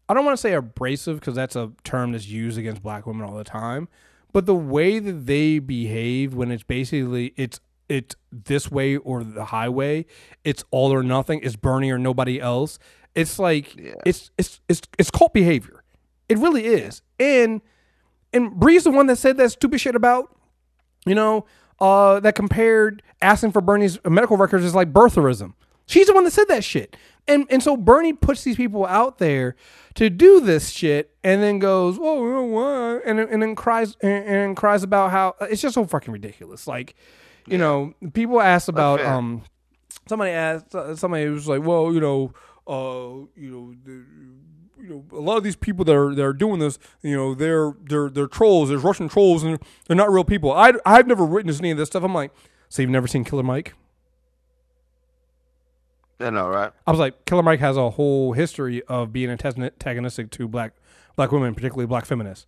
D: I don't want to say abrasive because that's a term that's used against black women all the time, but the way that they behave when it's basically it's it's this way or the highway, it's all or nothing, it's Bernie or nobody else. It's like
E: Yeah.
D: it's it's it's it's cult behavior. It really is. And and Bree's the one that said that stupid shit about, you know, uh, that compared asking for Bernie's medical records is like birtherism. She's the one that said that shit. And and so Bernie puts these people out there to do this shit and then goes, oh, know what? And, then- and then cries and, and cries about how it's just so fucking ridiculous. Like, you know, people ask about um somebody asked uh, somebody was like, well, you know, uh, you know, the, you know, a lot of these people that are that are doing this, you know, they're they're they're trolls. There's Russian trolls, and they're not real people. I I've never witnessed any of this stuff. I'm like, so you've never seen Killer Mike?
E: I know, right?
D: I was like, Killer Mike has a whole history of being antagonistic to black black women, particularly black feminists.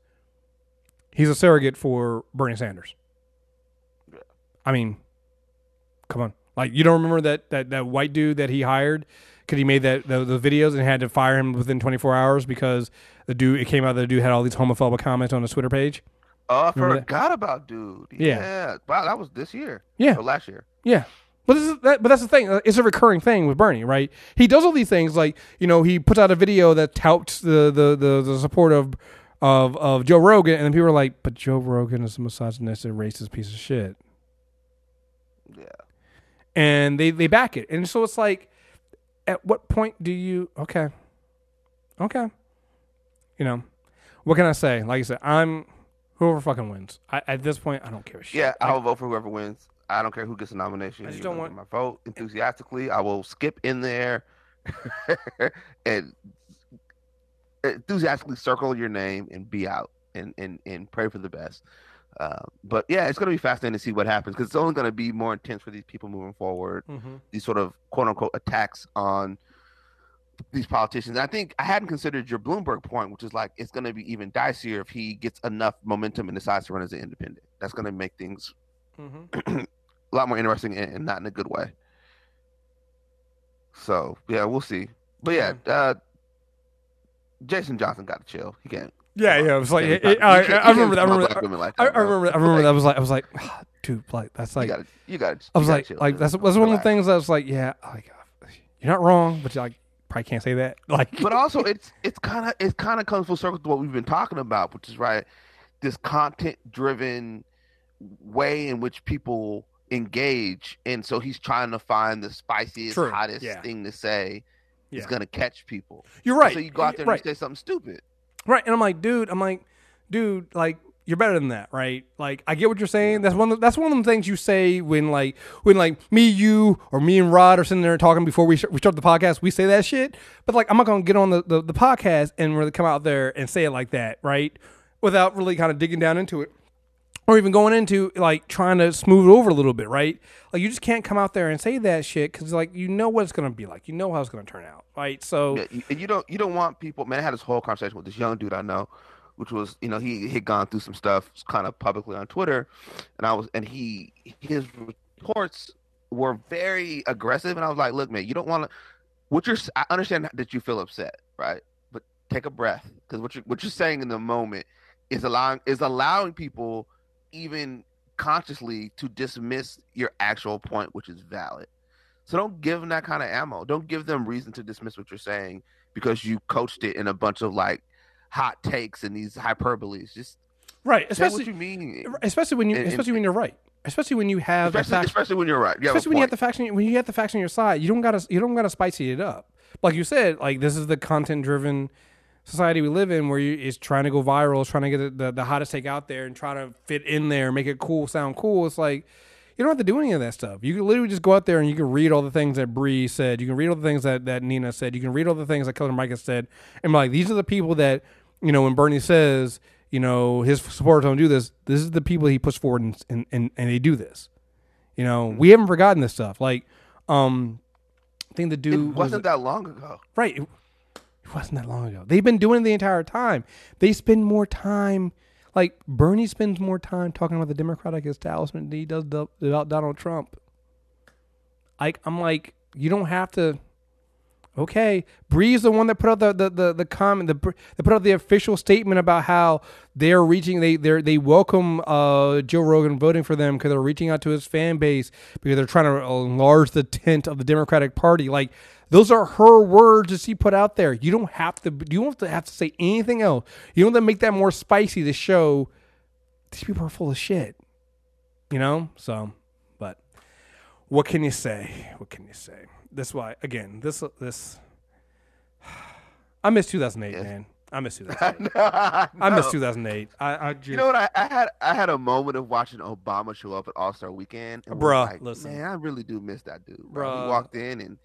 D: He's a surrogate for Bernie Sanders. I mean, come on. Like you don't remember that that, that white dude that he hired because he made that the, the videos and had to fire him within 24 hours because the dude it came out that the dude had all these homophobic comments on his Twitter page.
E: Oh, I
D: Remember that?
E: forgot about dude.
D: Yeah.
E: Yeah. Wow, that was this year.
D: Yeah.
E: Or last year.
D: Yeah. But this is that, but that's the thing. uh, It's a recurring thing with Bernie, right? He does all these things like you know he puts out a video that touts the the the, the support of of of Joe Rogan, and then people are like, "But Joe Rogan is a misogynistic, racist piece of shit,"
E: Yeah.
D: and they they back it, and so it's like, at what point do you? Okay, okay, you know, what can I say? Like I said, I'm whoever fucking wins. I, at this point, I don't care a shit.
E: Yeah, I
D: Like,
E: vote for whoever wins. I don't care who gets a nomination.
D: I just don't want-
E: my vote enthusiastically. I will skip in there and enthusiastically circle your name and be out and and, and pray for the best. Uh, but yeah, it's going to be fascinating to see what happens because it's only going to be more intense for these people moving forward.
D: mhm.
E: These sort of quote unquote attacks on these politicians. And I think I hadn't considered your Bloomberg point, which is like it's going to be even dicier if he gets enough momentum and decides to run as an independent. That's going to make things
D: Mhm.
E: a lot more interesting and, and not in a good way. So yeah, we'll see. But yeah, uh, Jason Johnson got to chill. He can't.
D: Yeah, yeah. It was like, it- it- I, I remember that. I remember that.
E: like
D: I,
E: that,
D: I
E: bro.
D: remember. I remember
E: Like,
D: that. I was like, I was like, ah, dude, like that's
E: You
D: like.
E: got. You got to.
D: I was like, like that's that's one of the things I was like, yeah, like you're not wrong, but you like probably can't say that. Like,
E: but also it's it's kind of it kind of comes full circle to what we've been talking about, which is right this content driven way in which people engage, and so he's trying to find the spiciest,
D: True,
E: hottest
D: yeah.
E: thing to say.
D: Yeah.
E: Is gonna catch people.
D: You're right.
E: So you go out there and
D: right.
E: you say something stupid.
D: Right. And I'm like, dude, I'm like, dude, like, you're better than that, right? Like, I get what you're saying. That's one. Of, that's one of them things you say when, like, when like me, you, or me and Rod are sitting there talking before we sh- we start the podcast. We say that shit, but like, I'm not gonna get on the, the the podcast and really come out there and say it like that, right? Without really kind of digging down into it, or even going into like trying to smooth it over a little bit, right? Like, you just can't come out there and say that shit because like you know what it's gonna be like. You know how it's gonna turn out, right? So
E: Yeah, you, don't you don't want people. Man, I had this whole conversation with this young dude I know, which was you know he had gone through some stuff kind of publicly on Twitter, and I was and he his reports were very aggressive, and I was like, look, man, you don't want to. What you're I understand that you feel upset, right? But take a breath because what you are what you're saying in the moment is allowing is allowing people even consciously to dismiss your actual point, which is valid. So don't give them that kind of ammo. Don't give them reason to dismiss what you're saying because you coached it in a bunch of like hot takes and these hyperboles. Just
D: right, especially
E: what you mean.
D: especially when you
E: And- and-
D: especially when you're right especially when you have
E: Especially,
D: fact,
E: especially when you're right. You
D: especially when you have the facts when you have the facts on your side you don't gotta you don't gotta spicy it up like you said like this is the content driven society we live in where you is trying to go viral trying to get the, the, the hottest take out there and trying to fit in there make it cool sound cool it's like you don't have to do any of that stuff. You can literally just go out there and you can read all the things that Bree said. You can read all the things that, that Nina said. You can read all the things that Killer Mike has said. And be like, these are the people that, you know, when Bernie says, you know, his supporters don't do this, this is the people he puts forward and, and, and, and they do this. You know, we haven't forgotten this stuff. Like, um, I think the
E: It
D: dude was
E: wasn't that long ago.
D: right. It, wasn't that long ago. They've been doing it the entire time. They spend more time, like Bernie spends more time talking about the Democratic establishment than he does the, about Donald Trump. Like I'm like, you don't have to. Okay, Bree's the one that put out the the the, the comment. The they put out the official statement about how they're reaching. They they they welcome uh, Joe Rogan voting for them because they're reaching out to his fan base because they're trying to enlarge the tent of the Democratic Party. Like those are her words that she put out there. You don't have to. You don't have to have to say anything else. You don't have to make that more spicy to show these people are full of shit. You know. So, but what can you say? What can you say? This why again. This this. I miss 2008,
E: Yes.
D: man. I miss 2008. I miss 2008. I, I just,
E: You know what? I, I had I had a moment of watching Obama show up at All Star Weekend. And was like,
D: listen.
E: man, I really do miss that dude. Bro.
D: Bruh.
E: He walked in and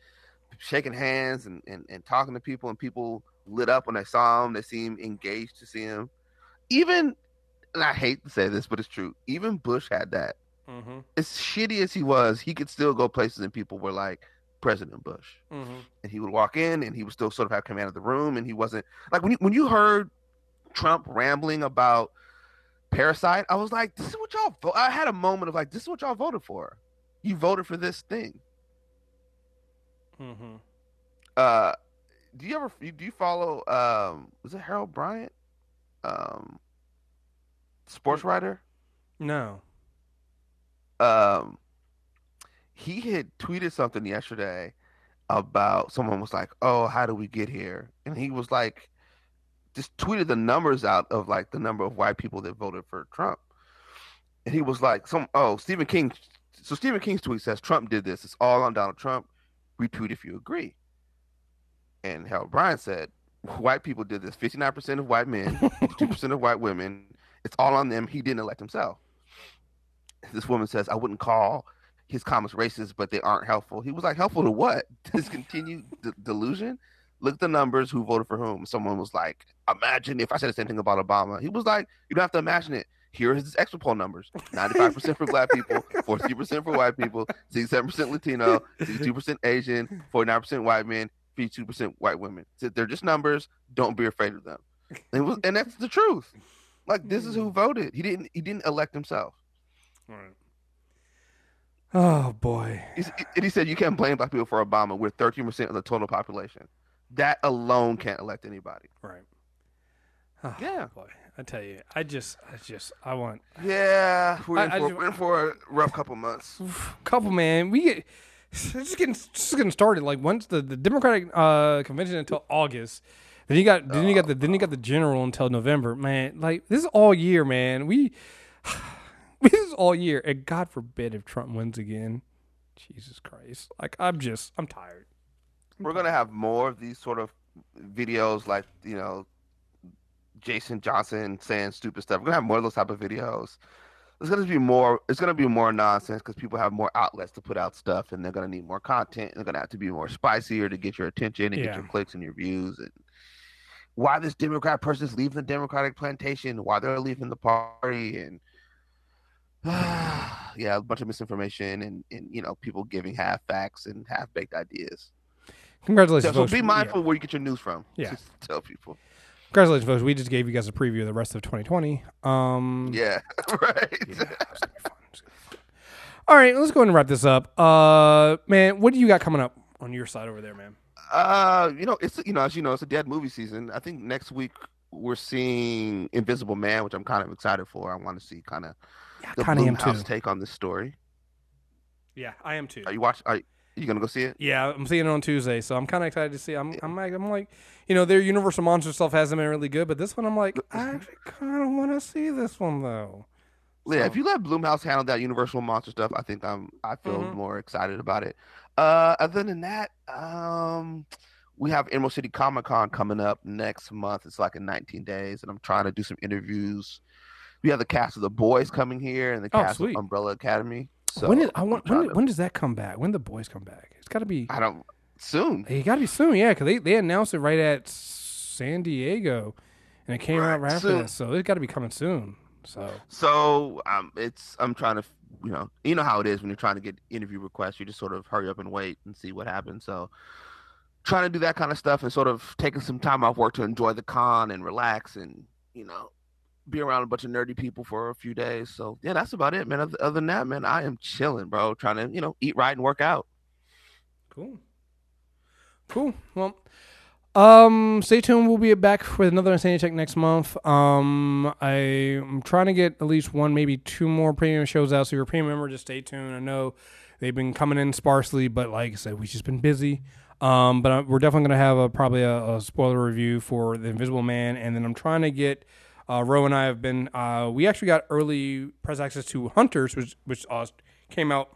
E: shaking hands and, and, and talking to people, and people lit up when they saw him. They seemed engaged to see him. Even, and I hate to say this, but it's true. Even Bush had that.
D: Mhm,
E: As shitty as he was, he could still go places, and people were like, President Bush.
D: mhm.
E: and he would walk in and he would still sort of have command of the room and he wasn't like when you, when you heard Trump rambling about Parasite, I was like, this is what y'all vo-. I had a moment of like, this is what y'all voted for. You voted for this thing.
D: Mhm.
E: Uh, do you ever do you follow? Um, was it Harold Bryant, um, sports writer?
D: No.
E: um he had tweeted something yesterday about someone was like, "Oh, how do we get here?" And he was like, just tweeted the numbers out of like the number of white people that voted for Trump. And he was like, "Some oh, Stephen King." So Stephen King's tweet says Trump did this. It's all on Donald Trump. Retweet if you agree. And Harold Bryant said, "White people did this. Fifty-nine percent of white men, 2% of white women. It's all on them. He didn't elect himself." This woman says, "I wouldn't call." his comments racist, but they aren't helpful. He was like, helpful to what? This continued d- delusion. Look at the numbers. Who voted for whom? Someone was like, imagine if I said the same thing about Obama. He was like, you don't have to imagine it. Here is his extra poll numbers: ninety-five percent for black people, forty percent for white people, sixty-seven percent Latino, sixty-two percent Asian, forty-nine percent white men, fifty-two percent white women. So they're just numbers. Don't be afraid of them. And, it was, and that's the truth. Like this is who voted. He didn't. He didn't elect himself.
D: Right. Oh boy.
E: He's- And he said you can't blame black people for Obama. We're 13% of the total population. That alone can't elect anybody.
D: Right. Oh,
E: Yeah.
D: Boy, I tell you, I just, I just, I want
E: Yeah, we're, in,
D: I- I
E: for, we're in for a rough couple months.
D: couple man. We get it's just getting just getting started. Like once the, the Democratic uh, convention until August, then you got then you got the then you got the general until November. Man, like this is all year, man. We this is all year, and God forbid if Trump wins again. Jesus Christ! Like I'm just, I'm tired.
E: We're gonna have more of these sort of videos, like you know, Jason Johnson saying stupid stuff. We're gonna have more of those type of videos. It's gonna be more. It's gonna be more nonsense because people have more outlets to put out stuff, and they're gonna need more content. They're gonna have to be more spicier to get your attention and
D: Yeah.
E: get your clicks and your views. And why this Democrat person is leaving the Democratic plantation? Why they're leaving the party? And yeah, a bunch of misinformation and and you know people giving half facts and half baked ideas.
D: Congratulations,
E: So, so be
D: Yeah.
E: mindful where you get your news from.
D: Yeah.
E: Just tell people.
D: Congratulations, folks. We just gave you guys a preview of the rest of 2020. Um,
E: Yeah, right.
D: yeah, it's gonna be fun. It's gonna be fun. All right, let's go ahead and wrap this up. Uh, man, what do you got coming up on your side over there, man?
E: Uh, you know, it's you know, as you know, it's a dead movie season. I think next week we're seeing Invisible Man, which I'm kind of excited for. I want to see kind of
D: Yeah,
E: the
D: kind of am
E: Blumhouse
D: too.
E: take on this story.
D: Yeah, I am too.
E: Are you watch? Are you gonna go see it?
D: Yeah, I'm seeing it on Tuesday, so I'm kind of excited to see. I'm, I'm like, I'm like, you know, their Universal Monster stuff hasn't been really good, but this one, I'm like, I actually kind of want to see this one though.
E: Yeah, if you let Blumhouse handle that Universal monster stuff, I think I'm I feel
D: Mhm.
E: more excited about it. Uh, other than that, um, we have Emerald City Comic Con coming up next month. It's like in 19 days, and I'm trying to do some interviews. We have the cast of The Boys coming here and the
D: Oh,
E: cast
D: sweet.
E: of Umbrella Academy. So
D: when is, I want when,
E: to-
D: when does that come back? When the boys come back? It's got to be.
E: I don't soon.
D: It got to be soon, yeah, because they, they announced it right at San Diego, and it came out
E: Right,
D: right after that, so it's got to be coming soon. So
E: So um, it's I'm trying to you know you know how it is when you're trying to get interview requests. You just sort of hurry up and wait and see what happens. So trying to do that kind of stuff and sort of taking some time off work to enjoy the con and relax and you know be around a bunch of nerdy people for a few days. So yeah, that's about it, man. Other, than that, man, I am chilling, bro. Trying to you know eat right and work out.
D: Cool. Cool. Well, um, stay tuned. We'll be back with another Insanity Check next month. Um, I'm trying to get at least one, maybe two more premium shows out. So you're a premium member, just stay tuned. I know they've been coming in sparsely, but like I said, we've just been busy. Um, but I, we're definitely gonna have a probably a, a spoiler review for the Invisible Man, and then I'm trying to get. Uh, Ro and I have been. Uh, we actually got early press access to Hunters, which which uh, came out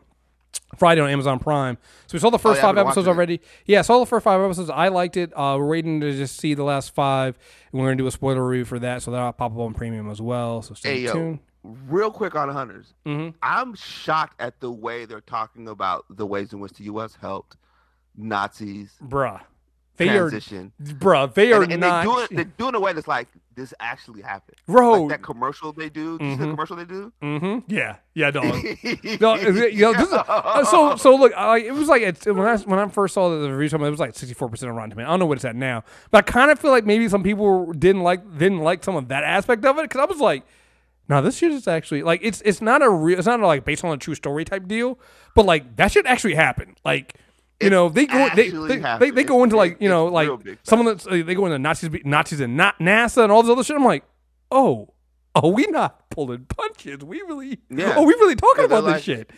D: Friday on Amazon Prime. So we saw the first
E: yeah,
D: five episodes
E: watching it.
D: already. Yeah, saw the first five episodes. I liked it. Uh, we're waiting to just see the last five, and we're gonna do a spoiler review for that. So that'll pop up on premium as well. So stay
E: Hey yo,
D: tuned.
E: real quick on Hunters.
D: Mhm.
E: I'm shocked at the way they're talking about the ways in which the U.S. helped Nazis
D: Bruh, they
E: transition.
D: are, bruh, they are
E: and, and
D: not.
E: they do it. They do it in a way that's like this actually happened.
D: Bro.
E: like that commercial they do. See the commercial they do?
D: mm-hmm. Yeah, yeah, dog. No, you know, is, uh, so so look, I, it was like it's, when I when I first saw the review, it was like sixty four percent on Rotten Tomatoes. I don't know what it's at now, but I kind of feel like maybe some people didn't like didn't like some of that aspect of it because I was like, no, this shit is actually like it's it's not a real, it's not like based on a true story type deal, but like that should actually happen. Like you know they go they they, they, they go into like you know like
E: real big
D: some of the they go into Nazis Nazis and not NASA and all this other shit. I'm like, oh. Oh, we not pulling punches. We really,
E: Yeah.
D: oh, we really talking about this shit.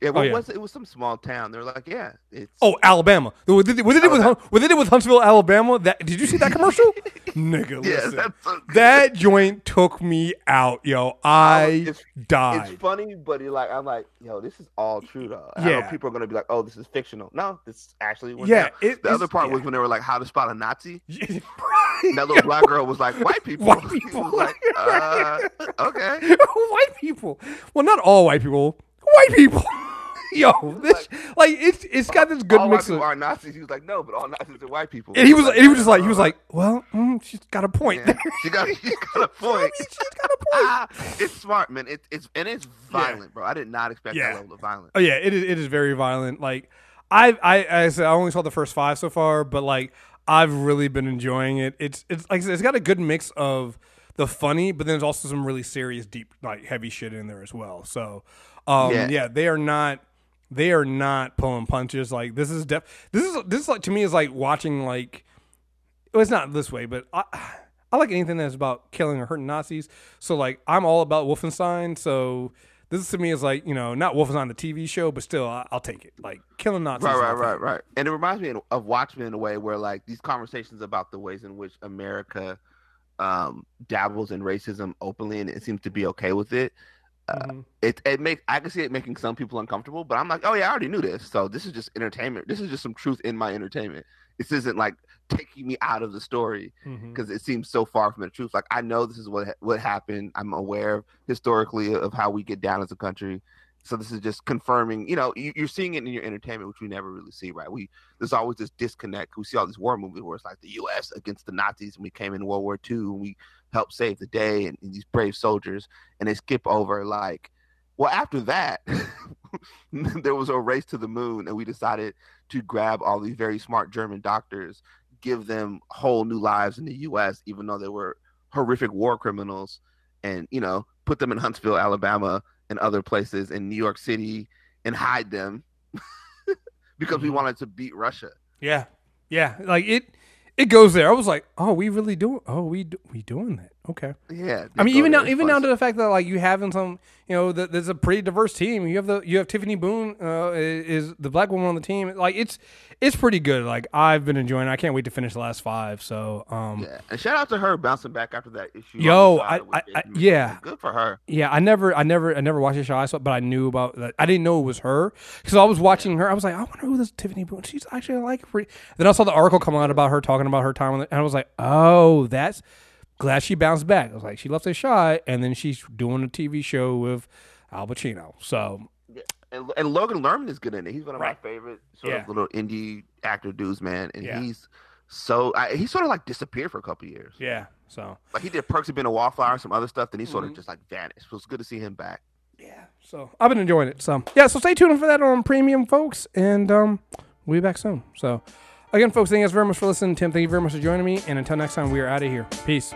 E: Yeah, what
D: Oh, yeah.
E: was it? It was some small town. They're like, yeah, it's
D: Oh, Alabama. What they did, what they did with
E: Alabama.
D: What they did with Huntsville, Alabama. That did you see that commercial? Nigga,
E: yeah.
D: listen.
E: That's so
D: that joint took me out, yo. I
E: it's-
D: died.
E: It's funny, but like, I'm like, yo, this is all true though. I know
D: Yeah.
E: people are gonna be like, oh, this is fictional. No, this actually went
D: Yeah, it-
E: the other part
D: yeah.
E: was when they were like, how to spot a Nazi. that little black girl was like, white people.
D: White people.
E: like, uh, okay.
D: white people. Well, not all white people. White people. Yo, this like it's it's got this good
E: all white
D: mix of.
E: are Nazis. He was like, no, but all Nazis are white people.
D: And he was he was just like he was like, well, mm, she's got a point.
E: Yeah. she got she got a point.
D: she's got a point.
E: Ah, it's smart, man. It, it's and it's violent, bro. I did not expect
D: Yeah.
E: that level of violence.
D: Oh yeah, it is. It is very violent. Like I, I, I said, I only saw the first five so far, but like I've really been enjoying it. It's, it's like I said, it's got a good mix of the funny, but then there's also some really serious, deep, like heavy shit in there as well. So, um, yeah,
E: Yeah.
D: they are not, they are not pulling punches. Like this is def, this is this is like to me is like watching like, well, it's not this way, but I. I like anything that's about killing or hurting Nazis. So like I'm all about Wolfenstein. So this to me is like you know not Wolfenstein the TV show, but still I, I'll take it. Like killing Nazis.
E: Right, right, right, right. And it reminds me of Watchmen in a way where like these conversations about the ways in which America um, dabbles in racism openly and it seems to be okay with it.
D: Mhm.
E: it it make I can see it making some people uncomfortable, but I'm like, oh yeah, I already knew this. So this is just entertainment. This is just some truth in my entertainment. This isn't like taking me out of the story because it seems so far from the truth. Like I know this is what what happened. I'm aware historically of how we get down as a country. So this is just confirming. You know, you, you're seeing it in your entertainment, which we never really see, right? We there's always this disconnect. We see all these war movies where it's like the U.S. against the Nazis, and we came in World War II, and we helped save the day, and, and these brave soldiers, and they skip over like, well, after that, there was a race to the moon, and we decided to grab all these very smart German doctors give them whole new lives in the U.S., even though they were horrific war criminals, and you know, put them in Huntsville, Alabama, and other places in New York City, and hide them because we
D: Mhm.
E: wanted to beat Russia.
D: Yeah, yeah. Like it, it goes there. I was like, oh, we really doing? Oh, we do, we doing that? Okay.
E: Yeah,
D: I mean, even now, even down to the fact that like you having some, you know, that there's a pretty diverse team. You have the you have Tiffany Boone uh, is the black woman on the team. Like it's it's pretty good. Like I've been enjoying. it. I can't wait to finish the last five. So um,
E: Yeah, and shout out to her bouncing back after that issue.
D: Yo, I- I- I- yeah.
E: Good for her.
D: Yeah, I never, I never, I never watched the show. I saw, but I knew about that. I didn't know it was her because I was watching her. I was like, I wonder who this Tiffany Boone. She's actually like. Her. Then I saw the article come out about her talking about her time on the, and I was like, oh, that's glad she bounced back. I was like, she left a shot, and then she's doing a TV show with Al Pacino. So
E: And, and Logan Lerman is good in it. He's one of
D: Right.
E: my favorite sort
D: Yeah.
E: of little indie actor dudes, man. And
D: Yeah.
E: he's so I, he sort of like disappeared for a couple years.
D: yeah, so
E: Like he did Perks of Being a Wallflower and some other stuff. Then he sort
D: Mhm.
E: of just like vanished. So it's good to see him back.
D: yeah, so I've been enjoying it. So yeah, so stay tuned for that on Premium, folks, and um, we'll be back soon. So again, folks, thank you guys very much for listening. Tim, thank you very much for joining me, and until next time, we are out of here. Peace.